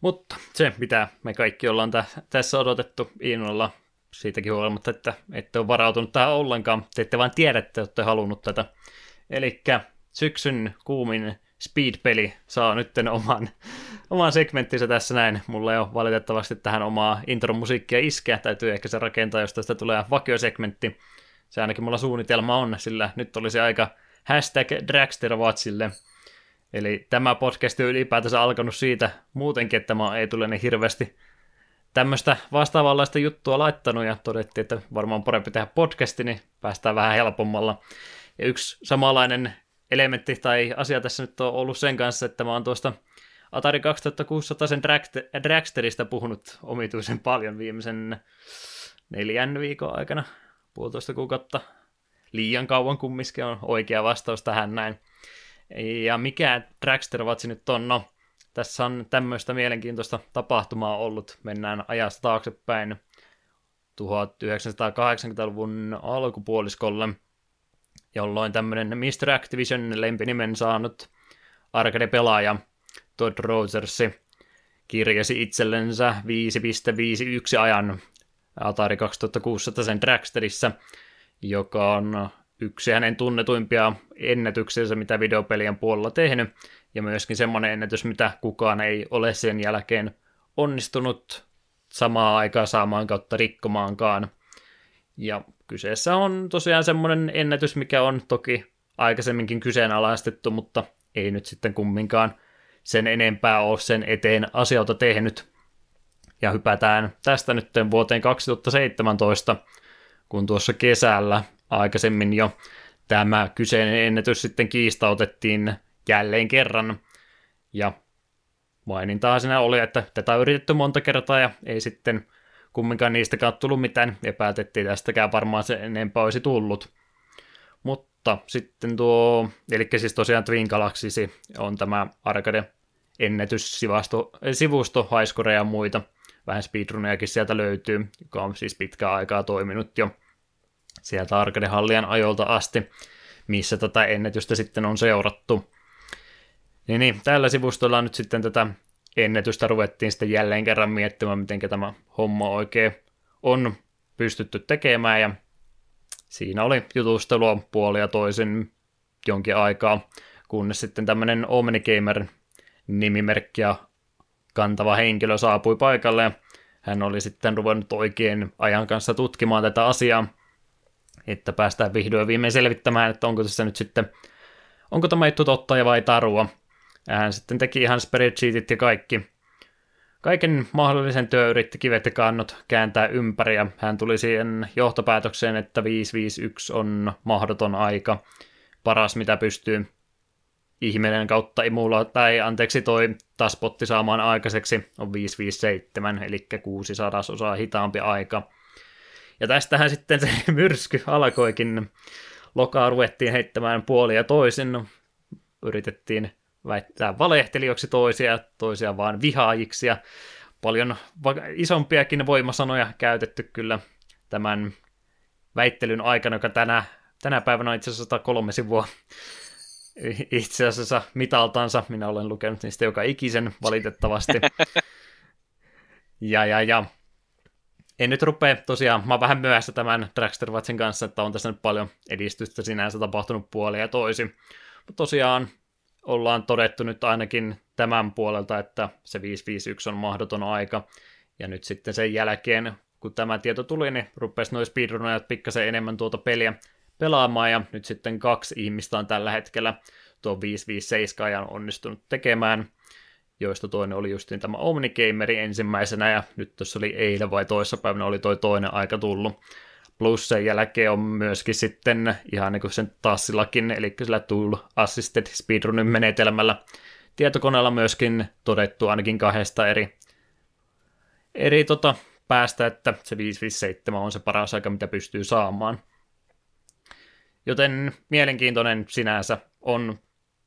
Mutta se, mitä me kaikki ollaan tä- tässä odotettu innolla, siitäkin huolimatta, että ette ole varautunut tähän ollenkaan, te ette vain tiedä, että olette halunnut tätä. Eli syksyn kuumin Speed-peli saa nyt oman, oman segmenttinsä tässä näin. Mulla ei ole valitettavasti tähän omaa intromusiikkia iskeä, täytyy ehkä se rakentaa, jos tästä tulee vakiosegmentti. Se ainakin mulla suunnitelma on, sillä nyt olisi aika hashtag Dragsterwatsille. Eli tämä podcast on ylipäätänsä alkanut siitä muutenkin, että mä ei tule niin hirveästi tämmöistä vastaavanlaista juttua laittanut ja todettiin, että varmaan parempi tehdä podcasti, niin päästään vähän helpommalla. Ja yksi samanlainen elementti tai asia tässä nyt on ollut sen kanssa, että mä oon tuosta Atari 2600 sen Dragster- Dragsterista puhunut omituisen paljon viimeisen neljän viikon aikana, puolitoista kuukautta. Liian kauan kumminkin on oikea vastaus tähän näin. Ja mikä Dragster Watch nyt on? No, tässä on tämmöistä mielenkiintoista tapahtumaa ollut. Mennään ajasta taaksepäin 1980-luvun alkupuoliskolle, jolloin tämmöinen Mr. Activision lempinimen saanut arcade-pelaaja Todd Rogersi kirjasi itsellensä 5.51 ajan Atari 2600 sen Dragsterissa, joka on yksi hänen tunnetuimpia ennätyksensä, mitä videopelien puolella tehnyt, ja myöskin semmoinen ennätys, mitä kukaan ei ole sen jälkeen onnistunut samaa aikaa saamaan kautta rikkomaankaan. Ja kyseessä on tosiaan semmoinen ennätys, mikä on toki aikaisemminkin kyseenalaistettu, mutta ei nyt sitten kumminkaan sen enempää ole sen eteen asioita tehnyt. Ja hypätään tästä nyt vuoteen 2017, kun tuossa kesällä aikaisemmin jo tämä kyseinen ennätys sitten kiistautettiin jälleen kerran. Ja mainintaa siinä oli, että tätä on yritetty monta kertaa ja ei sitten kumminkaan niistäkään tullut mitään ja päätettiin tästäkään varmaan se enempää olisi tullut. Mutta sitten tuo, eli siis tosiaan Twin Galaxy on tämä arcade ennätyssivusto, sivusto, haiskoreja ja muita. Vähän speedrunejakin sieltä löytyy, joka on siis pitkää aikaa toiminut jo sieltä arcade-hallian ajolta asti, missä tätä ennätystä sitten on seurattu. Niin, niin tällä sivustolla nyt sitten tätä ennätystä ruvettiin sitten jälleen kerran miettimään, miten tämä homma oikein on pystytty tekemään, ja siinä oli jutustelua puolia toisin jonkin aikaa, kunnes sitten tämmöinen Omnigamer nimimerkkiä kantava henkilö saapui paikalle, ja hän oli sitten ruvennut oikein ajan kanssa tutkimaan tätä asiaa, että päästään vihdoin viimein selvittämään, että onko tässä nyt sitten, onko tämä juttu totta ja vai tarua. Ja hän sitten teki ihan spreadsheetit ja kaikki. Kaiken mahdollisen työ yritti kivet ja kannot kääntää ympäri ja hän tuli siihen johtopäätökseen, että 551 on mahdoton aika. Paras mitä pystyy ihminen kautta imulla, tai anteeksi toi taspotti saamaan aikaiseksi on 557, eli 600 osaa hitaampi aika. Ja tästähän sitten se myrsky alkoikin. Lokaa ruvettiin heittämään puolia toisin. Yritettiin väittää valehtelijoiksi toisia, toisia vaan vihaajiksi ja paljon isompiakin voimasanoja käytetty kyllä tämän väittelyn aikana, joka tänä, tänä päivänä on itse asiassa 103 sivua itse asiassa mitaltansa. Minä olen lukenut niistä joka ikisen valitettavasti. Ja, ja, ja. En nyt rupea tosiaan, mä oon vähän myöhässä tämän Dragster Watchin kanssa, että on tässä nyt paljon edistystä sinänsä tapahtunut puolia ja toisin. Mutta tosiaan ollaan todettu nyt ainakin tämän puolelta, että se 551 on mahdoton aika. Ja nyt sitten sen jälkeen, kun tämä tieto tuli, niin rupesi noin speedrunajat pikkasen enemmän tuota peliä pelaamaan, ja nyt sitten kaksi ihmistä on tällä hetkellä tuo 557 ajan onnistunut tekemään, joista toinen oli justiin tämä Omnigameri ensimmäisenä, ja nyt tuossa oli eilen vai toissapäivänä oli toi toinen aika tullut. Plus sen jälkeen on myöskin sitten ihan niin kuin sen tassillakin, eli sillä Tool Assisted Speedrunin menetelmällä tietokoneella myöskin todettu ainakin kahdesta eri, eri tota, päästä, että se 557 on se paras aika, mitä pystyy saamaan. Joten mielenkiintoinen sinänsä on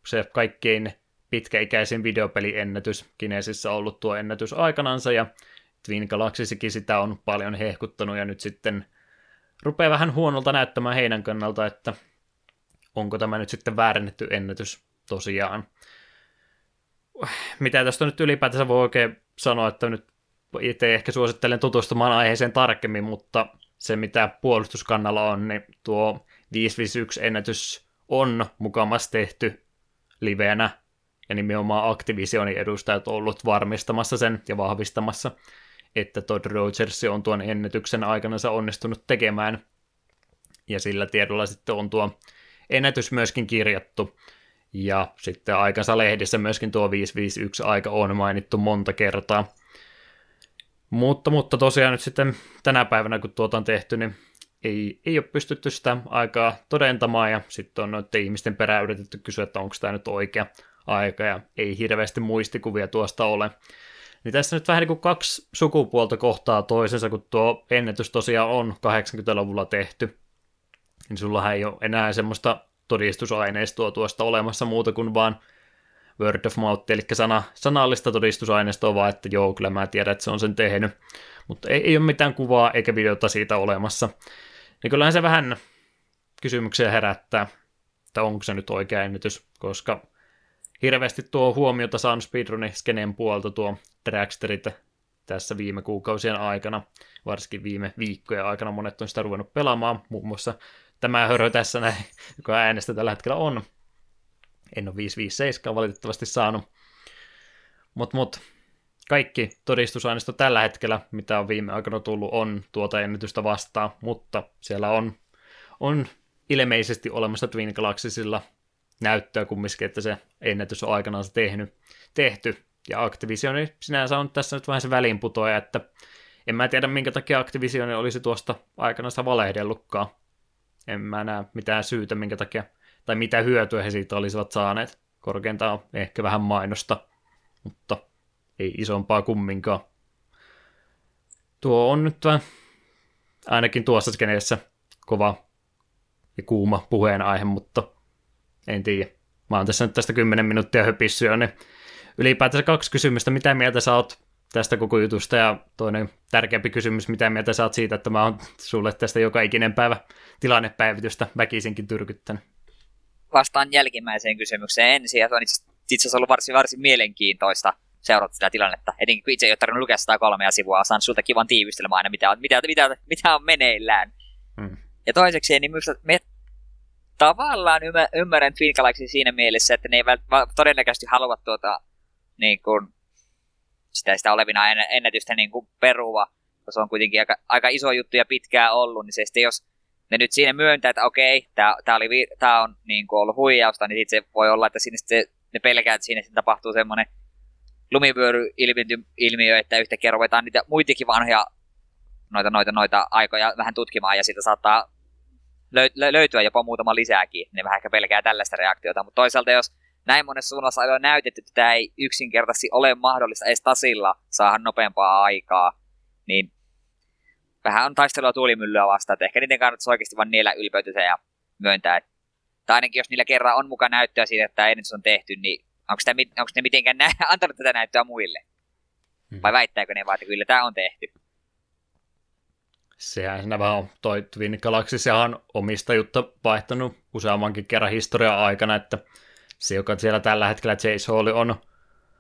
se kaikkein pitkäikäisin videopeliennätys Kinesissä ollut tuo ennätys aikanansa, ja Twin Galaxysikin sitä on paljon hehkuttanut, ja nyt sitten rupeaa vähän huonolta näyttämään heidän kannalta, että onko tämä nyt sitten väärennetty ennätys tosiaan. Mitä tästä nyt ylipäätänsä voi oikein sanoa, että nyt itse ehkä suosittelen tutustumaan aiheeseen tarkemmin, mutta se mitä puolustuskannalla on, niin tuo 551 ennätys on mukamassa tehty livenä, ja nimenomaan Activisionin edustajat ollut varmistamassa sen ja vahvistamassa, että Todd Rogers on tuon ennätyksen aikana onnistunut tekemään, ja sillä tiedolla sitten on tuo ennätys myöskin kirjattu, ja sitten aikansa lehdissä myöskin tuo 551 aika on mainittu monta kertaa. Mutta, mutta tosiaan nyt sitten tänä päivänä, kun tuota on tehty, niin ei, ei ole pystytty sitä aikaa todentamaan, ja sitten on noiden ihmisten perään yritetty kysyä, että onko tämä nyt oikea aika, ja ei hirveästi muistikuvia tuosta ole. Niin tässä nyt vähän niin kuin kaksi sukupuolta kohtaa toisensa, kun tuo ennätys tosiaan on 80-luvulla tehty, niin sulla ei ole enää semmoista todistusaineistoa tuosta olemassa muuta kuin vaan word of mouth, eli sana, sanallista todistusaineistoa, vaan että joo, kyllä mä tiedän, että se on sen tehnyt, mutta ei, ei ole mitään kuvaa eikä videota siitä olemassa. Niin kyllähän se vähän kysymyksiä herättää, että onko se nyt oikea ennätys, koska hirveästi tuo huomiota saanut speedrunin skeneen puolta tuo Dragsterit tässä viime kuukausien aikana, varsinkin viime viikkojen aikana monet on sitä ruvennut pelaamaan, muun muassa tämä hörö tässä näin, joka äänestä tällä hetkellä on. En ole 557 valitettavasti saanut. Mutta mut, kaikki todistusaineisto tällä hetkellä, mitä on viime aikana tullut, on tuota ennätystä vastaan, mutta siellä on, on ilmeisesti olemassa Twin Galaxysilla näyttöä kumminkin, että se ennätys on aikanaan tehnyt, tehty. Ja Activision sinänsä on tässä nyt vähän se väliinputoja, että en mä tiedä minkä takia Activision olisi tuosta aikana sitä valehdellutkaan. En mä näe mitään syytä, minkä takia, tai mitä hyötyä he siitä olisivat saaneet. Korkeintaan ehkä vähän mainosta, mutta ei isompaa kumminkaan. Tuo on nyt vähän, ainakin tuossa skeneessä kova ja kuuma puheenaihe, mutta en tiedä. Mä oon tässä nyt tästä 10 minuuttia höpissyt jo, niin ylipäätänsä kaksi kysymystä. Mitä mieltä sä oot tästä koko jutusta ja toinen tärkeämpi kysymys, mitä mieltä sä oot siitä, että mä oon sulle tästä joka ikinen päivä tilannepäivitystä väkisinkin tyrkyttänyt? Vastaan jälkimmäiseen kysymykseen ensin ja se on itse asiassa ollut varsin, varsin mielenkiintoista seurata sitä tilannetta. Etenkin kun itse ei ole tarvinnut lukea sitä kolmea sivua, saan sulta kivan tiivistelmään aina, mitä on, mitä, mitä, mitä on meneillään. Hmm. Ja toiseksi, niin minusta me tavallaan ymmärrän Twin Galaxy siinä mielessä, että ne ei todennäköisesti halua tuota, niin kuin, sitä, sitä olevina ennätystä niin kuin perua, se on kuitenkin aika, aika iso juttu ja pitkään ollut, niin se sitten jos ne nyt siinä myöntää, että okei, tämä, oli, on niin kuin ollut huijausta, niin sitten se voi olla, että sinne se, ne pelkää, että siinä tapahtuu semmoinen lumivyöry-ilmiö, että yhtäkkiä ruvetaan niitä muitakin vanhoja noita, noita, noita aikoja vähän tutkimaan, ja siitä saattaa löytyä jopa muutama lisääkin. Ne vähän ehkä pelkää tällaista reaktiota, mutta toisaalta jos näin monessa suunnassa on näytetty, että tämä ei yksinkertaisesti ole mahdollista edes tasilla saada nopeampaa aikaa, niin vähän on taistelua tuulimyllyä vastaan, että ehkä niiden kannattaisi oikeasti vain niillä ylpeytyä ja myöntää, että, tai ainakin jos niillä kerran on mukaan näyttöä siitä, että tämä ennätys on tehty, niin onko, sitä, onko ne mitenkään nä- antanut tätä näyttöä muille? Hmm. Vai väittääkö ne vaan, että kyllä tämä on tehty? Sehän siinä vähän on. Toi Twin Galaxy, sehän on omistajuutta vaihtanut useammankin kerran historian aikana, että se, joka siellä tällä hetkellä Chase Hall on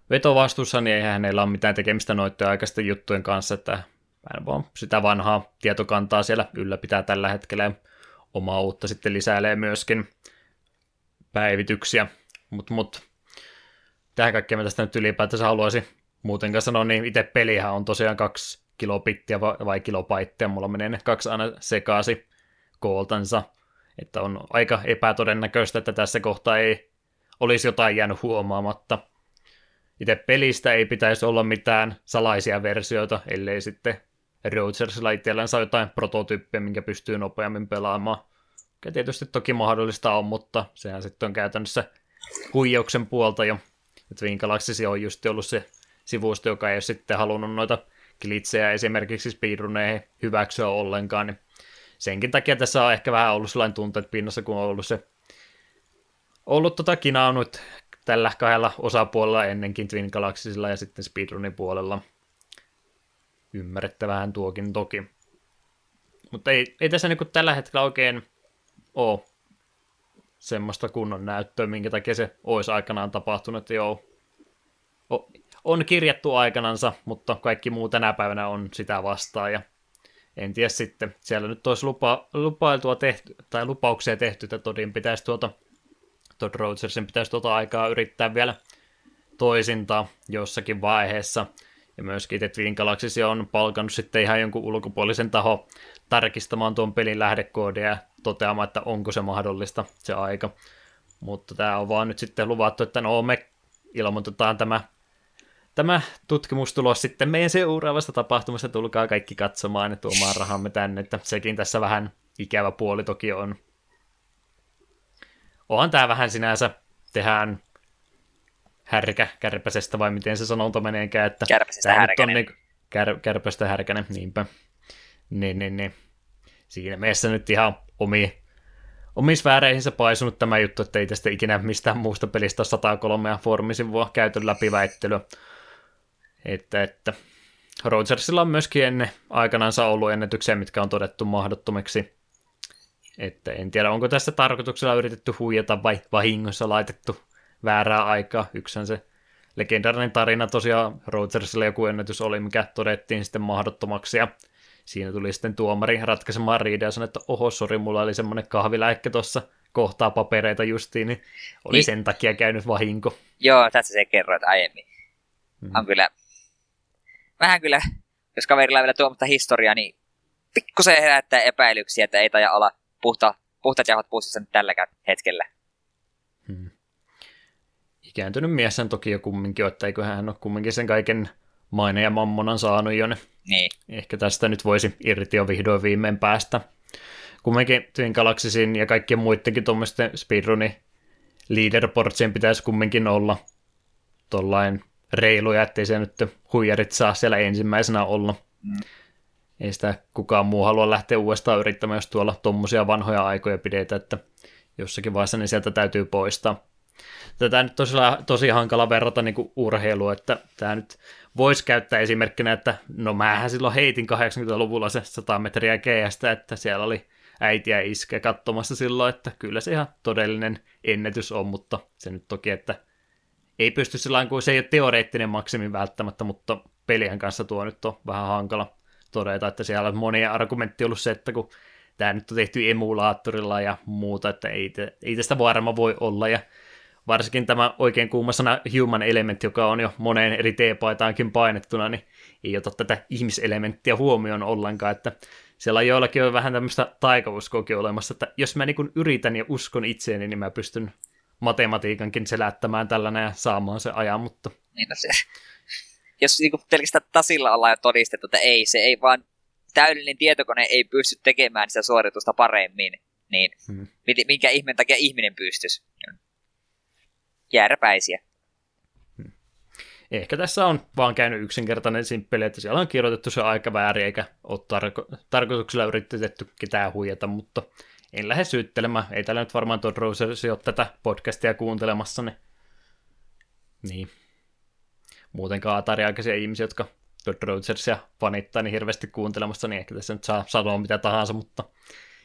vetovastuussa, niin eihän hänellä ole mitään tekemistä noiden aikaisten juttujen kanssa, että hän vaan sitä vanhaa tietokantaa siellä ylläpitää tällä hetkellä omaa uutta sitten lisäilee myöskin päivityksiä. Mutta mut, tähän kaikkeen mä tästä nyt ylipäätänsä haluaisin muutenkaan sanoa, niin itse pelihän on tosiaan kaksi kilopittiä vai kilopaitteja, mulla menee ne kaksi aina sekaasi kooltansa, että on aika epätodennäköistä, että tässä kohtaa ei olisi jotain jäänyt huomaamatta. Itse pelistä ei pitäisi olla mitään salaisia versioita, ellei sitten Rogersilla itsellänsä jotain prototyyppiä, minkä pystyy nopeammin pelaamaan. Ja tietysti toki mahdollista on, mutta sehän sitten on käytännössä huijauksen puolta jo. Twin Galaxy on just ollut se sivusto, joka ei ole sitten halunnut noita glitsejä esimerkiksi speedruneihin hyväksyä ollenkaan, niin senkin takia tässä on ehkä vähän ollut sellainen tunteet pinnassa, kun on ollut se ollut tota kinaanut tällä kahdella osapuolella ennenkin Twin Galaxysilla ja sitten speedrunin puolella. Ymmärrettävähän tuokin toki. Mutta ei, ei tässä niinku tällä hetkellä oikein ole semmoista kunnon näyttöä, minkä takia se olisi aikanaan tapahtunut, joo, on kirjattu aikanansa, mutta kaikki muu tänä päivänä on sitä vastaan, ja en tiedä sitten, siellä nyt olisi lupa, lupailtua tehty, tai lupauksia tehty, että Todin pitäisi tuota, Todd Rogersin pitäisi tuota aikaa yrittää vielä toisintaa jossakin vaiheessa, ja myöskin itse Twin Galaxy on palkannut sitten ihan jonkun ulkopuolisen taho tarkistamaan tuon pelin lähdekoodia ja toteamaan, että onko se mahdollista se aika. Mutta tämä on vaan nyt sitten luvattu, että no me ilmoitetaan tämä tämä tutkimustulos sitten meidän seuraavasta tapahtumasta. Tulkaa kaikki katsomaan ja tuomaan rahamme tänne, että sekin tässä vähän ikävä puoli toki on. Onhan tämä vähän sinänsä, tehdään härkä kärpäsestä, vai miten se sanonta meneekään, että kärpäsestä härkänen. Niin, kär, kärpästä härkänen, niinpä. Niin, niin, niin. Siinä mielessä nyt ihan omi, omiin sfääreihinsä paisunut tämä juttu, että ei tästä ikinä mistään muusta pelistä 103 ja formisivua käytön läpi väittelyä. Että, että Rogersilla on myöskin ennen aikanansa ollut ennätyksiä, mitkä on todettu mahdottomiksi. Että en tiedä, onko tässä tarkoituksella yritetty huijata vai vahingossa laitettu väärää aikaa. Yksän se legendaarinen tarina tosiaan Rogersilla joku ennätys oli, mikä todettiin sitten mahdottomaksi ja siinä tuli sitten tuomari ratkaisemaan riidan ja sanoi, että oho, sori, mulla oli semmoinen kahviläikkä tuossa kohtaa papereita justiin, niin oli niin. sen takia käynyt vahinko. Joo, tässä se kerroit aiemmin. Hmm. On kyllä, vähän kyllä, jos kaverilla on vielä tuomatta historiaa, niin pikkusen herättää epäilyksiä, että ei taja olla puhta, puhtaat jauhot pussissa nyt tälläkään hetkellä. Hmm. Ikääntynyt mies sen toki jo kumminkin, että eiköhän hän ole kumminkin sen kaiken maine ja mammonan saanut jo. Niin. Ehkä tästä nyt voisi irti jo vihdoin viimein päästä. Kumminkin Twin Galaxysin ja kaikkien muidenkin tuommoisten speedrunin leaderboardsien pitäisi kumminkin olla tollain reiluja, ettei se nyt huijarit saa siellä ensimmäisenä olla. Mm. Ei sitä kukaan muu halua lähteä uudestaan yrittämään, jos tuolla tuommoisia vanhoja aikoja pidetään, että jossakin vaiheessa niin sieltä täytyy poistaa. Tätä nyt tosi, tosi hankala verrata niin urheilua, että tämä nyt voisi käyttää esimerkkinä, että no mähän silloin heitin 80-luvulla se 100 metriä keästä, että siellä oli äitiä iskeä katsomassa silloin, että kyllä se ihan todellinen ennätys on, mutta se nyt toki, että ei pysty sillä kuin se ei ole teoreettinen maksimi välttämättä, mutta pelien kanssa tuo nyt on vähän hankala todeta, että siellä on monia argumentti ollut se, että kun tämä nyt on tehty emulaattorilla ja muuta, että ei, te, ei tästä varma voi olla, ja varsinkin tämä oikein kuuma sana human element, joka on jo moneen eri T-paitaankin painettuna, niin ei ota tätä ihmiselementtiä huomioon ollenkaan, että siellä joillakin on vähän tämmöistä taikauskoakin olemassa, että jos mä niin yritän ja uskon itseeni, niin mä pystyn matematiikankin selättämään tällainen ja saamaan se ajan, mutta... Niin no se, jos niin pelkästään tasilla ollaan jo todistettu, että ei, se ei vaan täydellinen tietokone ei pysty tekemään sitä suoritusta paremmin, niin hmm. minkä ihmeen takia ihminen pystyisi? Järpäisiä. Hmm. Ehkä tässä on vaan käynyt yksinkertainen simppeli, että siellä on kirjoitettu se aika väärin, eikä ole tarko- tarkoituksella yritetty ketään huijata, mutta en lähde syyttelemään. Ei täällä nyt varmaan Todd Rogers ole tätä podcastia kuuntelemassa, niin... niin. Muutenkaan Atari-aikaisia ihmisiä, jotka Todd Rogersia fanittaa niin hirveästi kuuntelemassa, niin ehkä tässä nyt saa sanoa mitä tahansa, mutta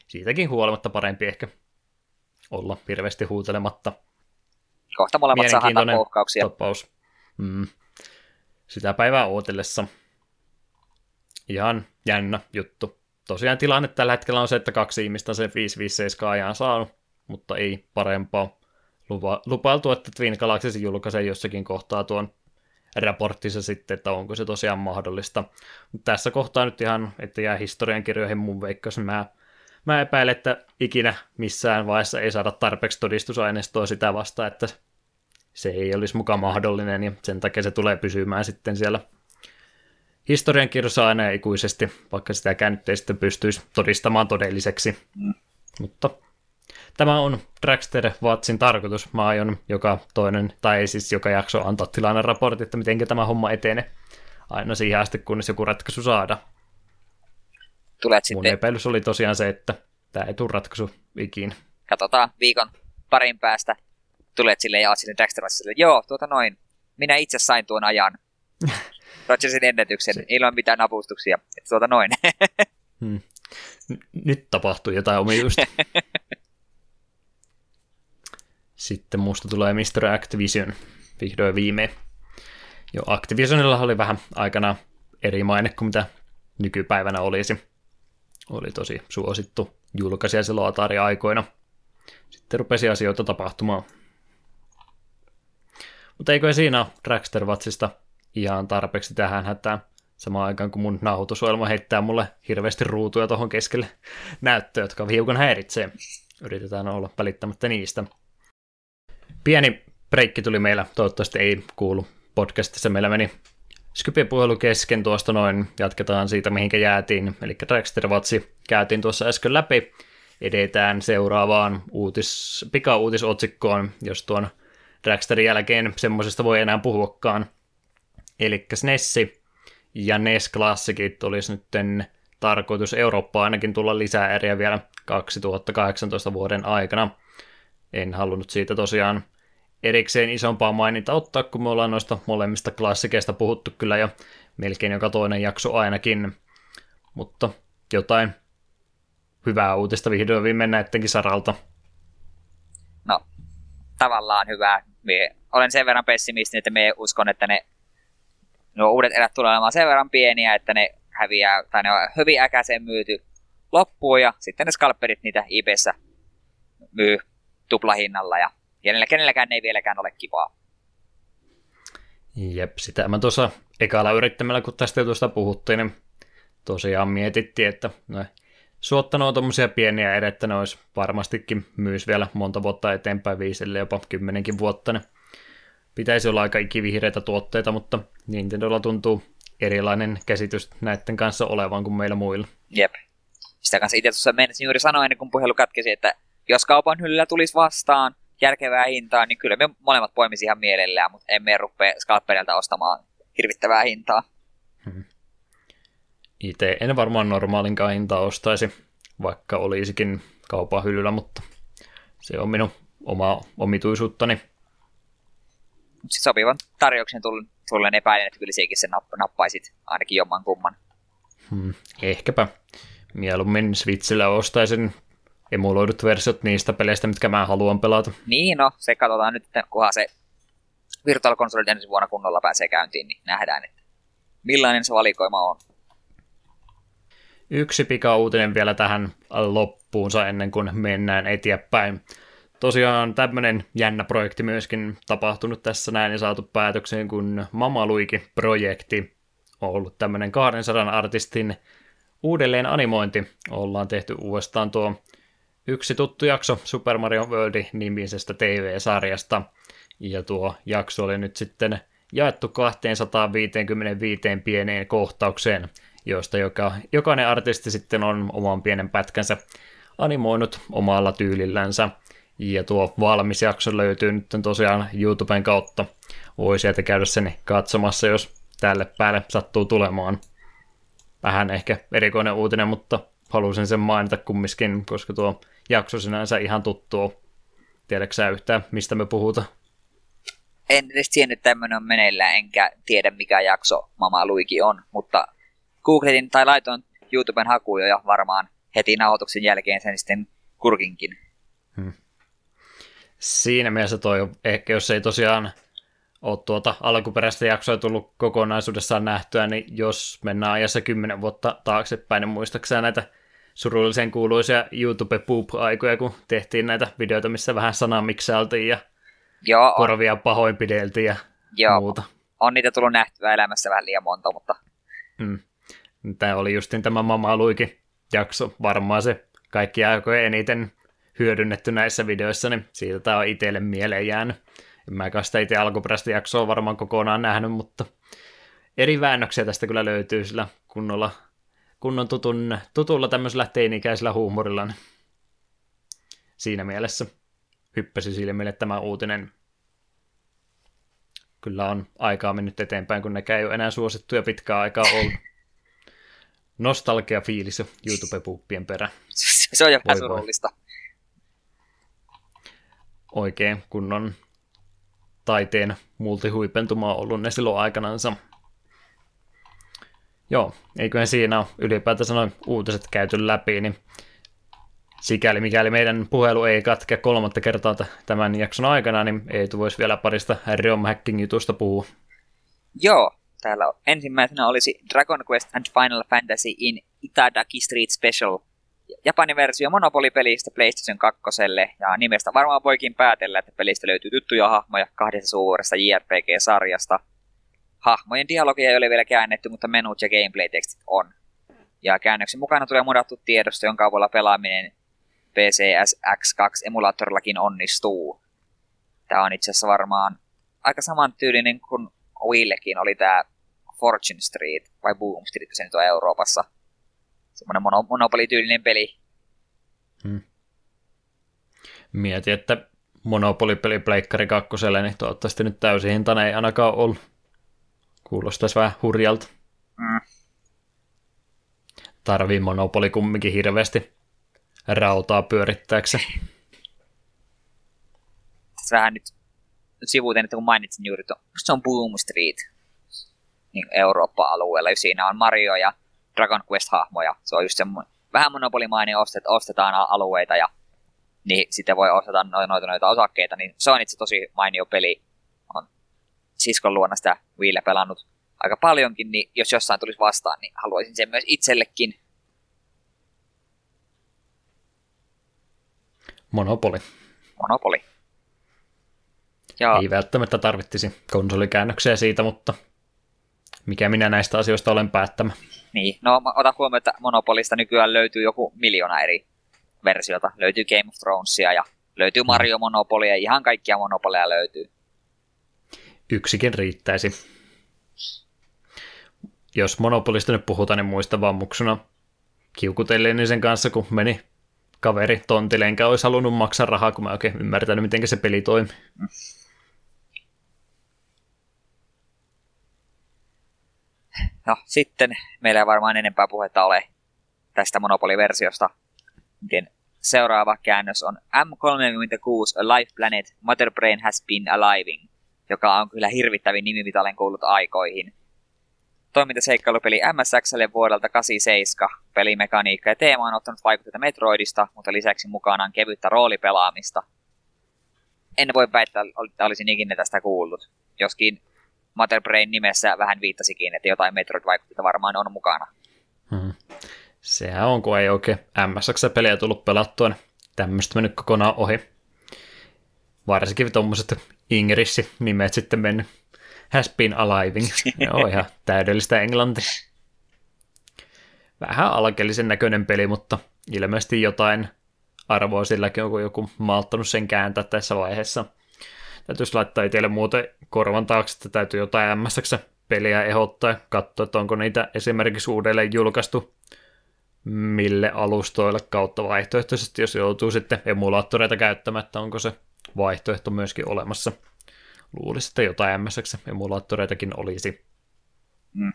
siitäkin huolimatta parempi ehkä olla hirveästi huutelematta. Kohta molemmat saadaan tapauksia. Tapaus. Mm. Sitä päivää ootellessa. Ihan jännä juttu. Tosiaan tilanne tällä hetkellä on se, että kaksi ihmistä on se 557 ajan saanut, mutta ei parempaa. Lupa, lupailtu, että Twin Galaxy julkaisee jossakin kohtaa tuon raporttissa sitten, että onko se tosiaan mahdollista. Tässä kohtaa nyt ihan, että jää historiankirjoihin mun veikkaus, mä, mä epäilen, että ikinä missään vaiheessa ei saada tarpeeksi todistusaineistoa sitä vasta, että se ei olisi mukaan mahdollinen, ja sen takia se tulee pysymään sitten siellä historiankirjoissa aina ikuisesti, vaikka sitä nyt ei sitten pystyisi todistamaan todelliseksi. Mm. Mutta Tämä on Dragster Watsin tarkoitus. Mä aion joka toinen, tai ei siis joka jakso antaa tilanne raportti, että miten tämä homma etenee. Aina siihen asti, kunnes joku ratkaisu saada. Tulet Mun sitten... epäilys oli tosiaan se, että tämä ei tule ratkaisu ikinä. Katsotaan viikon parin päästä. Tulet sille ja sinne Dragster Watsille. Joo, tuota noin. Minä itse sain tuon ajan. Rogersin ennätyksen se... ilman mitään avustuksia. Tuota noin. hmm. Nyt tapahtui jotain omiusta. Sitten musta tulee Mr. Activision vihdoin viimein. Jo Activisionilla oli vähän aikana eri maine kuin mitä nykypäivänä olisi. Oli tosi suosittu julkaisija silloin Atari-aikoina. Sitten rupesi asioita tapahtumaan. Mutta eikö siinä Dragster Watsista ihan tarpeeksi tähän hätään? Samaan aikaan kun mun nauhoitusohjelma heittää mulle hirveästi ruutuja tuohon keskelle näyttöä, jotka hiukan häiritsee. Yritetään olla välittämättä niistä. Pieni breikki tuli meillä, toivottavasti ei kuulu podcastissa. Meillä meni Skype-puhelu kesken tuosta noin, jatketaan siitä mihinkä jäätiin, eli Dragster Watsi käytiin tuossa äsken läpi. Edetään seuraavaan uutis, pika-uutisotsikkoon, jos tuon Dragsterin jälkeen semmoisesta voi enää puhuakaan. Eli Nessi ja NES Classicit olisi nyt tarkoitus Eurooppaan ainakin tulla lisää eriä vielä 2018 vuoden aikana. En halunnut siitä tosiaan erikseen isompaa maininta ottaa, kun me ollaan noista molemmista klassikeista puhuttu kyllä jo melkein joka toinen jakso ainakin. Mutta jotain hyvää uutista vihdoin viimein näittenkin saralta. No, tavallaan hyvä. Mie olen sen verran pessimistinen, että me uskon, että ne nuo uudet erät tulee olemaan sen verran pieniä, että ne häviää, tai ne on hyvin äkäisen myyty loppuun, ja sitten ne skalperit niitä IBssä myy tuplahinnalla, ja kenellä, kenelläkään ei vieläkään ole kivaa. Jep, sitä mä tuossa ekalla yrittämällä, kun tästä jutusta puhuttiin, niin tosiaan mietittiin, että no, suottanut on tuommoisia pieniä edettä, ne olisi varmastikin myys vielä monta vuotta eteenpäin, viiselle jopa kymmenenkin vuotta. Ne pitäisi olla aika ikivihreitä tuotteita, mutta Nintendolla tuntuu erilainen käsitys näiden kanssa olevan kuin meillä muilla. Jep. Sitä kanssa itse asiassa juuri sanoa ennen kuin puhelu katkesi, että jos kaupan hyllyllä tulisi vastaan järkevää hintaa, niin kyllä me molemmat poimisi ihan mielellään, mutta emme rupea skalpperilta ostamaan hirvittävää hintaa. Hmm. Itse en varmaan normaalinkaan hintaa ostaisi, vaikka olisikin kaupan hyllyllä, mutta se on minun oma omituisuuttani. Sitten sopivan tarjouksen tullen epäilen, että kyllä sekin sen nappaisit ainakin jomman kumman. Hmm, ehkäpä. Mieluummin Switchillä ostaisin emuloidut versiot niistä peleistä, mitkä mä haluan pelata. Niin, no, se katsotaan nyt, kunhan se Virtual Console ensi vuonna kunnolla pääsee käyntiin, niin nähdään, että millainen se valikoima on. Yksi pika-uutinen vielä tähän loppuunsa ennen kuin mennään eteenpäin. Tosiaan tämmöinen jännä projekti myöskin tapahtunut tässä näin ja saatu päätökseen, kun Mamaluiki-projekti on ollut tämmöinen 200 artistin uudelleen animointi. Ollaan tehty uudestaan tuo yksi tuttu jakso Super Mario World nimisestä TV-sarjasta. Ja tuo jakso oli nyt sitten jaettu 255 pieneen kohtaukseen, joista joka, jokainen artisti sitten on oman pienen pätkänsä animoinut omalla tyylillänsä. Ja tuo valmis jakso löytyy nyt tosiaan YouTuben kautta. Voi sieltä käydä sen katsomassa, jos tälle päälle sattuu tulemaan. Vähän ehkä erikoinen uutinen, mutta halusin sen mainita kumminkin, koska tuo jakso sinänsä ihan tuttu Tiedätkö sä yhtään, mistä me puhutaan? En edes tiennyt, että tämmöinen on meneillään, enkä tiedä mikä jakso Mama Luiki on, mutta googletin tai laitoin YouTuben hakuja ja varmaan heti nauhoituksen jälkeen sen sitten kurkinkin. Hmm. Siinä mielessä toi, ehkä jos ei tosiaan ole tuota alkuperäistä jaksoa tullut kokonaisuudessaan nähtyä, niin jos mennään ajassa kymmenen vuotta taaksepäin, niin muistaakseni näitä surullisen kuuluisia YouTube poop-aikoja, kun tehtiin näitä videoita, missä vähän sanamiksailtiin ja Joo, korvia on. pahoinpideltiin ja Joo, muuta. on niitä tullut nähtyä elämässä vähän liian monta, mutta... Mm. Tämä oli justin tämä Mama Luikin jakso, varmaan se kaikki aikojen eniten hyödynnetty näissä videoissa, niin siitä tämä on itselle mieleen jäänyt. En mä sitä itse alkuperäistä jaksoa varmaan kokonaan nähnyt, mutta eri väännöksiä tästä kyllä löytyy sillä kunnolla kunnon tutun, tutulla tämmöisellä teinikäisellä huumorilla. Niin siinä mielessä hyppäsi silmille tämä uutinen. Kyllä on aikaa mennyt eteenpäin, kun ne ei ole enää suosittuja pitkään aikaa ollut. Nostalgia fiilis YouTube-puuppien perä. Se on jo vähän surullista. Oikein kunnon taiteen multihuipentuma ollut ne silloin aikanansa. Joo, eiköhän siinä ole ylipäätänsä noin uutiset käyty läpi, niin sikäli mikäli meidän puhelu ei katke kolmatta kertaa tämän jakson aikana, niin ei voisi vielä parista ROM hacking jutusta puhua. Joo, täällä ensimmäisenä olisi Dragon Quest and Final Fantasy in Itadaki Street Special. Japanin versio Monopoly-pelistä PlayStation 2. Ja nimestä varmaan voikin päätellä, että pelistä löytyy tuttuja hahmoja kahdessa suuressa JRPG-sarjasta – hahmojen dialogia ei ole vielä käännetty, mutta menut ja gameplay-tekstit on. Ja käännöksen mukana tulee mudattu tiedosto, jonka avulla pelaaminen PCS X2-emulaattorillakin onnistuu. Tämä on itse asiassa varmaan aika samantyylinen kuin Wiillekin oli tämä Fortune Street, vai Boom Street, se nyt on Euroopassa. Semmoinen mono- monopolityylinen peli. Hmm. Mietin, että Monopoly-peli Pleikkari 2, niin toivottavasti nyt täysin hintainen ei ainakaan ollut. Kuulostaisi vähän hurjalta. Mm. Tarvii monopoli kumminkin hirveästi rautaa pyörittääkseen. Tässä vähän nyt sivuuteen, että kun mainitsin juuri tuon, se on Boom Street niin Eurooppa-alueella. Siinä on Mario ja Dragon Quest-hahmoja. Se on just semmoinen vähän monopolimainen, ostet, ostetaan alueita ja niin sitten voi osata noita, noita osakkeita, niin se on itse tosi mainio peli. On siskon luona sitä Wiille pelannut aika paljonkin, niin jos jossain tulisi vastaan, niin haluaisin sen myös itsellekin. Monopoli. Monopoli. Ja... Ei välttämättä tarvittisi konsolikäännöksiä siitä, mutta mikä minä näistä asioista olen päättämä. Niin, no ota huomioon, että Monopolista nykyään löytyy joku miljoona eri versiota. Löytyy Game of Thronesia ja löytyy. Mario Monopolia, ihan kaikkia Monopoleja löytyy. Yksikin riittäisi. Jos Monopolista nyt puhutaan, niin muista vaan muksuna kiukutellen sen kanssa, kun meni kaveri tontille, enkä olisi halunnut maksaa rahaa, kun mä oikein ymmärtänyt, miten se peli toimii. Mm. No sitten meillä ei varmaan enempää puhetta ole tästä Monopoly-versiosta. Miten seuraava käännös on M36 A Life Planet Mother Brain Has Been Aliving, joka on kyllä hirvittävin nimi, mitä olen kuullut aikoihin. Toimintaseikkailupeli MSXlle vuodelta 87. Pelimekaniikka ja teema on ottanut vaikutteita Metroidista, mutta lisäksi mukana on kevyttä roolipelaamista. En voi väittää, että olisin ikinä tästä kuullut. Joskin Mother Brain nimessä vähän viittasikin, että jotain Metroid-vaikutteita varmaan on mukana. Hmm. Sehän on, kun ei oikein MSX-pelejä tullut pelattua, niin tämmöistä mennyt kokonaan ohi. Varsinkin tuommoiset Ingrissi-nimet sitten mennyt has been aliving. Joo, ihan täydellistä englanti. Vähän alkeellisen näköinen peli, mutta ilmeisesti jotain arvoa silläkin on, kun joku malttanut sen kääntää tässä vaiheessa. Täytyisi laittaa itselle muuten korvan taakse, että täytyy jotain MSX peliä ehdottaa ja katsoa, että onko niitä esimerkiksi uudelleen julkaistu mille alustoille kautta vaihtoehtoisesti, jos joutuu sitten emulaattoreita käyttämättä, onko se vaihtoehto myöskin olemassa. Luulisin, että jotain MSX-emulaattoreitakin olisi. Mm.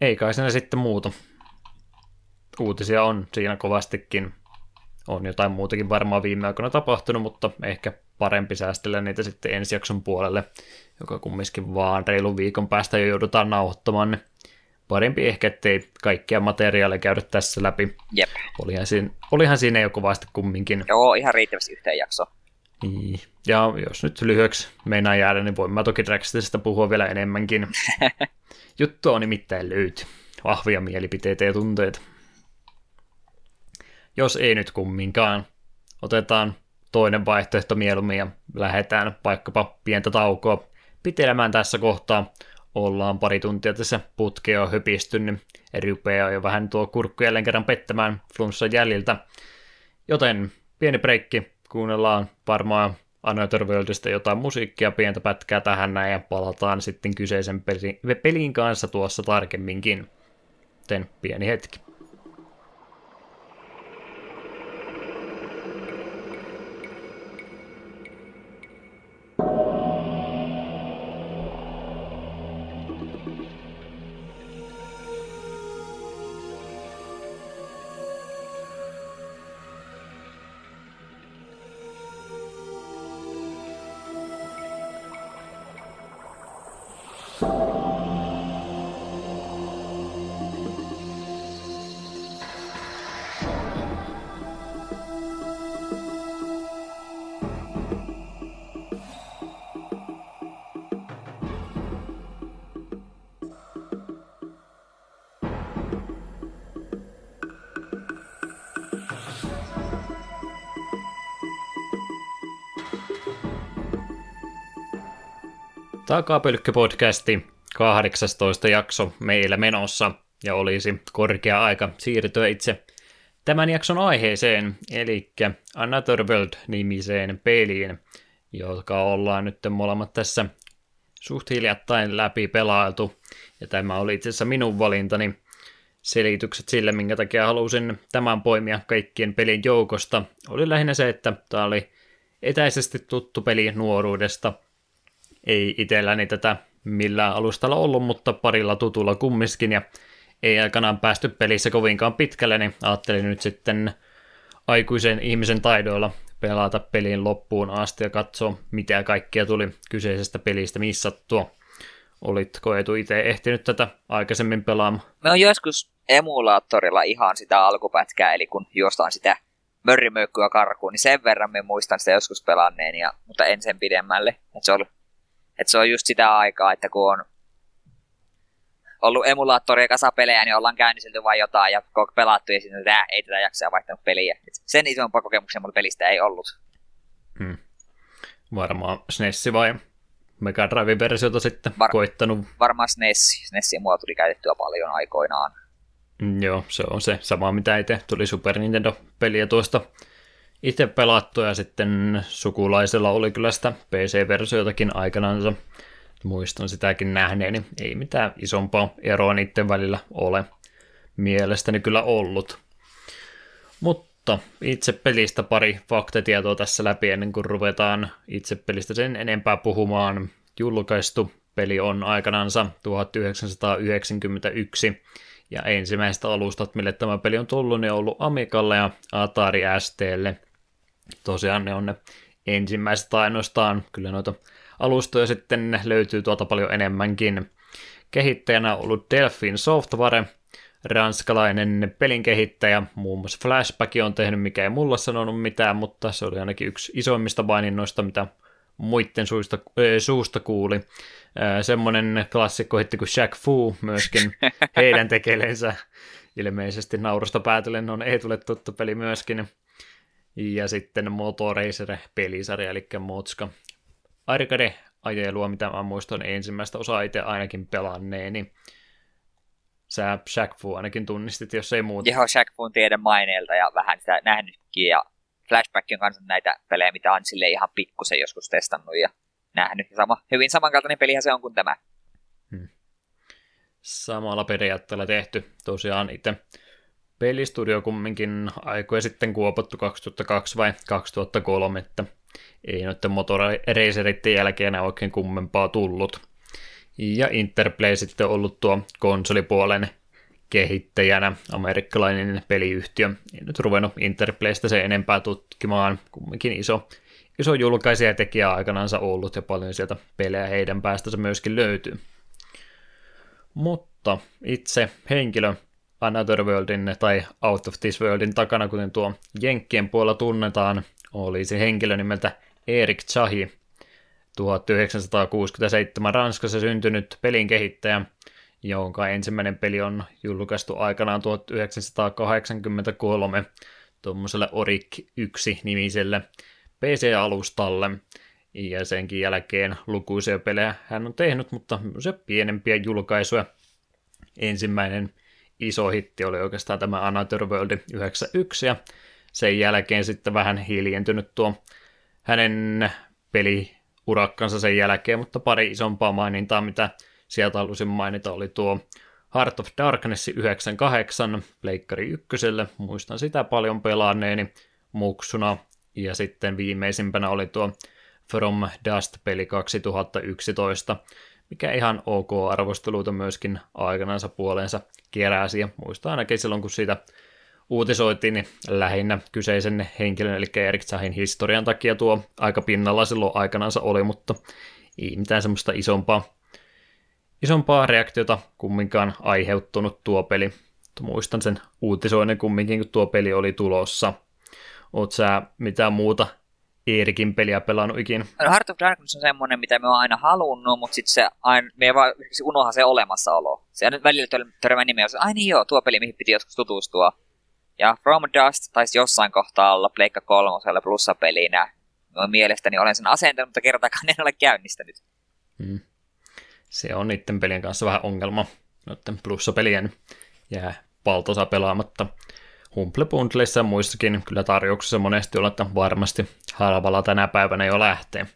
Ei kai siinä sitten muuta. Uutisia on siinä kovastikin on jotain muutakin varmaan viime aikoina tapahtunut, mutta ehkä parempi säästellä niitä sitten ensi jakson puolelle, joka kumminkin vaan reilun viikon päästä jo joudutaan nauhoittamaan. Niin parempi ehkä, ettei kaikkia materiaaleja käydä tässä läpi. Jep. Olihan siinä, olihan siinä jo kovasti kumminkin. Joo, ihan riittävästi yhteen jakso. Niin. Ja jos nyt lyhyeksi meinaa jäädä, niin voin mä toki Draxisista puhua vielä enemmänkin. Juttu on nimittäin löyty. Vahvia mielipiteitä ja tunteita jos ei nyt kumminkaan. Otetaan toinen vaihtoehto mieluummin ja lähdetään vaikkapa pientä taukoa pitelemään tässä kohtaa. Ollaan pari tuntia tässä putkea höpisty, niin rupeaa jo vähän tuo kurkku jälleen kerran pettämään flunssan jäljiltä. Joten pieni breikki, kuunnellaan varmaan Another Worldista jotain musiikkia, pientä pätkää tähän näin ja palataan sitten kyseisen pelin kanssa tuossa tarkemminkin. Joten pieni hetki. Takapölkkö-podcasti 18 jakso meillä menossa. Ja olisi korkea aika siirtyä itse tämän jakson aiheeseen, eli Another World-nimiseen peliin, joka ollaan nyt molemmat tässä suht hiljattain läpi pelailtu. Ja tämä oli itse asiassa minun valintani selitykset sille, minkä takia halusin tämän poimia kaikkien pelin joukosta, oli lähinnä se, että tämä oli etäisesti tuttu peli nuoruudesta – ei itselläni tätä millään alustalla ollut, mutta parilla tutulla kummiskin, ja ei aikanaan päästy pelissä kovinkaan pitkälle, niin ajattelin nyt sitten aikuisen ihmisen taidoilla pelata pelin loppuun asti ja katsoa, mitä kaikkea tuli kyseisestä pelistä missattua. Olitko Etu itse ehtinyt tätä aikaisemmin pelaamaan? Mä oon joskus emulaattorilla ihan sitä alkupätkää, eli kun juostaan sitä mörrimöykkyä karkuun, niin sen verran me muistan sitä joskus pelanneen, ja, mutta en sen pidemmälle. Et se, on, et se on just sitä aikaa, että kun on ollut emulaattoria kasapelejä, niin ollaan käynnistelty vain jotain ja pelattu ja sitten että ei tätä jaksaa vaihtanut peliä. Et sen isompaa kokemuksia mulla pelistä ei ollut. Hmm. Varmaan SNES vai Mega Drive-versiota sitten Var- koittanut. Varmaan SNES. SNESia mua tuli käytettyä paljon aikoinaan. Mm, joo, se on se sama mitä itse tuli Super Nintendo-peliä tuosta itse pelattu ja sitten sukulaisella oli kyllä sitä PC-versiotakin aikanaan. Muistan sitäkin nähneeni. Ei mitään isompaa eroa niiden välillä ole mielestäni kyllä ollut. Mutta itse pelistä pari faktatietoa tässä läpi ennen kuin ruvetaan itse pelistä sen enempää puhumaan. Julkaistu peli on aikanansa 1991 ja ensimmäiset alustat, mille tämä peli on tullut, ne on ollut Amigalle ja Atari STlle. Tosiaan ne on ne ensimmäiset ainoastaan, kyllä noita alustoja sitten löytyy tuolta paljon enemmänkin. Kehittäjänä on ollut Delphin Software, ranskalainen pelin kehittäjä, muun muassa Flashback on tehnyt, mikä ei mulla sanonut mitään, mutta se oli ainakin yksi isoimmista maininnoista, mitä muiden suusta, äh, suusta kuuli. semmoinen klassikko hitti kuin Shaq Fu myöskin heidän tekeleensä. Ilmeisesti naurusta päätellen on ei tule tuttu peli myöskin. Ja sitten Motoracer-pelisarja, eli Motska. Arcade ajelua, mitä mä muistan ensimmäistä osaa itse ainakin pelanneeni. Sä Shaq Fu ainakin tunnistit, jos ei muuta. Joo, Shaq Fuun tiedän maineelta ja vähän sitä nähnytkin. Ja Flashback on kanssa näitä pelejä, mitä on sille ihan pikkusen joskus testannut ja nähnyt. Sama, hyvin samankaltainen pelihän se on kuin tämä. Hmm. Samalla periaatteella tehty. Tosiaan itse pelistudio kumminkin aikoja sitten kuopattu 2002 vai 2003, että ei noiden motoraceritten jälkeen oikein kummempaa tullut. Ja Interplay sitten ollut tuo konsolipuolen kehittäjänä, amerikkalainen peliyhtiö. En nyt ruvennut Interplaystä se enempää tutkimaan, kumminkin iso, iso julkaisija tekijä aikanansa ollut ja paljon sieltä pelejä heidän päästänsä myöskin löytyy. Mutta itse henkilö Another Worldin tai Out of This Worldin takana, kuten tuo Jenkkien puolella tunnetaan, oli se henkilö nimeltä Erik Chahi, 1967 Ranskassa syntynyt pelin kehittäjä, jonka ensimmäinen peli on julkaistu aikanaan 1983 tuommoiselle Orik 1-nimiselle PC-alustalle. Ja senkin jälkeen lukuisia pelejä hän on tehnyt, mutta se pienempiä julkaisuja. Ensimmäinen iso hitti oli oikeastaan tämä Another World 91, ja sen jälkeen sitten vähän hiljentynyt tuo hänen peliurakkansa sen jälkeen, mutta pari isompaa mainintaa, mitä sieltä halusin mainita, oli tuo Heart of Darkness 98 Pleikkari ykköselle, muistan sitä paljon pelaaneeni muksuna, ja sitten viimeisimpänä oli tuo From Dust-peli 2011, mikä ihan ok arvosteluita myöskin aikanansa puoleensa keräsi, ja muistan ainakin silloin, kun siitä uutisoitiin, niin lähinnä kyseisen henkilön, eli Erik Zahin historian takia tuo aika pinnalla silloin aikanansa oli, mutta ei mitään semmoista isompaa isompaa reaktiota kumminkaan aiheuttunut tuo peli. Muistan sen uutisoinnin kumminkin, kun tuo peli oli tulossa. Oot sä mitään muuta Eerikin peliä pelannut ikinä? No Heart of Darkness on semmoinen, mitä me on aina halunnut, mutta sitten se aina, me ei vaan unoha se olemassaolo. Se nyt välillä törmää nimeä, että ai niin joo, tuo peli, mihin piti joskus tutustua. Ja From Dust taisi jossain kohtaa olla Pleikka kolmosella plussapelinä. No, mielestäni olen sen asentanut, mutta kertaakaan en ole käynnistänyt. Hmm se on niiden pelien kanssa vähän ongelma. Noiden plussapelien jää valtosa pelaamatta. Humble muissakin kyllä tarjouksessa monesti on, että varmasti halvalla tänä päivänä jo lähtee.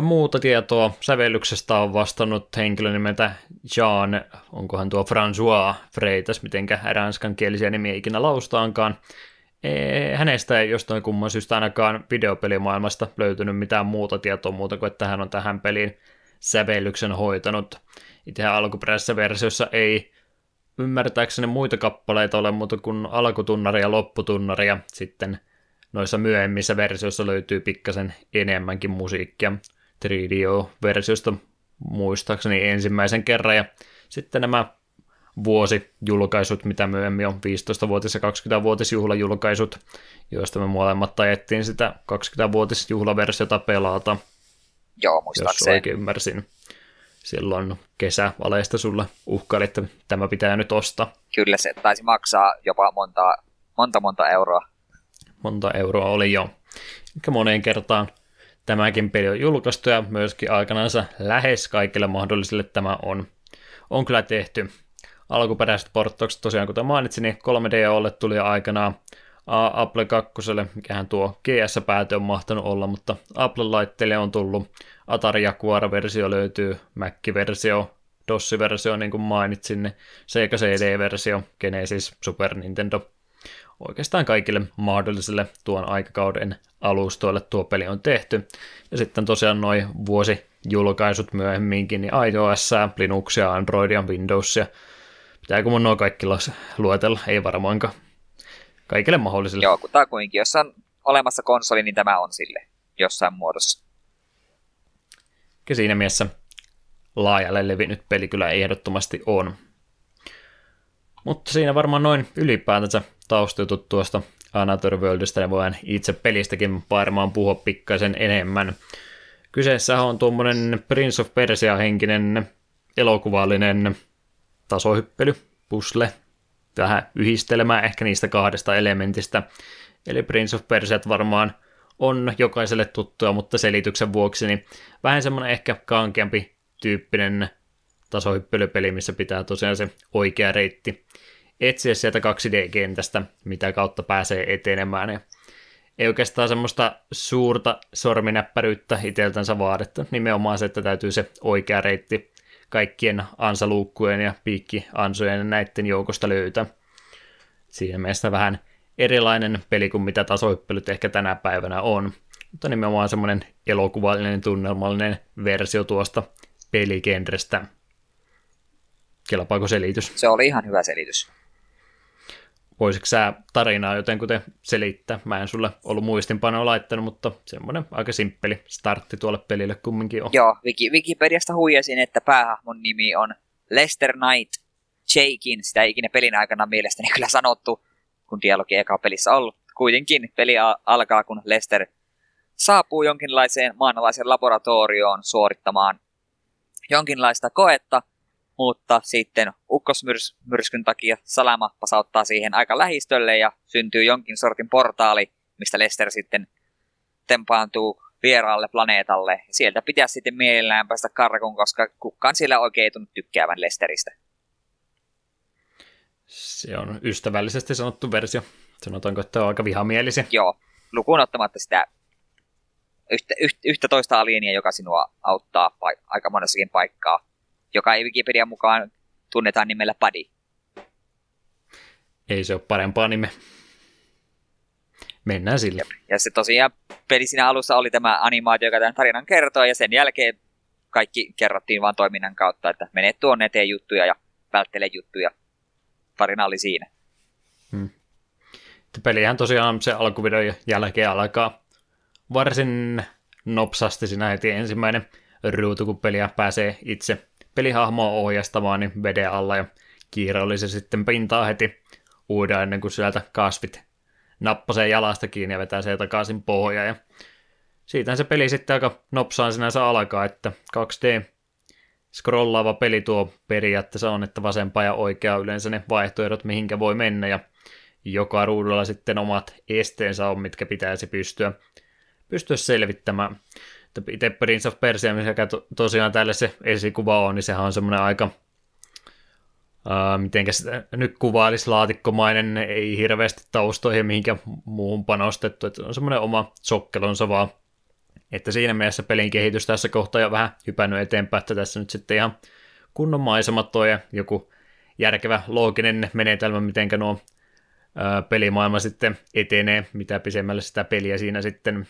Muuta tietoa sävellyksestä on vastannut henkilö nimeltä Jean, onkohan tuo François Freitas, mitenkä ranskankielisiä nimiä ikinä laustaankaan. Hänestä ei jostain kumman syystä ainakaan videopelimaailmasta löytynyt mitään muuta tietoa muuta kuin, että hän on tähän peliin sävellyksen hoitanut. Itse alkuperäisessä versiossa ei ymmärtääkseni muita kappaleita ole muuta kuin alkutunnari ja lopputunnari ja sitten noissa myöhemmissä versioissa löytyy pikkasen enemmänkin musiikkia. 3DO-versiosta muistaakseni ensimmäisen kerran ja sitten nämä vuosijulkaisut, mitä myöhemmin on 15-vuotis- ja 20-vuotisjuhlajulkaisut, joista me molemmat ajettiin sitä 20-vuotisjuhlaversiota pelata. Joo, Jos muistaakseni. oikein ymmärsin. Silloin kesävaleista sulle uhkaili, että tämä pitää nyt ostaa. Kyllä se taisi maksaa jopa monta, monta, monta euroa. Monta euroa oli jo. Eli moneen kertaan tämäkin peli on julkaistu ja myöskin aikanansa lähes kaikille mahdollisille tämä on, on kyllä tehty. Alkuperäiset porttaukset tosiaan, kuten mainitsin, niin 3DOlle tuli aikanaan Apple 2, mikähän tuo GS-päätö on mahtanut olla, mutta Apple-laitteille on tullut Atari Jaguar-versio löytyy, Mac-versio, DOS-versio, niin kuin mainitsin, niin Sega CD-versio, Genesis, Super Nintendo. Oikeastaan kaikille mahdollisille tuon aikakauden alustoille tuo peli on tehty. Ja sitten tosiaan noin vuosijulkaisut myöhemminkin, niin iOS, Linuxia, Androidia, Windowsia. Pitääkö mun nuo kaikki luetella? Ei varmaankaan. Kaikille mahdollisille. Joo, kutakuinkin. Jos on olemassa konsoli, niin tämä on sille jossain muodossa. Siinä mielessä laajalle levinnyt peli kyllä ehdottomasti on. Mutta siinä varmaan noin ylipäätänsä taustutut tuosta Another Worldista, ja voin itse pelistäkin varmaan puhua pikkaisen enemmän. Kyseessä on tuommoinen Prince of Persia-henkinen elokuvallinen tasohyppely, pusle, vähän yhdistelmää ehkä niistä kahdesta elementistä. Eli Prince of Persia varmaan on jokaiselle tuttua, mutta selityksen vuoksi niin vähän semmoinen ehkä kankeampi tyyppinen tasohyppelypeli, missä pitää tosiaan se oikea reitti etsiä sieltä 2D-kentästä, mitä kautta pääsee etenemään. Ja ei oikeastaan semmoista suurta sorminäppäryyttä iteltänsä vaadetta, nimenomaan se, että täytyy se oikea reitti kaikkien ansaluukkujen ja piikkiansojen ja näiden joukosta löytää. Siinä mielessä vähän erilainen peli kuin mitä tasohyppelyt ehkä tänä päivänä on, mutta nimenomaan semmoinen elokuvallinen, tunnelmallinen versio tuosta pelikenrestä. Kelpaako selitys? Se oli ihan hyvä selitys. Voisitko sä tarinaa jotenkuten selittää? Mä en sulle ollut muistinpanoa laittanut, mutta semmoinen aika simppeli startti tuolle pelille kumminkin on. Joo, Wiki, Wikipediasta huijasin, että päähahmon nimi on Lester Knight Jakin. Sitä ei ikinä pelin aikana mielestäni kyllä sanottu, kun dialogi eka pelissä ollut. Kuitenkin peli alkaa, kun Lester saapuu jonkinlaiseen maanalaisen laboratorioon suorittamaan jonkinlaista koetta, mutta sitten ukkosmyrskyn takia Salama pasauttaa siihen aika lähistölle ja syntyy jonkin sortin portaali, mistä Lester sitten tempaantuu vieraalle planeetalle. Sieltä pitäisi sitten mielellään päästä karkuun, koska kukaan siellä oikein ei tunnu tykkäävän Lesteristä. Se on ystävällisesti sanottu versio. Sanotaanko, että on aika vihamielisiä. Joo, lukuun ottamatta sitä yhtä, yhtä, yhtä toista alienia, joka sinua auttaa paik- aika monessakin paikkaa, joka ei Wikipedian mukaan tunnetaan nimellä Paddy. Ei se ole parempaa nime. Mennään sille. Ja se tosiaan peli siinä alussa oli tämä animaatio, joka tämän tarinan kertoo, ja sen jälkeen kaikki kerrottiin vain toiminnan kautta, että mene tuonne, tee juttuja ja välttele juttuja. Tarina oli siinä. Hmm. Pelihän tosiaan se alkuvideon jälkeen alkaa varsin nopsasti siinä heti ensimmäinen ruutu, kun peliä pääsee itse pelihahmoa ohjastamaan, niin veden alla ja se sitten pintaa heti uuden ennen kuin sieltä kasvit nappasee jalasta kiinni ja vetää se takaisin pohja. Ja siitä se peli sitten aika nopsaan sinänsä alkaa, että 2D scrollaava peli tuo periaatteessa on, että vasempaa ja oikea yleensä ne vaihtoehdot, mihinkä voi mennä, ja joka ruudulla sitten omat esteensä on, mitkä pitäisi pystyä pystyä selvittämään. Itse Prince of Persia, mikä to, tosiaan tälle se esikuva on, niin sehän on semmoinen aika, uh, mitenkä nyt kuvailisi laatikkomainen, ei hirveästi taustoihin mihinkä muuhun panostettu, että on semmoinen oma sokkelonsa vaan. Että siinä mielessä pelin kehitys tässä kohtaa jo vähän hypännyt eteenpäin, että tässä nyt sitten ihan kunnon maisemat on ja joku järkevä looginen menetelmä, miten nuo pelimaailma sitten etenee, mitä pisemmälle sitä peliä siinä sitten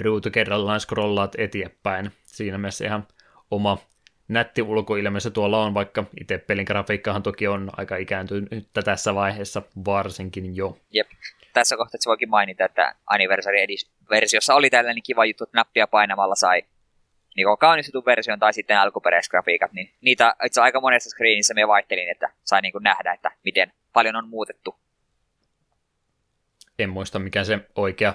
ruutu kerrallaan scrollaat eteenpäin. Siinä mielessä ihan oma nätti ulkoilme se tuolla on, vaikka itse pelin grafiikkahan toki on aika ikääntynyt tässä vaiheessa varsinkin jo. Jep. Tässä kohtaa se voikin mainita, että Anniversary-versiossa oli tällainen kiva juttu, että nappia painamalla sai niin kaunistetun version tai sitten alkuperäisgrafiikat, niin niitä itse aika monessa screenissä me vaihtelin, että sai niin kuin nähdä, että miten paljon on muutettu. En muista mikä se oikea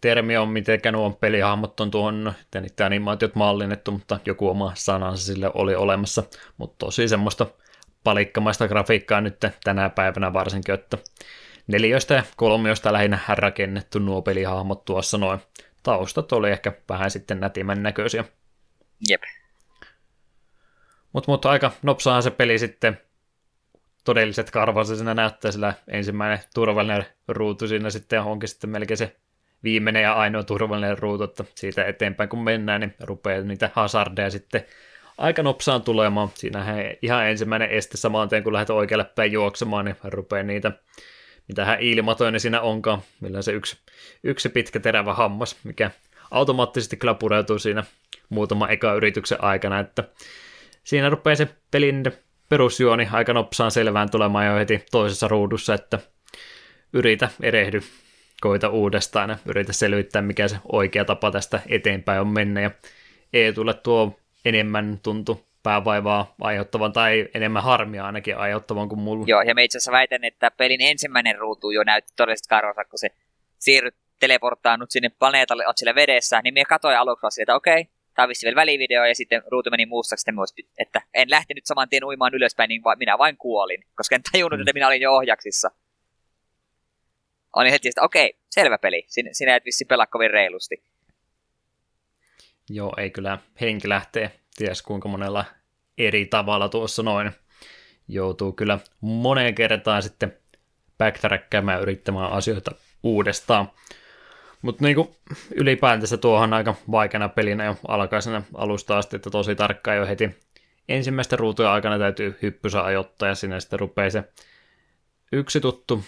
termi on, miten nuo pelihahmot on tuon, ja niiden animaatiot mallinnettu, mutta joku oma sanansa sille oli olemassa, mutta tosi semmoista palikkamaista grafiikkaa nyt tänä päivänä varsinkin, että neljöistä ja kolmioista lähinnä rakennettu nuo pelihahmot tuossa noin. Taustat oli ehkä vähän sitten nätimän näköisiä. Jep. Mutta mut aika nopsaahan se peli sitten todelliset karvansa siinä näyttää, sillä ensimmäinen turvallinen ruutu siinä sitten onkin sitten melkein se viimeinen ja ainoa turvallinen ruutu, että siitä eteenpäin kun mennään, niin rupeaa niitä hazardeja sitten aika nopsaan tulemaan. Siinähän ihan ensimmäinen este samaan kun lähdet oikealle päin juoksemaan, niin rupeaa niitä, mitähän ilmatoinen siinä onkaan, millä se yksi, yksi pitkä terävä hammas, mikä automaattisesti kyllä pureutuu siinä muutama eka yrityksen aikana, että siinä rupeaa se pelin perusjuoni aika nopsaan selvään tulemaan jo heti toisessa ruudussa, että yritä erehdy, koita uudestaan ja yritä selvittää, mikä se oikea tapa tästä eteenpäin on mennä. Ja ei tule tuo enemmän tuntu päävaivaa aiheuttavan tai enemmän harmia ainakin aiheuttavan kuin mulla. Joo, ja me itse asiassa väitän, että pelin ensimmäinen ruutu jo näytti todellisesti karvansa, kun se siirryt teleporttaanut sinne planeetalle, oot siellä vedessä, niin me katsoin aluksi että okei, okay, tämä on vielä välivideo, ja sitten ruutu meni muussa, sitten myös, että en lähtenyt saman tien uimaan ylöspäin, niin minä vain kuolin, koska en tajunnut, mm. että minä olin jo ohjaksissa. Olin heti, että okei, okay, selvä peli, sinä, sinä et vissi pelaa kovin reilusti. Joo, ei kyllä henki lähtee, ties kuinka monella eri tavalla tuossa noin. Joutuu kyllä moneen kertaan sitten backtrackkäämään yrittämään asioita uudestaan. Mutta niinku, ylipäätänsä tuohon aika vaikeana pelinä jo alkaisena alusta asti, että tosi tarkkaan jo heti ensimmäistä ruutuja aikana täytyy hyppysä ajoittaa ja sinne sitten rupeaa se yksi tuttu,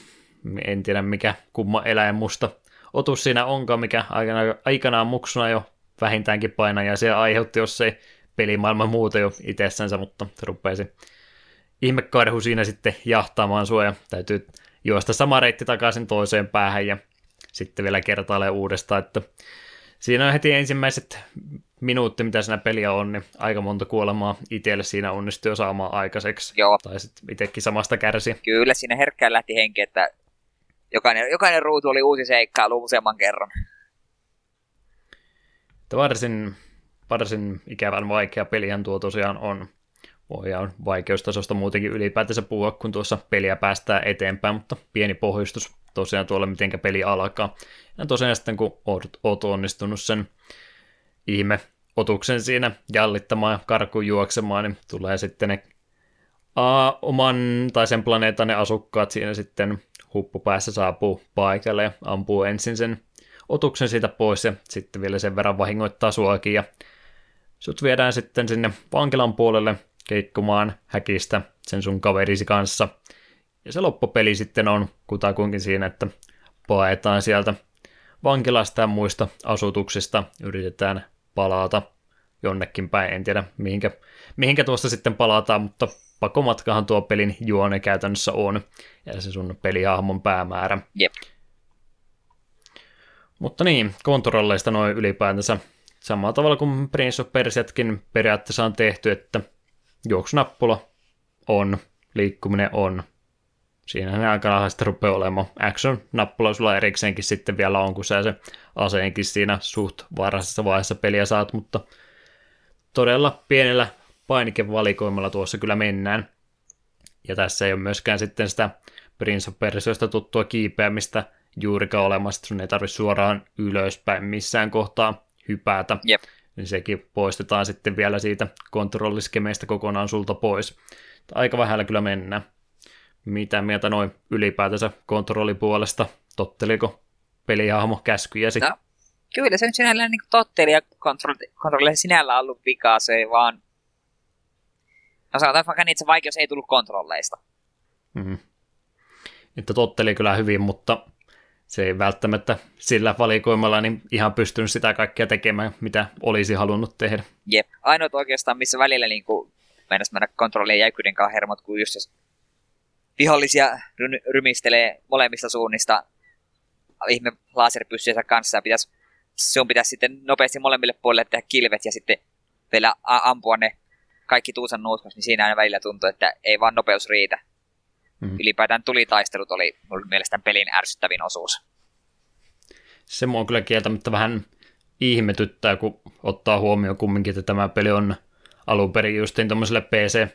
en tiedä mikä kumma eläin musta otus siinä onkaan, mikä aikanaan, aikanaan muksuna jo vähintäänkin painaa ja se aiheutti, jos ei pelimaailma muuta jo itsessänsä, mutta se rupeaa ihmekarhu siinä sitten jahtaamaan sua ja täytyy juosta sama reitti takaisin toiseen päähän ja sitten vielä kertailee uudestaan, että siinä on heti ensimmäiset minuutti, mitä siinä peliä on, niin aika monta kuolemaa itselle siinä onnistuu saamaan aikaiseksi. Joo. Tai sitten itsekin samasta kärsi. Kyllä, siinä herkkään lähti henki, että jokainen, jokainen ruutu oli uusi seikkailu useamman kerran. Että varsin, varsin ikävän vaikea pelihän tuo tosiaan on. Voidaan vaikeustasosta muutenkin ylipäätänsä puhua, kun tuossa peliä päästään eteenpäin, mutta pieni pohjustus tosiaan tuolla, miten peli alkaa. Ja tosiaan sitten, kun oot, oot onnistunut sen ihme otuksen siinä jallittamaan ja karkuun juoksemaan, niin tulee sitten ne a, oman tai sen planeetan ne asukkaat siinä sitten huppupäässä saapuu paikalle ja ampuu ensin sen otuksen siitä pois ja sitten vielä sen verran vahingoittaa suakin ja sut viedään sitten sinne vankilan puolelle keikkumaan häkistä sen sun kaverisi kanssa. Ja se loppupeli sitten on kutakuinkin siinä, että paetaan sieltä vankilasta ja muista asutuksista, yritetään palata jonnekin päin, en tiedä mihinkä, mihinkä tuosta sitten palataan, mutta pakomatkahan tuo pelin juone käytännössä on, ja se sun pelihahmon päämäärä. Jep. Mutta niin, kontrolleista noin ylipäätänsä samalla tavalla kuin Prince of Persiatkin periaatteessa on tehty, että juoksunappula on, liikkuminen on. Siinä ne aika sitten rupeaa olemaan. Action-nappula sulla erikseenkin sitten vielä on, kun sä se aseenkin siinä suht varhaisessa vaiheessa peliä saat, mutta todella pienellä painikevalikoimalla tuossa kyllä mennään. Ja tässä ei ole myöskään sitten sitä Prince of Persioista tuttua kiipeämistä juurikaan olemassa, sun ei tarvitse suoraan ylöspäin missään kohtaa hypätä. Jep niin sekin poistetaan sitten vielä siitä kontrolliskemeistä kokonaan sulta pois. Aika vähällä kyllä mennään. Mitä mieltä noin ylipäätänsä kontrollipuolesta? Totteliko pelihahmo käskyjäsi? No, kyllä se nyt sinällään niin totteli ja kontrolli, kontrolli sinällä ollut vikaa, se ei vaan... No sanotaan vaikka niin, että se vaikeus ei tullut kontrolleista. Mm-hmm. Että totteli kyllä hyvin, mutta se ei välttämättä sillä valikoimalla niin ihan pystynyt sitä kaikkea tekemään, mitä olisi halunnut tehdä. Jep, ainoat oikeastaan, missä välillä niin kuin, mennäs mennä kontrollien jäykyyden kanssa hermot, kun just jos vihollisia ry- rymistelee molemmista suunnista ihme laserpyssyjensä kanssa ja pitäisi, sun pitäisi sitten nopeasti molemmille puolille tehdä kilvet ja sitten vielä ampua ne kaikki tuusan nuuskas, niin siinä aina välillä tuntuu, että ei vaan nopeus riitä. Mm. Ylipäätään tulitaistelut oli mun mielestä pelin ärsyttävin osuus. Se mua kyllä kieltämättä vähän ihmetyttää, kun ottaa huomioon kumminkin, että tämä peli on alun perin justiin tuommoiselle PC,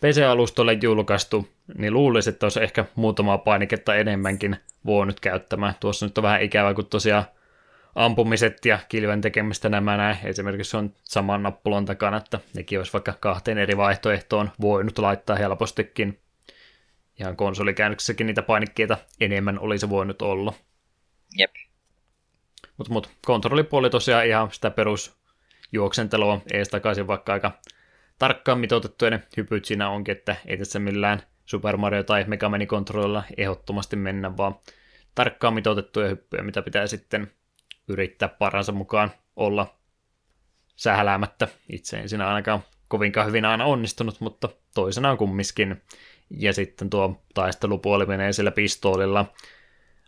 PC-alustolle julkaistu, niin luulisin, että olisi ehkä muutamaa painiketta enemmänkin voinut käyttämään. Tuossa nyt on vähän ikävää, kun tosiaan ampumiset ja kilven tekemistä nämä näin. Esimerkiksi on saman nappulon takana, että nekin olisi vaikka kahteen eri vaihtoehtoon voinut laittaa helpostikin. Ihan konsolikäännöksessäkin niitä painikkeita enemmän olisi voinut olla. Jep. Mutta mut, kontrollipuoli tosiaan ihan sitä perus juoksentelua ees takaisin, vaikka aika tarkkaan mitoitettu ne hypyt siinä onkin, että ei tässä millään Super Mario tai Mega Man kontrollilla ehdottomasti mennä, vaan tarkkaan mitoitettuja hyppyjä, mitä pitää sitten yrittää paransa mukaan olla sähläämättä. Itse en siinä ainakaan kovinkaan hyvin aina onnistunut, mutta toisenaan kummiskin. Ja sitten tuo taistelupuoli menee sillä pistoolilla,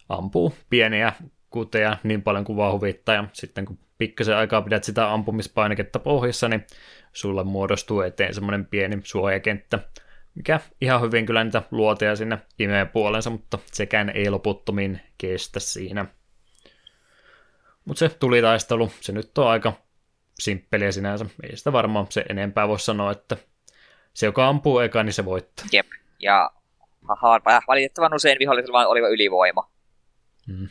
ampuu pieniä kuteja niin paljon kuin vaan huvittaa, ja sitten kun pikkasen aikaa pidät sitä ampumispainiketta pohjassa, niin sulle muodostuu eteen semmoinen pieni suojakenttä, mikä ihan hyvin kyllä niitä luoteja sinne imee puolensa, mutta sekään ei loputtomiin kestä siinä. Mutta se tuli taistelu, se nyt on aika simppeliä sinänsä. Ei sitä varmaan se enempää voi sanoa, että se, joka ampuu eka, niin se voittaa. Jep, ja haha, valitettavan usein vihollisella oli ylivoima. Mm.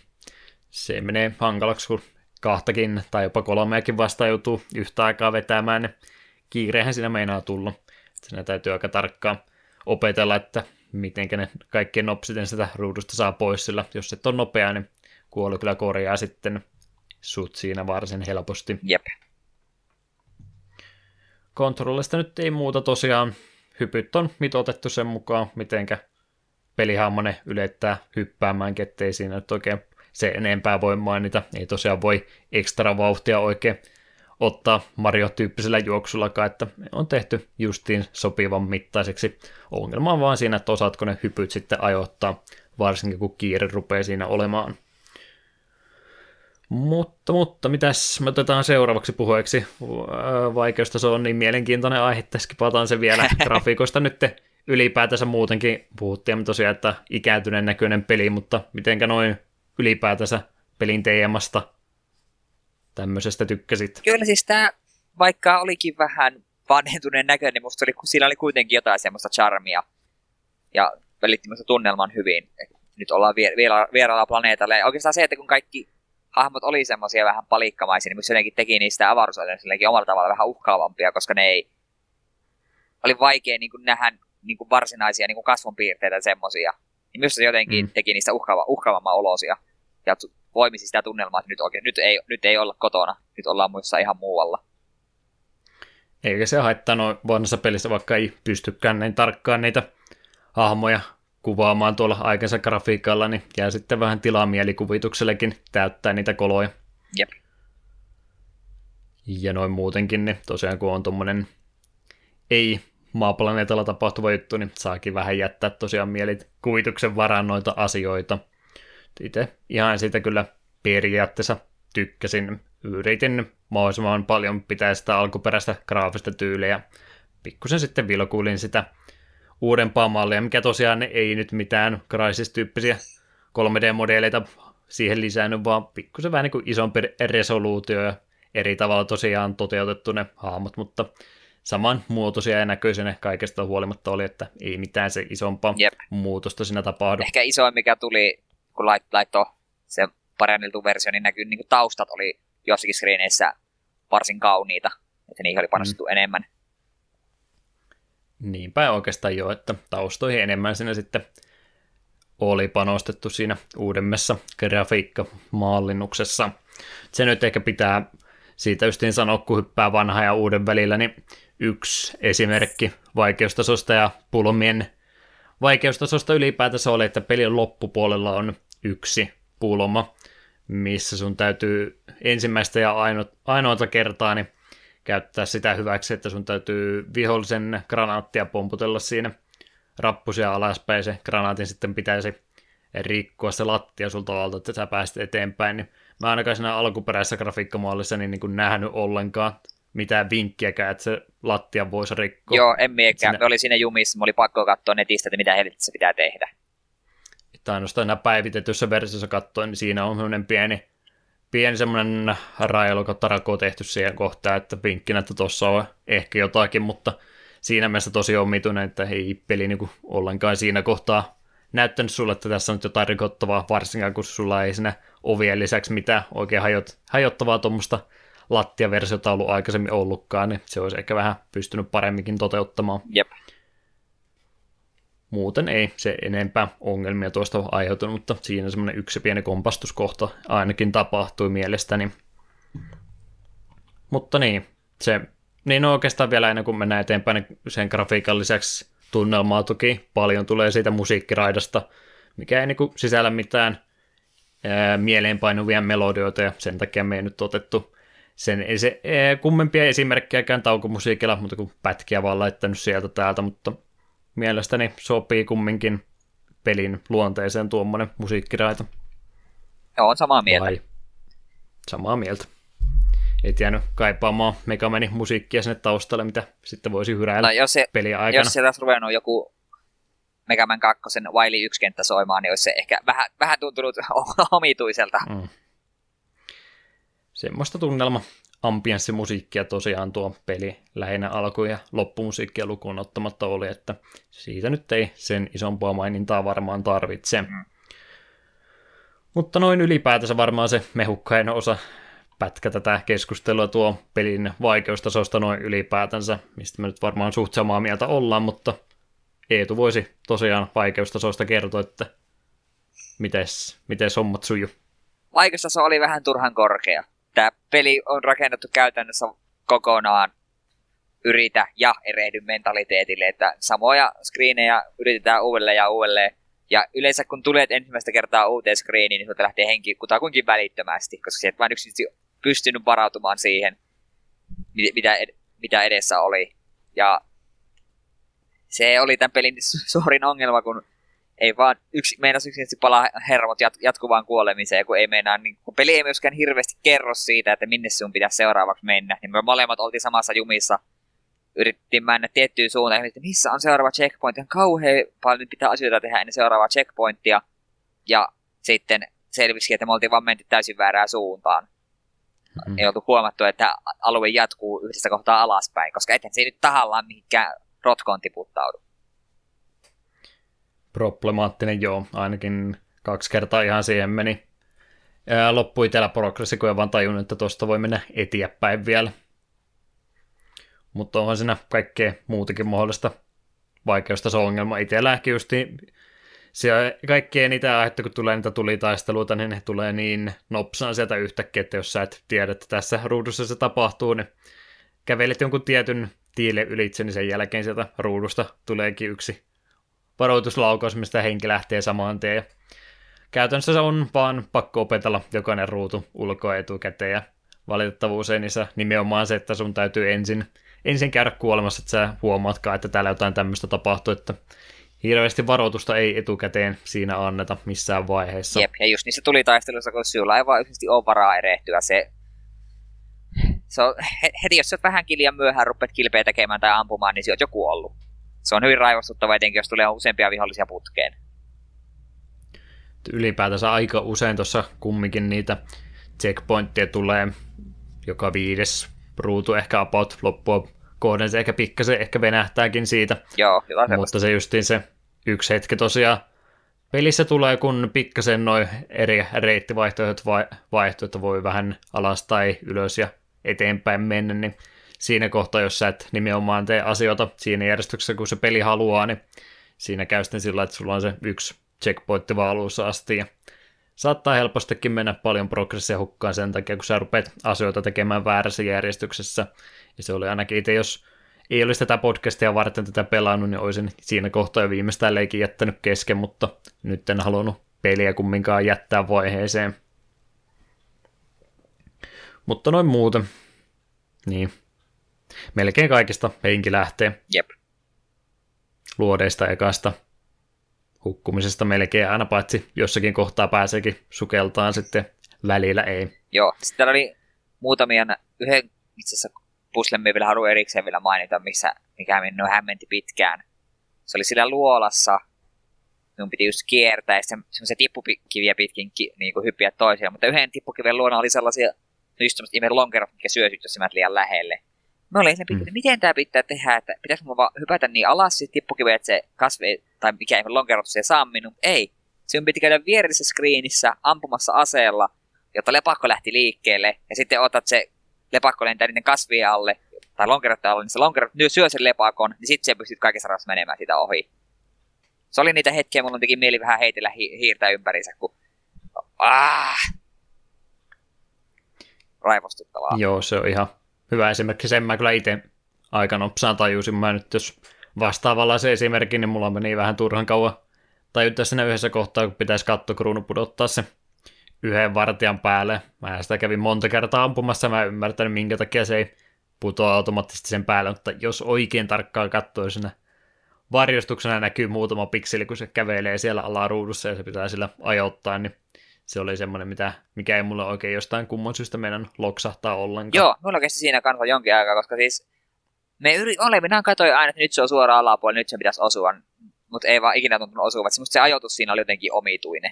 Se menee hankalaksi, kun kahtakin tai jopa kolmeakin vasta joutuu yhtä aikaa vetämään, niin kiirehän siinä meinaa tulla. Siinä täytyy aika tarkkaan opetella, että miten ne kaikkien nopsiten sitä ruudusta saa pois, sillä jos et ole nopea, niin kuoli kyllä korjaa sitten sut siinä varsin helposti. Jep. Kontrollista nyt ei muuta tosiaan. Hypyt on mitotettu sen mukaan, mitenkä pelihammonen ylettää hyppäämään, ettei siinä nyt oikein se enempää voi mainita. Ei tosiaan voi ekstra vauhtia oikein ottaa Mario-tyyppisellä juoksullakaan, että on tehty justiin sopivan mittaiseksi. Ongelma on vaan siinä, että osaatko ne hypyt sitten ajoittaa, varsinkin kun kiire rupeaa siinä olemaan. Mutta, mutta mitäs me otetaan seuraavaksi puheeksi? se on niin mielenkiintoinen aihe, että skipataan se vielä grafiikosta nyt ylipäätänsä muutenkin. Puhuttiin tosiaan, että ikääntyneen näköinen peli, mutta mitenkä noin ylipäätänsä pelin teemasta tämmöisestä tykkäsit? Kyllä siis tämä, vaikka olikin vähän vanhentuneen näköinen, niin musta oli, siinä oli kuitenkin jotain semmoista charmia. Ja välitti tunnelman hyvin. Nyt ollaan vie, vielä vieraalla planeetalla. Ja oikeastaan se, että kun kaikki hahmot oli semmoisia vähän palikkamaisia, niin se jotenkin teki niistä avaruusalueilla omalla tavalla vähän uhkaavampia, koska ne ei... Oli vaikea niin kuin nähdä niin kuin varsinaisia niin kuin kasvonpiirteitä semmoisia. Niin myös se jotenkin mm. teki niistä uhkaava, uhkaavamman olosia. Ja voimisi sitä tunnelmaa, että nyt, oikein, nyt, ei, nyt ei olla kotona, nyt ollaan muissa ihan muualla. Eikä se haittaa noin vanhassa pelissä, vaikka ei pystykään näin tarkkaan niitä hahmoja kuvaamaan tuolla aikansa grafiikalla, niin jää sitten vähän tilaa mielikuvituksellekin täyttää niitä koloja. Jep. Ja noin muutenkin, niin tosiaan kun on tuommoinen ei maaplaneetalla tapahtuva juttu, niin saakin vähän jättää tosiaan mielikuvituksen varaan noita asioita. Itse ihan siitä kyllä periaatteessa tykkäsin. Yritin mahdollisimman paljon pitää sitä alkuperäistä graafista tyyliä. Pikkusen sitten vilkuilin sitä uudempaa mallia, mikä tosiaan ei nyt mitään Crysis-tyyppisiä 3D-modeleita siihen lisännyt, vaan pikkusen vähän niin kuin isompi resoluutio ja eri tavalla tosiaan toteutettu ne hahmot, mutta saman muotoisia ja näköisiä kaikesta huolimatta oli, että ei mitään se isompaa Jep. muutosta siinä tapahdu. Ehkä isoin, mikä tuli, kun lait, laittoi se paranneltu versio, niin näkyy niin kuin taustat oli jossakin screeneissä varsin kauniita, että niihin oli panostettu mm. enemmän. Niinpä oikeastaan jo, että taustoihin enemmän sinne sitten oli panostettu siinä uudemmassa grafiikkamaallinnuksessa. Se nyt ehkä pitää siitä justiin sanoa, kun hyppää vanha ja uuden välillä, niin yksi esimerkki vaikeustasosta ja pulmien vaikeustasosta ylipäätänsä oli, että pelin loppupuolella on yksi pulma, missä sun täytyy ensimmäistä ja ainoata kertaa niin käyttää sitä hyväksi, että sun täytyy vihollisen granaattia pomputella siinä rappusia alaspäin, se granaatin sitten pitäisi rikkoa se lattia sulta alta, että sä pääset eteenpäin, niin mä ainakaan siinä alkuperäisessä grafiikkamallissa niin, niin kuin nähnyt ollenkaan, mitään vinkkiäkään, että se lattia voisi rikkoa. Joo, en miekään. Sinne... Me oli siinä jumissa, me oli pakko katsoa netistä, että mitä helvetissä pitää tehdä. Että ainoastaan päivitetyssä versiossa katsoin, niin siinä on sellainen pieni, pieni semmoinen railukotarako tehty siihen kohtaan, että vinkkinä, että tuossa on ehkä jotakin, mutta siinä mielessä tosi omituinen, että ei peli niin ollenkaan siinä kohtaa näyttänyt sulle, että tässä on nyt jotain rikottavaa, varsinkaan kun sulla ei siinä ovien lisäksi mitään oikein hajot, hajottavaa tuommoista lattiaversiota ollut aikaisemmin ollutkaan, niin se olisi ehkä vähän pystynyt paremminkin toteuttamaan. Jep. Muuten ei se enempää ongelmia tuosta aiheutunut, mutta siinä semmoinen yksi pieni kompastuskohta ainakin tapahtui mielestäni. Mutta niin, se, niin no oikeastaan vielä ennen kuin mennään eteenpäin, niin sen grafiikan lisäksi tunnelmaa toki paljon tulee siitä musiikkiraidasta, mikä ei niin sisällä mitään ää, mieleenpainuvia melodioita, ja sen takia me ei nyt otettu sen ei se ää, kummempia esimerkkejäkään taukomusiikilla, mutta kun pätkiä vaan laittanut sieltä täältä, mutta mielestäni sopii kumminkin pelin luonteeseen tuommoinen musiikkiraita. Joo, on samaa mieltä. Vai? Samaa mieltä. Ei tiennyt kaipaamaan Megamanin musiikkia sinne taustalle, mitä sitten voisi hyräillä no, jos se, peliä aikana. Jos sieltä olisi ruvennut joku Megaman 2 Wily 1 kenttä soimaan, niin olisi se ehkä vähän, vähän tuntunut omituiselta. Mm. Semmoista tunnelma ambianssimusiikkia tosiaan tuo peli lähinnä alku- ja loppumusiikkia lukuun ottamatta oli, että siitä nyt ei sen isompaa mainintaa varmaan tarvitse. Mm. Mutta noin ylipäätänsä varmaan se mehukkain osa pätkä tätä keskustelua tuo pelin vaikeustasosta noin ylipäätänsä, mistä me nyt varmaan suht samaa mieltä ollaan, mutta Eetu voisi tosiaan vaikeustasosta kertoa, että mites, mites hommat suju. Vaikeustaso oli vähän turhan korkea tämä peli on rakennettu käytännössä kokonaan yritä ja erehdy mentaliteetille, että samoja screenejä yritetään uudelleen ja uudelleen. Ja yleensä kun tulet ensimmäistä kertaa uuteen screeniin, niin sinulta lähtee henki kutakuinkin välittömästi, koska sieltä vain yksin pystynyt varautumaan siihen, mitä, ed- mitä edessä oli. Ja se oli tämän pelin suurin ongelma, kun ei vaan yksi, meinas yksinkertaisesti palaa hermot jat, jatkuvaan kuolemiseen, kun ei meinaa, niin kun peli ei myöskään hirveästi kerro siitä, että minne sun pitäisi seuraavaksi mennä, niin me molemmat oltiin samassa jumissa, yritettiin mennä tiettyyn suuntaan, että missä on seuraava checkpoint, ihan kauhean paljon pitää asioita tehdä ennen seuraavaa checkpointia, ja sitten selvisi, että me oltiin vaan menty täysin väärään suuntaan. Mm. Ei oltu huomattu, että alue jatkuu yhdessä kohtaa alaspäin, koska eten se ei nyt tahallaan mihinkään rotkoon tiputtaudu problemaattinen, joo, ainakin kaksi kertaa ihan siihen meni. Ja loppui itsellä progressi, kun vaan tajunnut, että tuosta voi mennä eteenpäin vielä. Mutta onhan siinä kaikkea muutakin mahdollista vaikeusta se ongelma. Itsellä ehkä justi se kaikkea niitä että kun tulee niitä tulitaisteluita, niin ne tulee niin nopsaan sieltä yhtäkkiä, että jos sä et tiedä, että tässä ruudussa se tapahtuu, niin kävelet jonkun tietyn tiille ylitse, niin sen jälkeen sieltä ruudusta tuleekin yksi varoituslaukaus, mistä henki lähtee samaan tien. Käytännössä se on vaan pakko opetella jokainen ruutu ulkoa etukäteen ja valitettavuus ei niissä nimenomaan se, että sun täytyy ensin, ensin käydä kuolemassa, että sä huomaatkaan, että täällä jotain tämmöistä tapahtuu, että hirveästi varoitusta ei etukäteen siinä anneta missään vaiheessa. Jep, ja just niissä tuli taistelussa, kun sinulla ei vaan yhdesti ole varaa erehtyä, se, se on, heti jos sä vähänkin liian myöhään rupeat kilpeä tekemään tai ampumaan, niin se on jo kuollut se on hyvin raivostuttava etenkin, jos tulee useampia vihollisia putkeen. Ylipäätänsä aika usein tuossa kumminkin niitä checkpointteja tulee joka viides ruutu ehkä about loppua kohden, se ehkä pikkasen ehkä venähtääkin siitä. Joo, Mutta se justiin se yksi hetki tosiaan pelissä tulee, kun pikkasen noin eri reittivaihtoehdot vaihtoehto voi vähän alas tai ylös ja eteenpäin mennä, niin siinä kohtaa, jos sä et nimenomaan tee asioita siinä järjestyksessä, kun se peli haluaa, niin siinä käy sitten sillä, että sulla on se yksi checkpointti vaan alussa asti, ja saattaa helpostikin mennä paljon progressia hukkaan sen takia, kun sä rupeat asioita tekemään väärässä järjestyksessä, ja se oli ainakin itse, jos ei olisi tätä podcastia varten tätä pelannut, niin olisin siinä kohtaa jo viimeistään leikin jättänyt kesken, mutta nyt en halunnut peliä kumminkaan jättää vaiheeseen. Mutta noin muuten. Niin, melkein kaikista henki lähtee. Jep. Luodeista ekasta hukkumisesta melkein aina, paitsi jossakin kohtaa pääseekin sukeltaan sitten välillä ei. Joo, sitten oli muutamia, yhden itse asiassa puslen vielä haluan erikseen vielä mainita, missä, mikä minua hämmenti pitkään. Se oli sillä luolassa, minun piti just kiertää ja semmoisia tippukiviä pitkin ki, niin kuin hyppiä toisiaan, mutta yhden tippukiven luona oli sellaisia just semmoista ihme lonkerot, mitkä syösyt, jos liian lähelle. Mä olin sen mm. miten tämä pitää tehdä, että pitäisikö mä vaan hypätä niin alas sitten tippukiveen, että se kasvi, tai mikä ihme lonkerot se saa minun. Ei. Sinun piti käydä vierisessä screenissä ampumassa aseella, jotta lepakko lähti liikkeelle, ja sitten otat se lepakko lentää niiden kasvien alle, tai lonkerot alle, niin se lonkerot syö sen lepakon, niin sitten se pystyt kaikessa rauhassa menemään sitä ohi. Se oli niitä hetkiä, mulla teki mieli vähän heitellä hi- hiirtä ympärinsä, kun... Ah! Raivostuttavaa. Joo, se on ihan hyvä esimerkki. Sen mä kyllä itse aika nopsaan tajusin. Mä nyt jos vastaavalla se esimerkki, niin mulla meni vähän turhan kauan tajuttaa siinä yhdessä kohtaa, kun pitäisi kattokruunu pudottaa se yhden vartijan päälle. Mä sitä kävin monta kertaa ampumassa, mä en ymmärtänyt minkä takia se ei putoa automaattisesti sen päälle, mutta jos oikein tarkkaan katsoo siinä varjostuksena näkyy muutama pikseli, kun se kävelee siellä alaruudussa ja se pitää sillä ajoittaa, niin se oli semmoinen, mitä, mikä ei mulle oikein jostain kumman syystä meidän loksahtaa ollenkaan. Joo, mulla kesti siinä kanssa jonkin aikaa, koska siis me yri, olevinaan katsoin aina, että nyt se on suoraan alapuolella, nyt se pitäisi osua, mutta ei vaan ikinä tuntunut osuvat. Semmosta se ajoitus siinä oli jotenkin omituinen.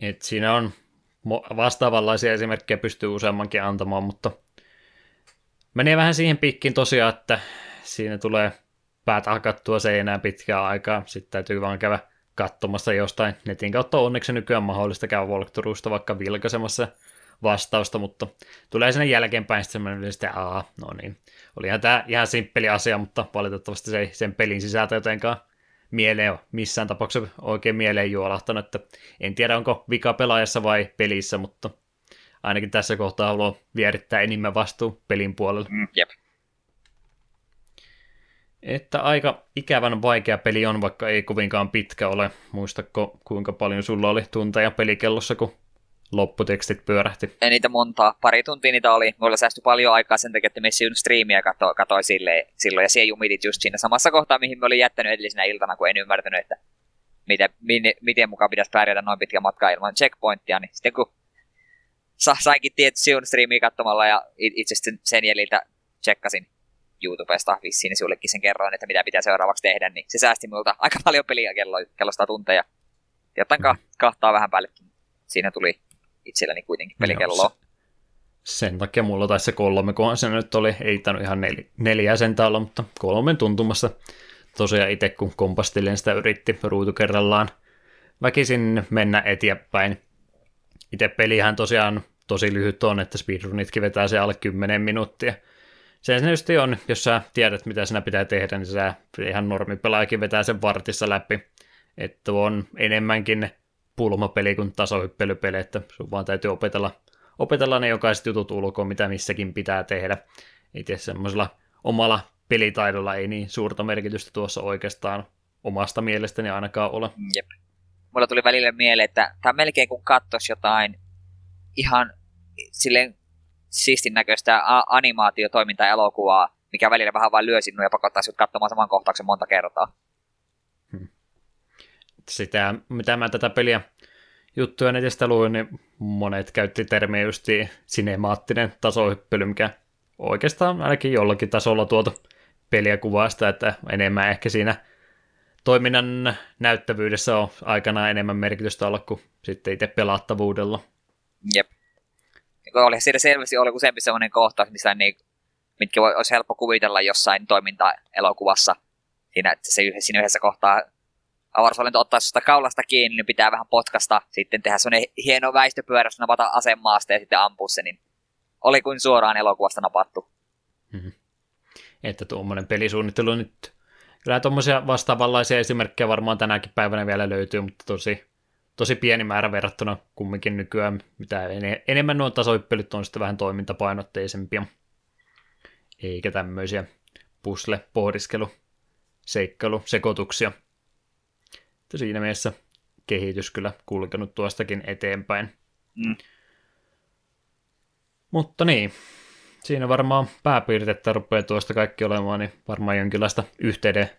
Et siinä on vastaavanlaisia esimerkkejä pystyy useammankin antamaan, mutta menee vähän siihen pikkiin tosiaan, että siinä tulee päät hakattua seinään pitkään aikaa, sitten täytyy vaan käydä katsomassa jostain netin kautta onneksi nykyään mahdollista käydä walkthroughsta vaikka vilkaisemassa vastausta, mutta tulee sinne jälkeenpäin sitten semmoinen, että aa, no niin, olihan tämä ihan simppeli asia, mutta valitettavasti se ei sen pelin sisältö jotenkaan mieleen ole missään tapauksessa oikein mieleen juolahtanut, että en tiedä onko vika pelaajassa vai pelissä, mutta ainakin tässä kohtaa haluan vierittää enemmän vastuu pelin puolelle. Mm, jep. Että aika ikävän vaikea peli on, vaikka ei kovinkaan pitkä ole. Muistatko, kuinka paljon sulla oli tunteja pelikellossa, kun lopputekstit pyörähti? Ei niitä montaa. Pari tuntia niitä oli. Mulla säästyi paljon aikaa sen takia, että me streamia kato, katoi sille, silloin. Ja siellä jumitit just siinä samassa kohtaa, mihin me olin jättänyt edellisenä iltana, kun en ymmärtänyt, että miten, miten, miten mukaan pitäisi pärjätä noin pitkä matka ilman checkpointtia. Niin sitten kun sa, sainkin tietty streamia katsomalla ja itse sen jäljiltä tsekkasin YouTubesta vissiin sullekin sen kerroin, että mitä pitää seuraavaksi tehdä, niin se säästi minulta aika paljon peliä kello, kellosta tunteja. Jotain mm. kahtaa vähän päällekin. Siinä tuli itselläni kuitenkin pelikelloa. sen takia mulla taisi se kolme, kun se nyt oli, ei tainnut ihan nel, neljä sen olla, mutta kolmen tuntumassa. Tosiaan itse kun kompastilin sitä yritti ruutu kerrallaan väkisin mennä eteenpäin. Itse pelihän tosiaan tosi lyhyt on, että speedrunitkin vetää se alle 10 minuuttia se just on, jos sä tiedät, mitä sinä pitää tehdä, niin sä ihan normipelaajakin vetää sen vartissa läpi. Että on enemmänkin pulmapeli kuin tasohyppelypeli, että sun vaan täytyy opetella, opetella ne jokaiset jutut ulkoa, mitä missäkin pitää tehdä. Itse semmoisella omalla pelitaidolla ei niin suurta merkitystä tuossa oikeastaan omasta mielestäni ainakaan ole. Jep. Mulla tuli välillä mieleen, että tämä melkein kuin kattos jotain ihan silleen siistin näköistä animaatiotoimintaa elokuvaa, mikä välillä vähän vain lyö sinua ja pakottaa sinut katsomaan saman kohtauksen monta kertaa. Hmm. Sitä, mitä mä tätä peliä juttuja netistä luin, niin monet käytti termiä just sinemaattinen tasohyppely, mikä oikeastaan ainakin jollakin tasolla tuotu peliä kuvaa sitä, että enemmän ehkä siinä toiminnan näyttävyydessä on aikana enemmän merkitystä olla kuin sitten itse pelattavuudella. Jep oli siellä selvästi ollut useampi sellainen kohtaus, missä niin, mitkä voi, olisi helppo kuvitella jossain toiminta-elokuvassa. Siinä, se siinä yhdessä kohtaa avaruusolento ottaa sitä kaulasta kiinni, niin pitää vähän potkasta, sitten tehdä sellainen hieno väistöpyörässä, napata asemaasta ja sitten ampua se, niin oli kuin suoraan elokuvasta napattu. Mm-hmm. Että tuommoinen pelisuunnittelu nyt, kyllä tuommoisia vastaavanlaisia esimerkkejä varmaan tänäkin päivänä vielä löytyy, mutta tosi tosi pieni määrä verrattuna kumminkin nykyään, mitä enemmän nuo tasoippelyt on sitten vähän toimintapainotteisempia, eikä tämmöisiä pusle, pohdiskelu, seikkailu, sekoituksia. Että siinä mielessä kehitys kyllä kulkenut tuostakin eteenpäin. Mm. Mutta niin, siinä varmaan pääpiirtettä rupeaa tuosta kaikki olemaan, niin varmaan jonkinlaista yhteyden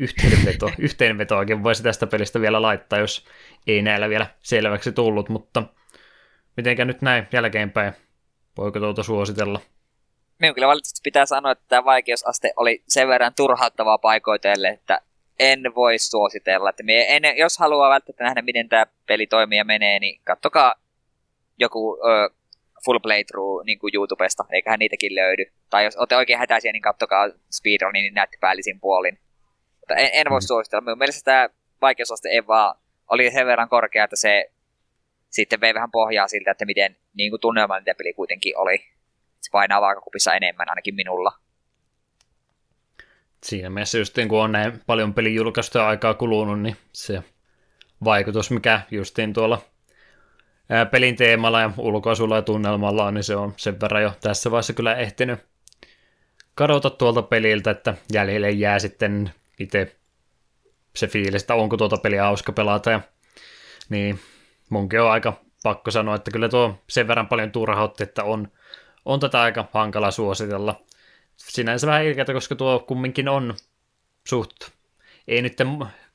yhteenveto, yhteenvetoakin voisi tästä pelistä vielä laittaa, jos ei näillä vielä selväksi tullut, mutta mitenkä nyt näin jälkeenpäin Voiko tuota suositella? Minun kyllä valitettavasti pitää sanoa, että tämä vaikeusaste oli sen verran turhauttavaa paikoitelle, että en voi suositella. Että en, jos haluaa välttämättä nähdä, miten tämä peli toimii ja menee, niin kattokaa joku ö, full playthrough niin kuin YouTubesta, eiköhän niitäkin löydy. Tai jos olette oikein hätäisiä, niin kattokaa speedrunin, niin näette päällisin puolin. Mutta en, en voi mm. suositella. Minun mielestä tämä vaikeusaste ei vaan oli sen verran korkea, että se sitten vei vähän pohjaa siltä, että miten niin kuin tunnelmallinen peli kuitenkin oli. Se painaa vaakakupissa enemmän, ainakin minulla. Siinä mielessä just niin kun on näin paljon pelin julkaistuja aikaa kulunut, niin se vaikutus, mikä justiin tuolla pelin teemalla ja ulkoasulla ja tunnelmalla niin se on sen verran jo tässä vaiheessa kyllä ehtinyt kadota tuolta peliltä, että jäljelle jää sitten itse se fiilis, että onko tuota peliä hauska pelata. Ja, niin munkin on aika pakko sanoa, että kyllä tuo sen verran paljon turhautti, että on, on tätä aika hankala suositella. Sinänsä vähän ilkeätä, koska tuo kumminkin on suht, ei nyt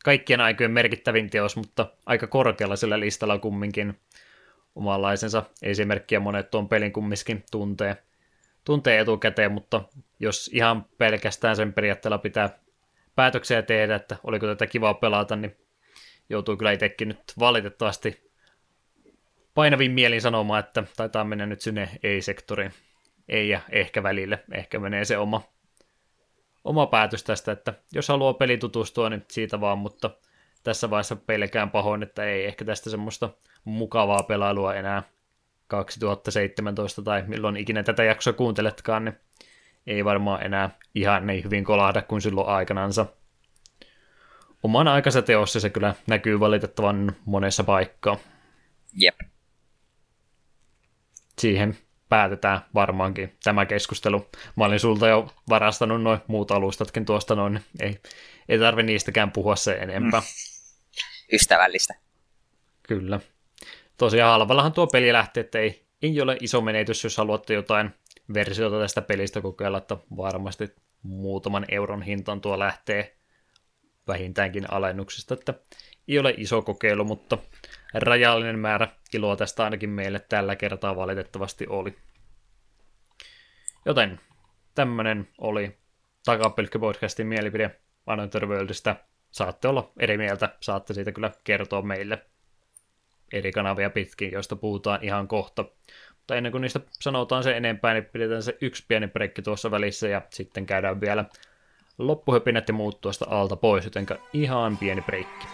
kaikkien aikojen merkittävin teos, mutta aika korkealla sillä listalla kumminkin omanlaisensa esimerkkiä monet tuon pelin kumminkin tuntee, tuntee etukäteen, mutta jos ihan pelkästään sen periaatteella pitää päätöksiä tehdä, että oliko tätä kivaa pelata, niin joutuu kyllä itsekin nyt valitettavasti painavin mielin sanomaan, että taitaa mennä nyt sinne ei-sektoriin. Ei ja ehkä välille. Ehkä menee se oma, oma päätös tästä, että jos haluaa peli tutustua, niin siitä vaan, mutta tässä vaiheessa pelkään pahoin, että ei ehkä tästä semmoista mukavaa pelailua enää 2017 tai milloin ikinä tätä jaksoa kuunteletkaan, niin ei varmaan enää ihan niin hyvin kolahda kuin silloin aikanansa. Oman aikansa teossa se kyllä näkyy valitettavan monessa paikkaa. Jep. Siihen päätetään varmaankin tämä keskustelu. Mä olin sulta jo varastanut noin muut alustatkin tuosta noin, niin ei, ei tarvi niistäkään puhua se enempää. Mm. Ystävällistä. Kyllä. Tosiaan halvallahan tuo peli lähtee, että ei, ei ole iso menetys, jos haluatte jotain versiota tästä pelistä kokeilla, että varmasti muutaman euron hintaan tuo lähtee vähintäänkin alennuksesta, että ei ole iso kokeilu, mutta rajallinen määrä iloa tästä ainakin meille tällä kertaa valitettavasti oli. Joten tämmönen oli Takapelkkä-podcastin mielipide Another Worldista. Saatte olla eri mieltä, saatte siitä kyllä kertoa meille eri kanavia pitkin, joista puhutaan ihan kohta. Mutta ennen kuin niistä sanotaan se enempää, niin pidetään se yksi pieni brekki tuossa välissä ja sitten käydään vielä loppuhöpinät ja muut tuosta alta pois, joten ihan pieni breikki.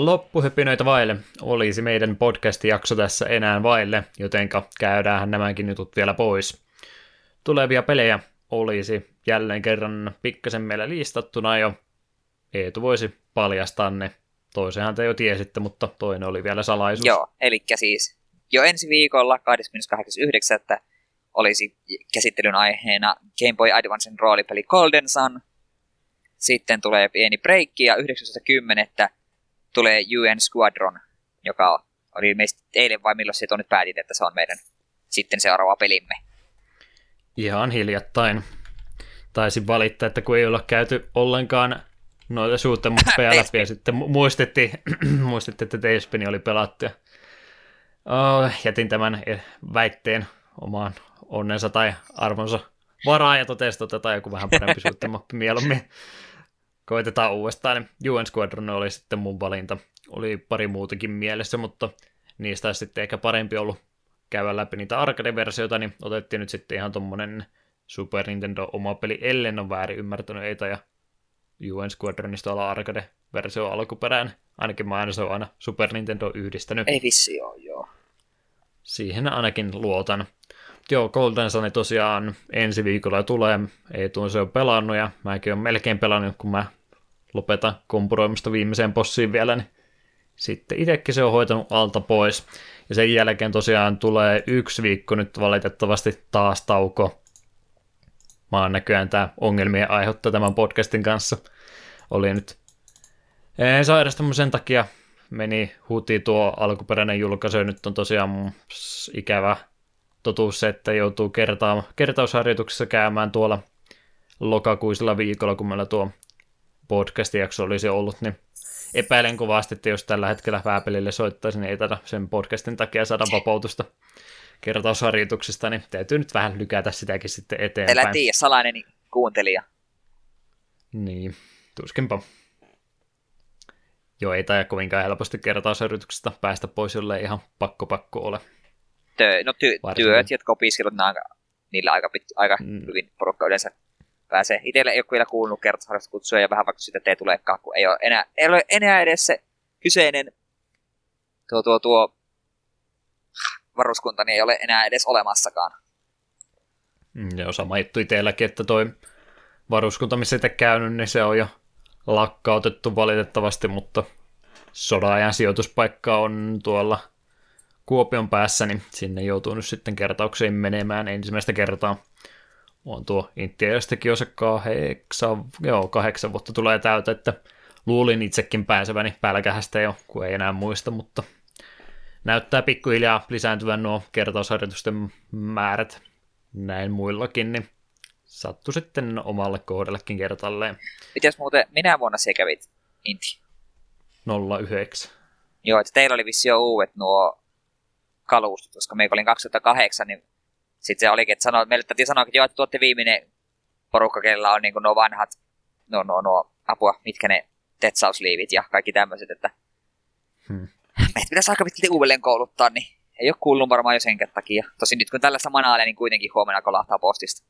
Loppuhypinöitä vaille olisi meidän podcast-jakso tässä enää vaille, jotenka käydään nämäkin jutut vielä pois. Tulevia pelejä olisi jälleen kerran pikkasen meillä listattuna jo. Eetu voisi paljastaa ne. Toisenhan te jo tiesitte, mutta toinen oli vielä salaisuus. Joo, eli siis jo ensi viikolla 28.9. olisi käsittelyn aiheena Game Boy Advancen roolipeli Golden Sun. Sitten tulee pieni breikki ja 19.10 tulee UN Squadron, joka oli ilmeisesti eilen vai milloin se on nyt päätit, että se on meidän sitten seuraava pelimme. Ihan hiljattain. Taisin valittaa, että kun ei olla käyty ollenkaan noita suuttemuppeja läpi, ja sitten muistettiin, muistettiin että Tailspin oli pelattu. Oh, jätin tämän e- väitteen omaan onnensa tai arvonsa varaan ja totesin, että joku vähän parempi suuttemappi mieluummin koitetaan uudestaan. UN Squadron oli sitten mun valinta. Oli pari muutakin mielessä, mutta niistä olisi sitten ehkä parempi ollut käydä läpi niitä arcade-versioita, niin otettiin nyt sitten ihan tommonen Super Nintendo oma peli, ellen on väärin ymmärtänyt eitä, ja UN Squadronista olla arcade-versio alkuperään. Ainakin mä aina se on aina Super Nintendo yhdistänyt. Ei vissi joo, joo. Siihen ainakin luotan. Joo, Golden Sun tosiaan ensi viikolla tulee. Ei tuon se on pelannut ja mäkin olen melkein pelannut, kun mä lopetan kompuroimista viimeiseen bossiin vielä, niin sitten itsekin se on hoitanut alta pois. Ja sen jälkeen tosiaan tulee yksi viikko nyt valitettavasti taas tauko. Mä oon näköjään tämä ongelmien aiheuttaa tämän podcastin kanssa. Oli nyt sairastunut sen takia meni huti tuo alkuperäinen julkaisu. Nyt on tosiaan ikävä totuus se, että joutuu kertaa, kertausharjoituksessa käymään tuolla lokakuisella viikolla, kun meillä tuo podcast-jakso olisi ollut, niin epäilen kovasti, että jos tällä hetkellä Vääpelille soittaisi, niin ei tätä sen podcastin takia saada vapautusta kertausharjoituksesta, niin täytyy nyt vähän lykätä sitäkin sitten eteenpäin. Älä tiedä, salainen kuuntelija. Niin, tuskinpa. Joo, ei tai kovinkaan helposti kertausharjoituksesta päästä pois, jolle ihan pakko pakko ole. Tö, no ty- työt, jotka opiskelut, niillä aika, pit, aika mm. hyvin porukka yleensä pääsee. Itselle ei ole vielä kuulunut kertausharjoituskutsuja ja vähän vaikka sitä ei tulekaan, kun ei ole enää, ei ole enää edes se kyseinen tuo, tuo, tuo varuskunta niin ei ole enää edes olemassakaan. Mm, joo, sama juttu itselläkin, että toi varuskunta, missä itse käynyt, niin se on jo lakkautettu valitettavasti, mutta sodan sijoituspaikka on tuolla Kuopion päässä, niin sinne joutuu nyt sitten kertauksiin menemään ensimmäistä kertaa on tuo Intieristäkin jo se kahdeksan, joo, kahdeksan vuotta tulee täytä, että luulin itsekin pääseväni pälkähästä jo, kun ei enää muista, mutta näyttää pikkuhiljaa lisääntyvän nuo kertausharjoitusten määrät näin muillakin, niin sattu sitten omalle kohdallekin kertalleen. Mitäs muuten, minä vuonna se kävit Inti? 09. Joo, että teillä oli vissi jo uudet nuo kalustot, koska meillä oli 2008, niin sitten se olikin, että sano, meille täytyy sanoa, että joo, että tuotte viimeinen porukka, kellä on niin nuo vanhat, no, no, no, apua, mitkä ne tetsausliivit ja kaikki tämmöiset, että hmm. meitä pitäisi aika pitkälti uudelleen kouluttaa, niin ei ole kuullut varmaan jo sen takia. Tosin nyt kun tällä samana niin kuitenkin huomenna kolahtaa postista.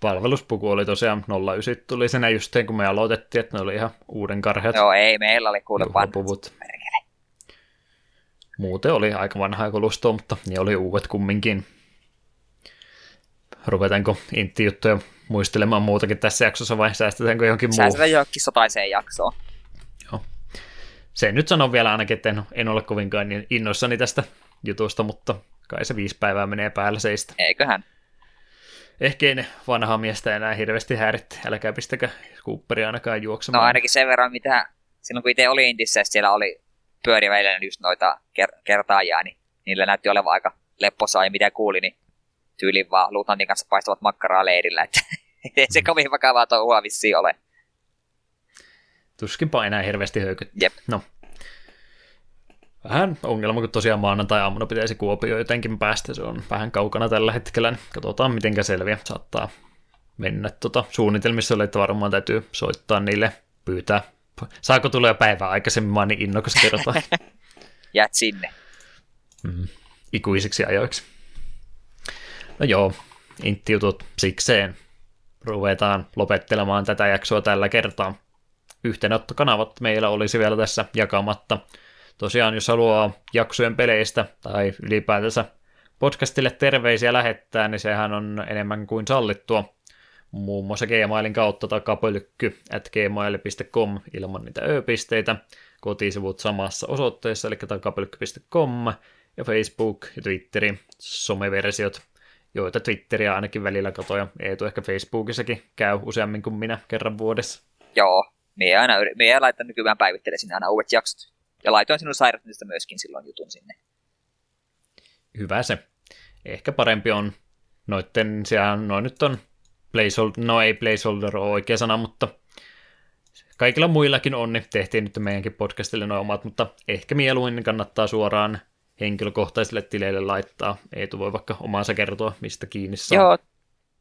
Palveluspuku oli tosiaan 09 tuli senä just kun me aloitettiin, että ne oli ihan uuden karheat. Joo, ei, meillä oli kuule. Muuten oli aika vanhaa kolustoa, mutta ne oli uudet kumminkin. Ruvetaanko intti-juttuja muistelemaan muutakin tässä jaksossa vai säästetäänkö johonkin muuhun? Säästetään johonkin sotaiseen jaksoon. Joo. Se nyt sanon vielä ainakin, että en, en ole kovinkaan niin innoissani tästä jutusta, mutta kai se viisi päivää menee päällä seistä. Eiköhän. Ehkä ei ne vanhaa miestä enää hirveästi häiritte. Älkää pistäkö Cooperia ainakaan juoksemaan. No ainakin sen verran, mitä silloin kun itse oli Intissä, siellä oli pyöri välillä just noita ker- kertaajia, niin niillä näytti olevan aika lepposaa ja mitä kuuli, niin tyylin vaan luutnantin kanssa paistavat makkaraa leirillä, että ei se kovin vakavaa touhua vissiin ole. Tuskinpa enää hirveästi höykyt. Jep. No. Vähän ongelma, kun tosiaan maanantai-aamuna pitäisi Kuopio jotenkin päästä. Se on vähän kaukana tällä hetkellä, niin katsotaan miten selviä. Saattaa mennä tota, suunnitelmissa, oli, että varmaan täytyy soittaa niille, pyytää Saako tulla jo päivää aikaisemmin, mä oon niin innokas kertoa. Jäät sinne. Mm, ikuisiksi ajoiksi. No joo, inttiutut sikseen. Ruvetaan lopettelemaan tätä jaksoa tällä kertaa. Yhteenottokanavat meillä olisi vielä tässä jakamatta. Tosiaan, jos haluaa jaksojen peleistä tai ylipäätänsä podcastille terveisiä lähettää, niin sehän on enemmän kuin sallittua muun muassa Gmailin kautta takapölkky at gmail.com ilman niitä ö-pisteitä. Kotisivut samassa osoitteessa, eli takapölkky.com ja Facebook ja Twitteri, someversiot, joita Twitteriä ainakin välillä katoja. Eetu ehkä Facebookissakin käy useammin kuin minä kerran vuodessa. Joo, me aina, me laitan nykyään päivittele sinne aina uudet jaksot. Ja laitoin sinun sairastumista myöskin silloin jutun sinne. Hyvä se. Ehkä parempi on noitten, sehän noin nyt on placeholder, no ei placeholder ole oikea sana, mutta kaikilla muillakin on, niin tehtiin nyt meidänkin podcastille noin omat, mutta ehkä mieluummin kannattaa suoraan henkilökohtaisille tileille laittaa. Ei voi vaikka omaansa kertoa, mistä kiinni saa. Joo,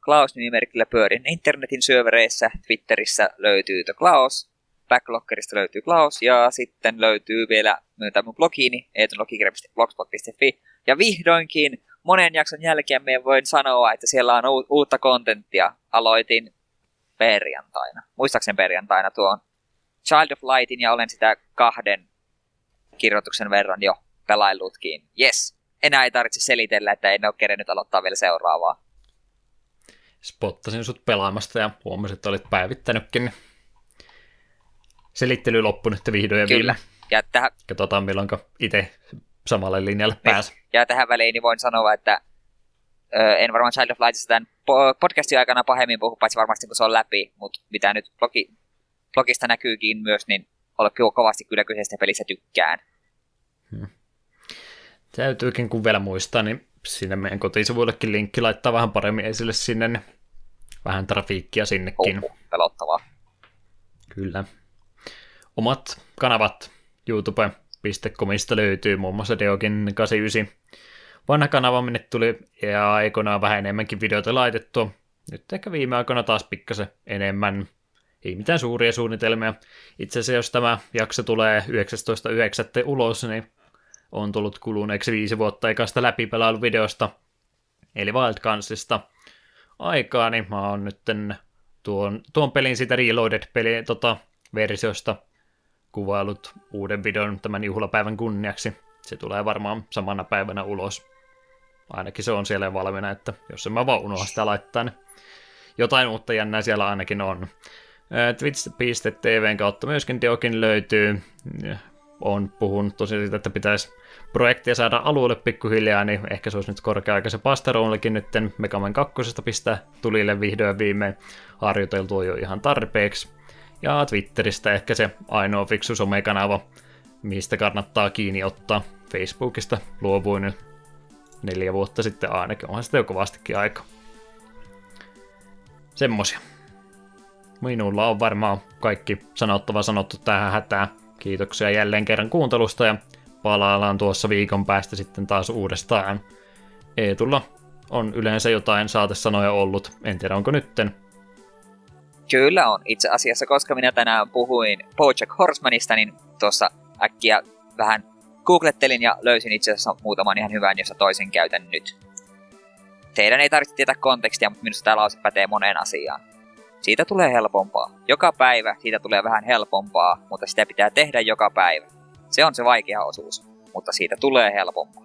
Klaus-nimimerkillä pyörin internetin syövereissä. Twitterissä löytyy The Klaus, Backloggerista löytyy Klaus, ja sitten löytyy vielä myötä mun blogiini, eetunlogikirja.blogspot.fi. Ja vihdoinkin monen jakson jälkeen me voin sanoa, että siellä on u- uutta kontenttia. Aloitin perjantaina, muistaakseni perjantaina tuon Child of Lightin ja olen sitä kahden kirjoituksen verran jo pelaillutkin. Yes, enää ei tarvitse selitellä, että en ole kerennyt aloittaa vielä seuraavaa. Spottasin sut pelaamasta ja huomasin, että olit päivittänytkin. Selittely loppu nyt vihdoin ja Kyllä. Ja tähän... Katsotaan milloin itse samalle linjalle pääs. Ja tähän väliin niin voin sanoa, että ö, en varmaan Child of Lightista tämän podcastin aikana pahemmin puhu, paitsi varmasti kun se on läpi, mutta mitä nyt blogi, blogista näkyykin myös, niin olla kyllä kovasti kyllä kyseistä pelissä tykkään. Hmm. Täytyykin kun vielä muistaa, niin sinne meidän kotisivuillekin linkki laittaa vähän paremmin esille sinne, niin vähän trafiikkia sinnekin. Oho, pelottavaa. Kyllä. Omat kanavat youtube.comista löytyy muun muassa Deokin 89 vanha kanava, minne tuli ja aikoinaan vähän enemmänkin videoita laitettua. Nyt ehkä viime aikoina taas pikkasen enemmän. Ei mitään suuria suunnitelmia. Itse asiassa jos tämä jakso tulee 19.9. ulos, niin on tullut kuluneeksi viisi vuotta ekasta läpipelailuvideosta, eli Wild Gunsista aikaa, niin mä oon nyt tuon, tuon pelin sitä Reloaded-peli tota, versiosta kuvailut uuden videon tämän juhlapäivän kunniaksi. Se tulee varmaan samana päivänä ulos. Ainakin se on siellä valmiina, että jos en mä vaan unohda sitä laittaa, niin jotain uutta jännää siellä ainakin on. Twitch.tvn kautta myöskin Deokin löytyy. On puhunut tosiaan siitä, että pitäisi projektia saada alueelle pikkuhiljaa, niin ehkä se olisi nyt korkea-aika se Pastaroonillekin nyt Megaman 2. pistää tulille vihdoin viimein harjoiteltua jo ihan tarpeeksi. Ja Twitteristä ehkä se ainoa fiksu somekanava, mistä kannattaa kiinni ottaa. Facebookista luovuin nyt neljä vuotta sitten ainakin, onhan sitä jo kovastikin aika. Semmosia. Minulla on varmaan kaikki sanottava sanottu tähän hätään. Kiitoksia jälleen kerran kuuntelusta ja palaillaan tuossa viikon päästä sitten taas uudestaan. Eetulla on yleensä jotain saatesanoja ollut, en tiedä onko nytten. Kyllä on. Itse asiassa, koska minä tänään puhuin Bojack Horsemanista, niin tuossa äkkiä vähän googlettelin ja löysin itse asiassa muutaman ihan hyvän, jossa toisen käytän nyt. Teidän ei tarvitse tietää kontekstia, mutta minusta tämä lause pätee moneen asiaan. Siitä tulee helpompaa. Joka päivä siitä tulee vähän helpompaa, mutta sitä pitää tehdä joka päivä. Se on se vaikea osuus, mutta siitä tulee helpompaa.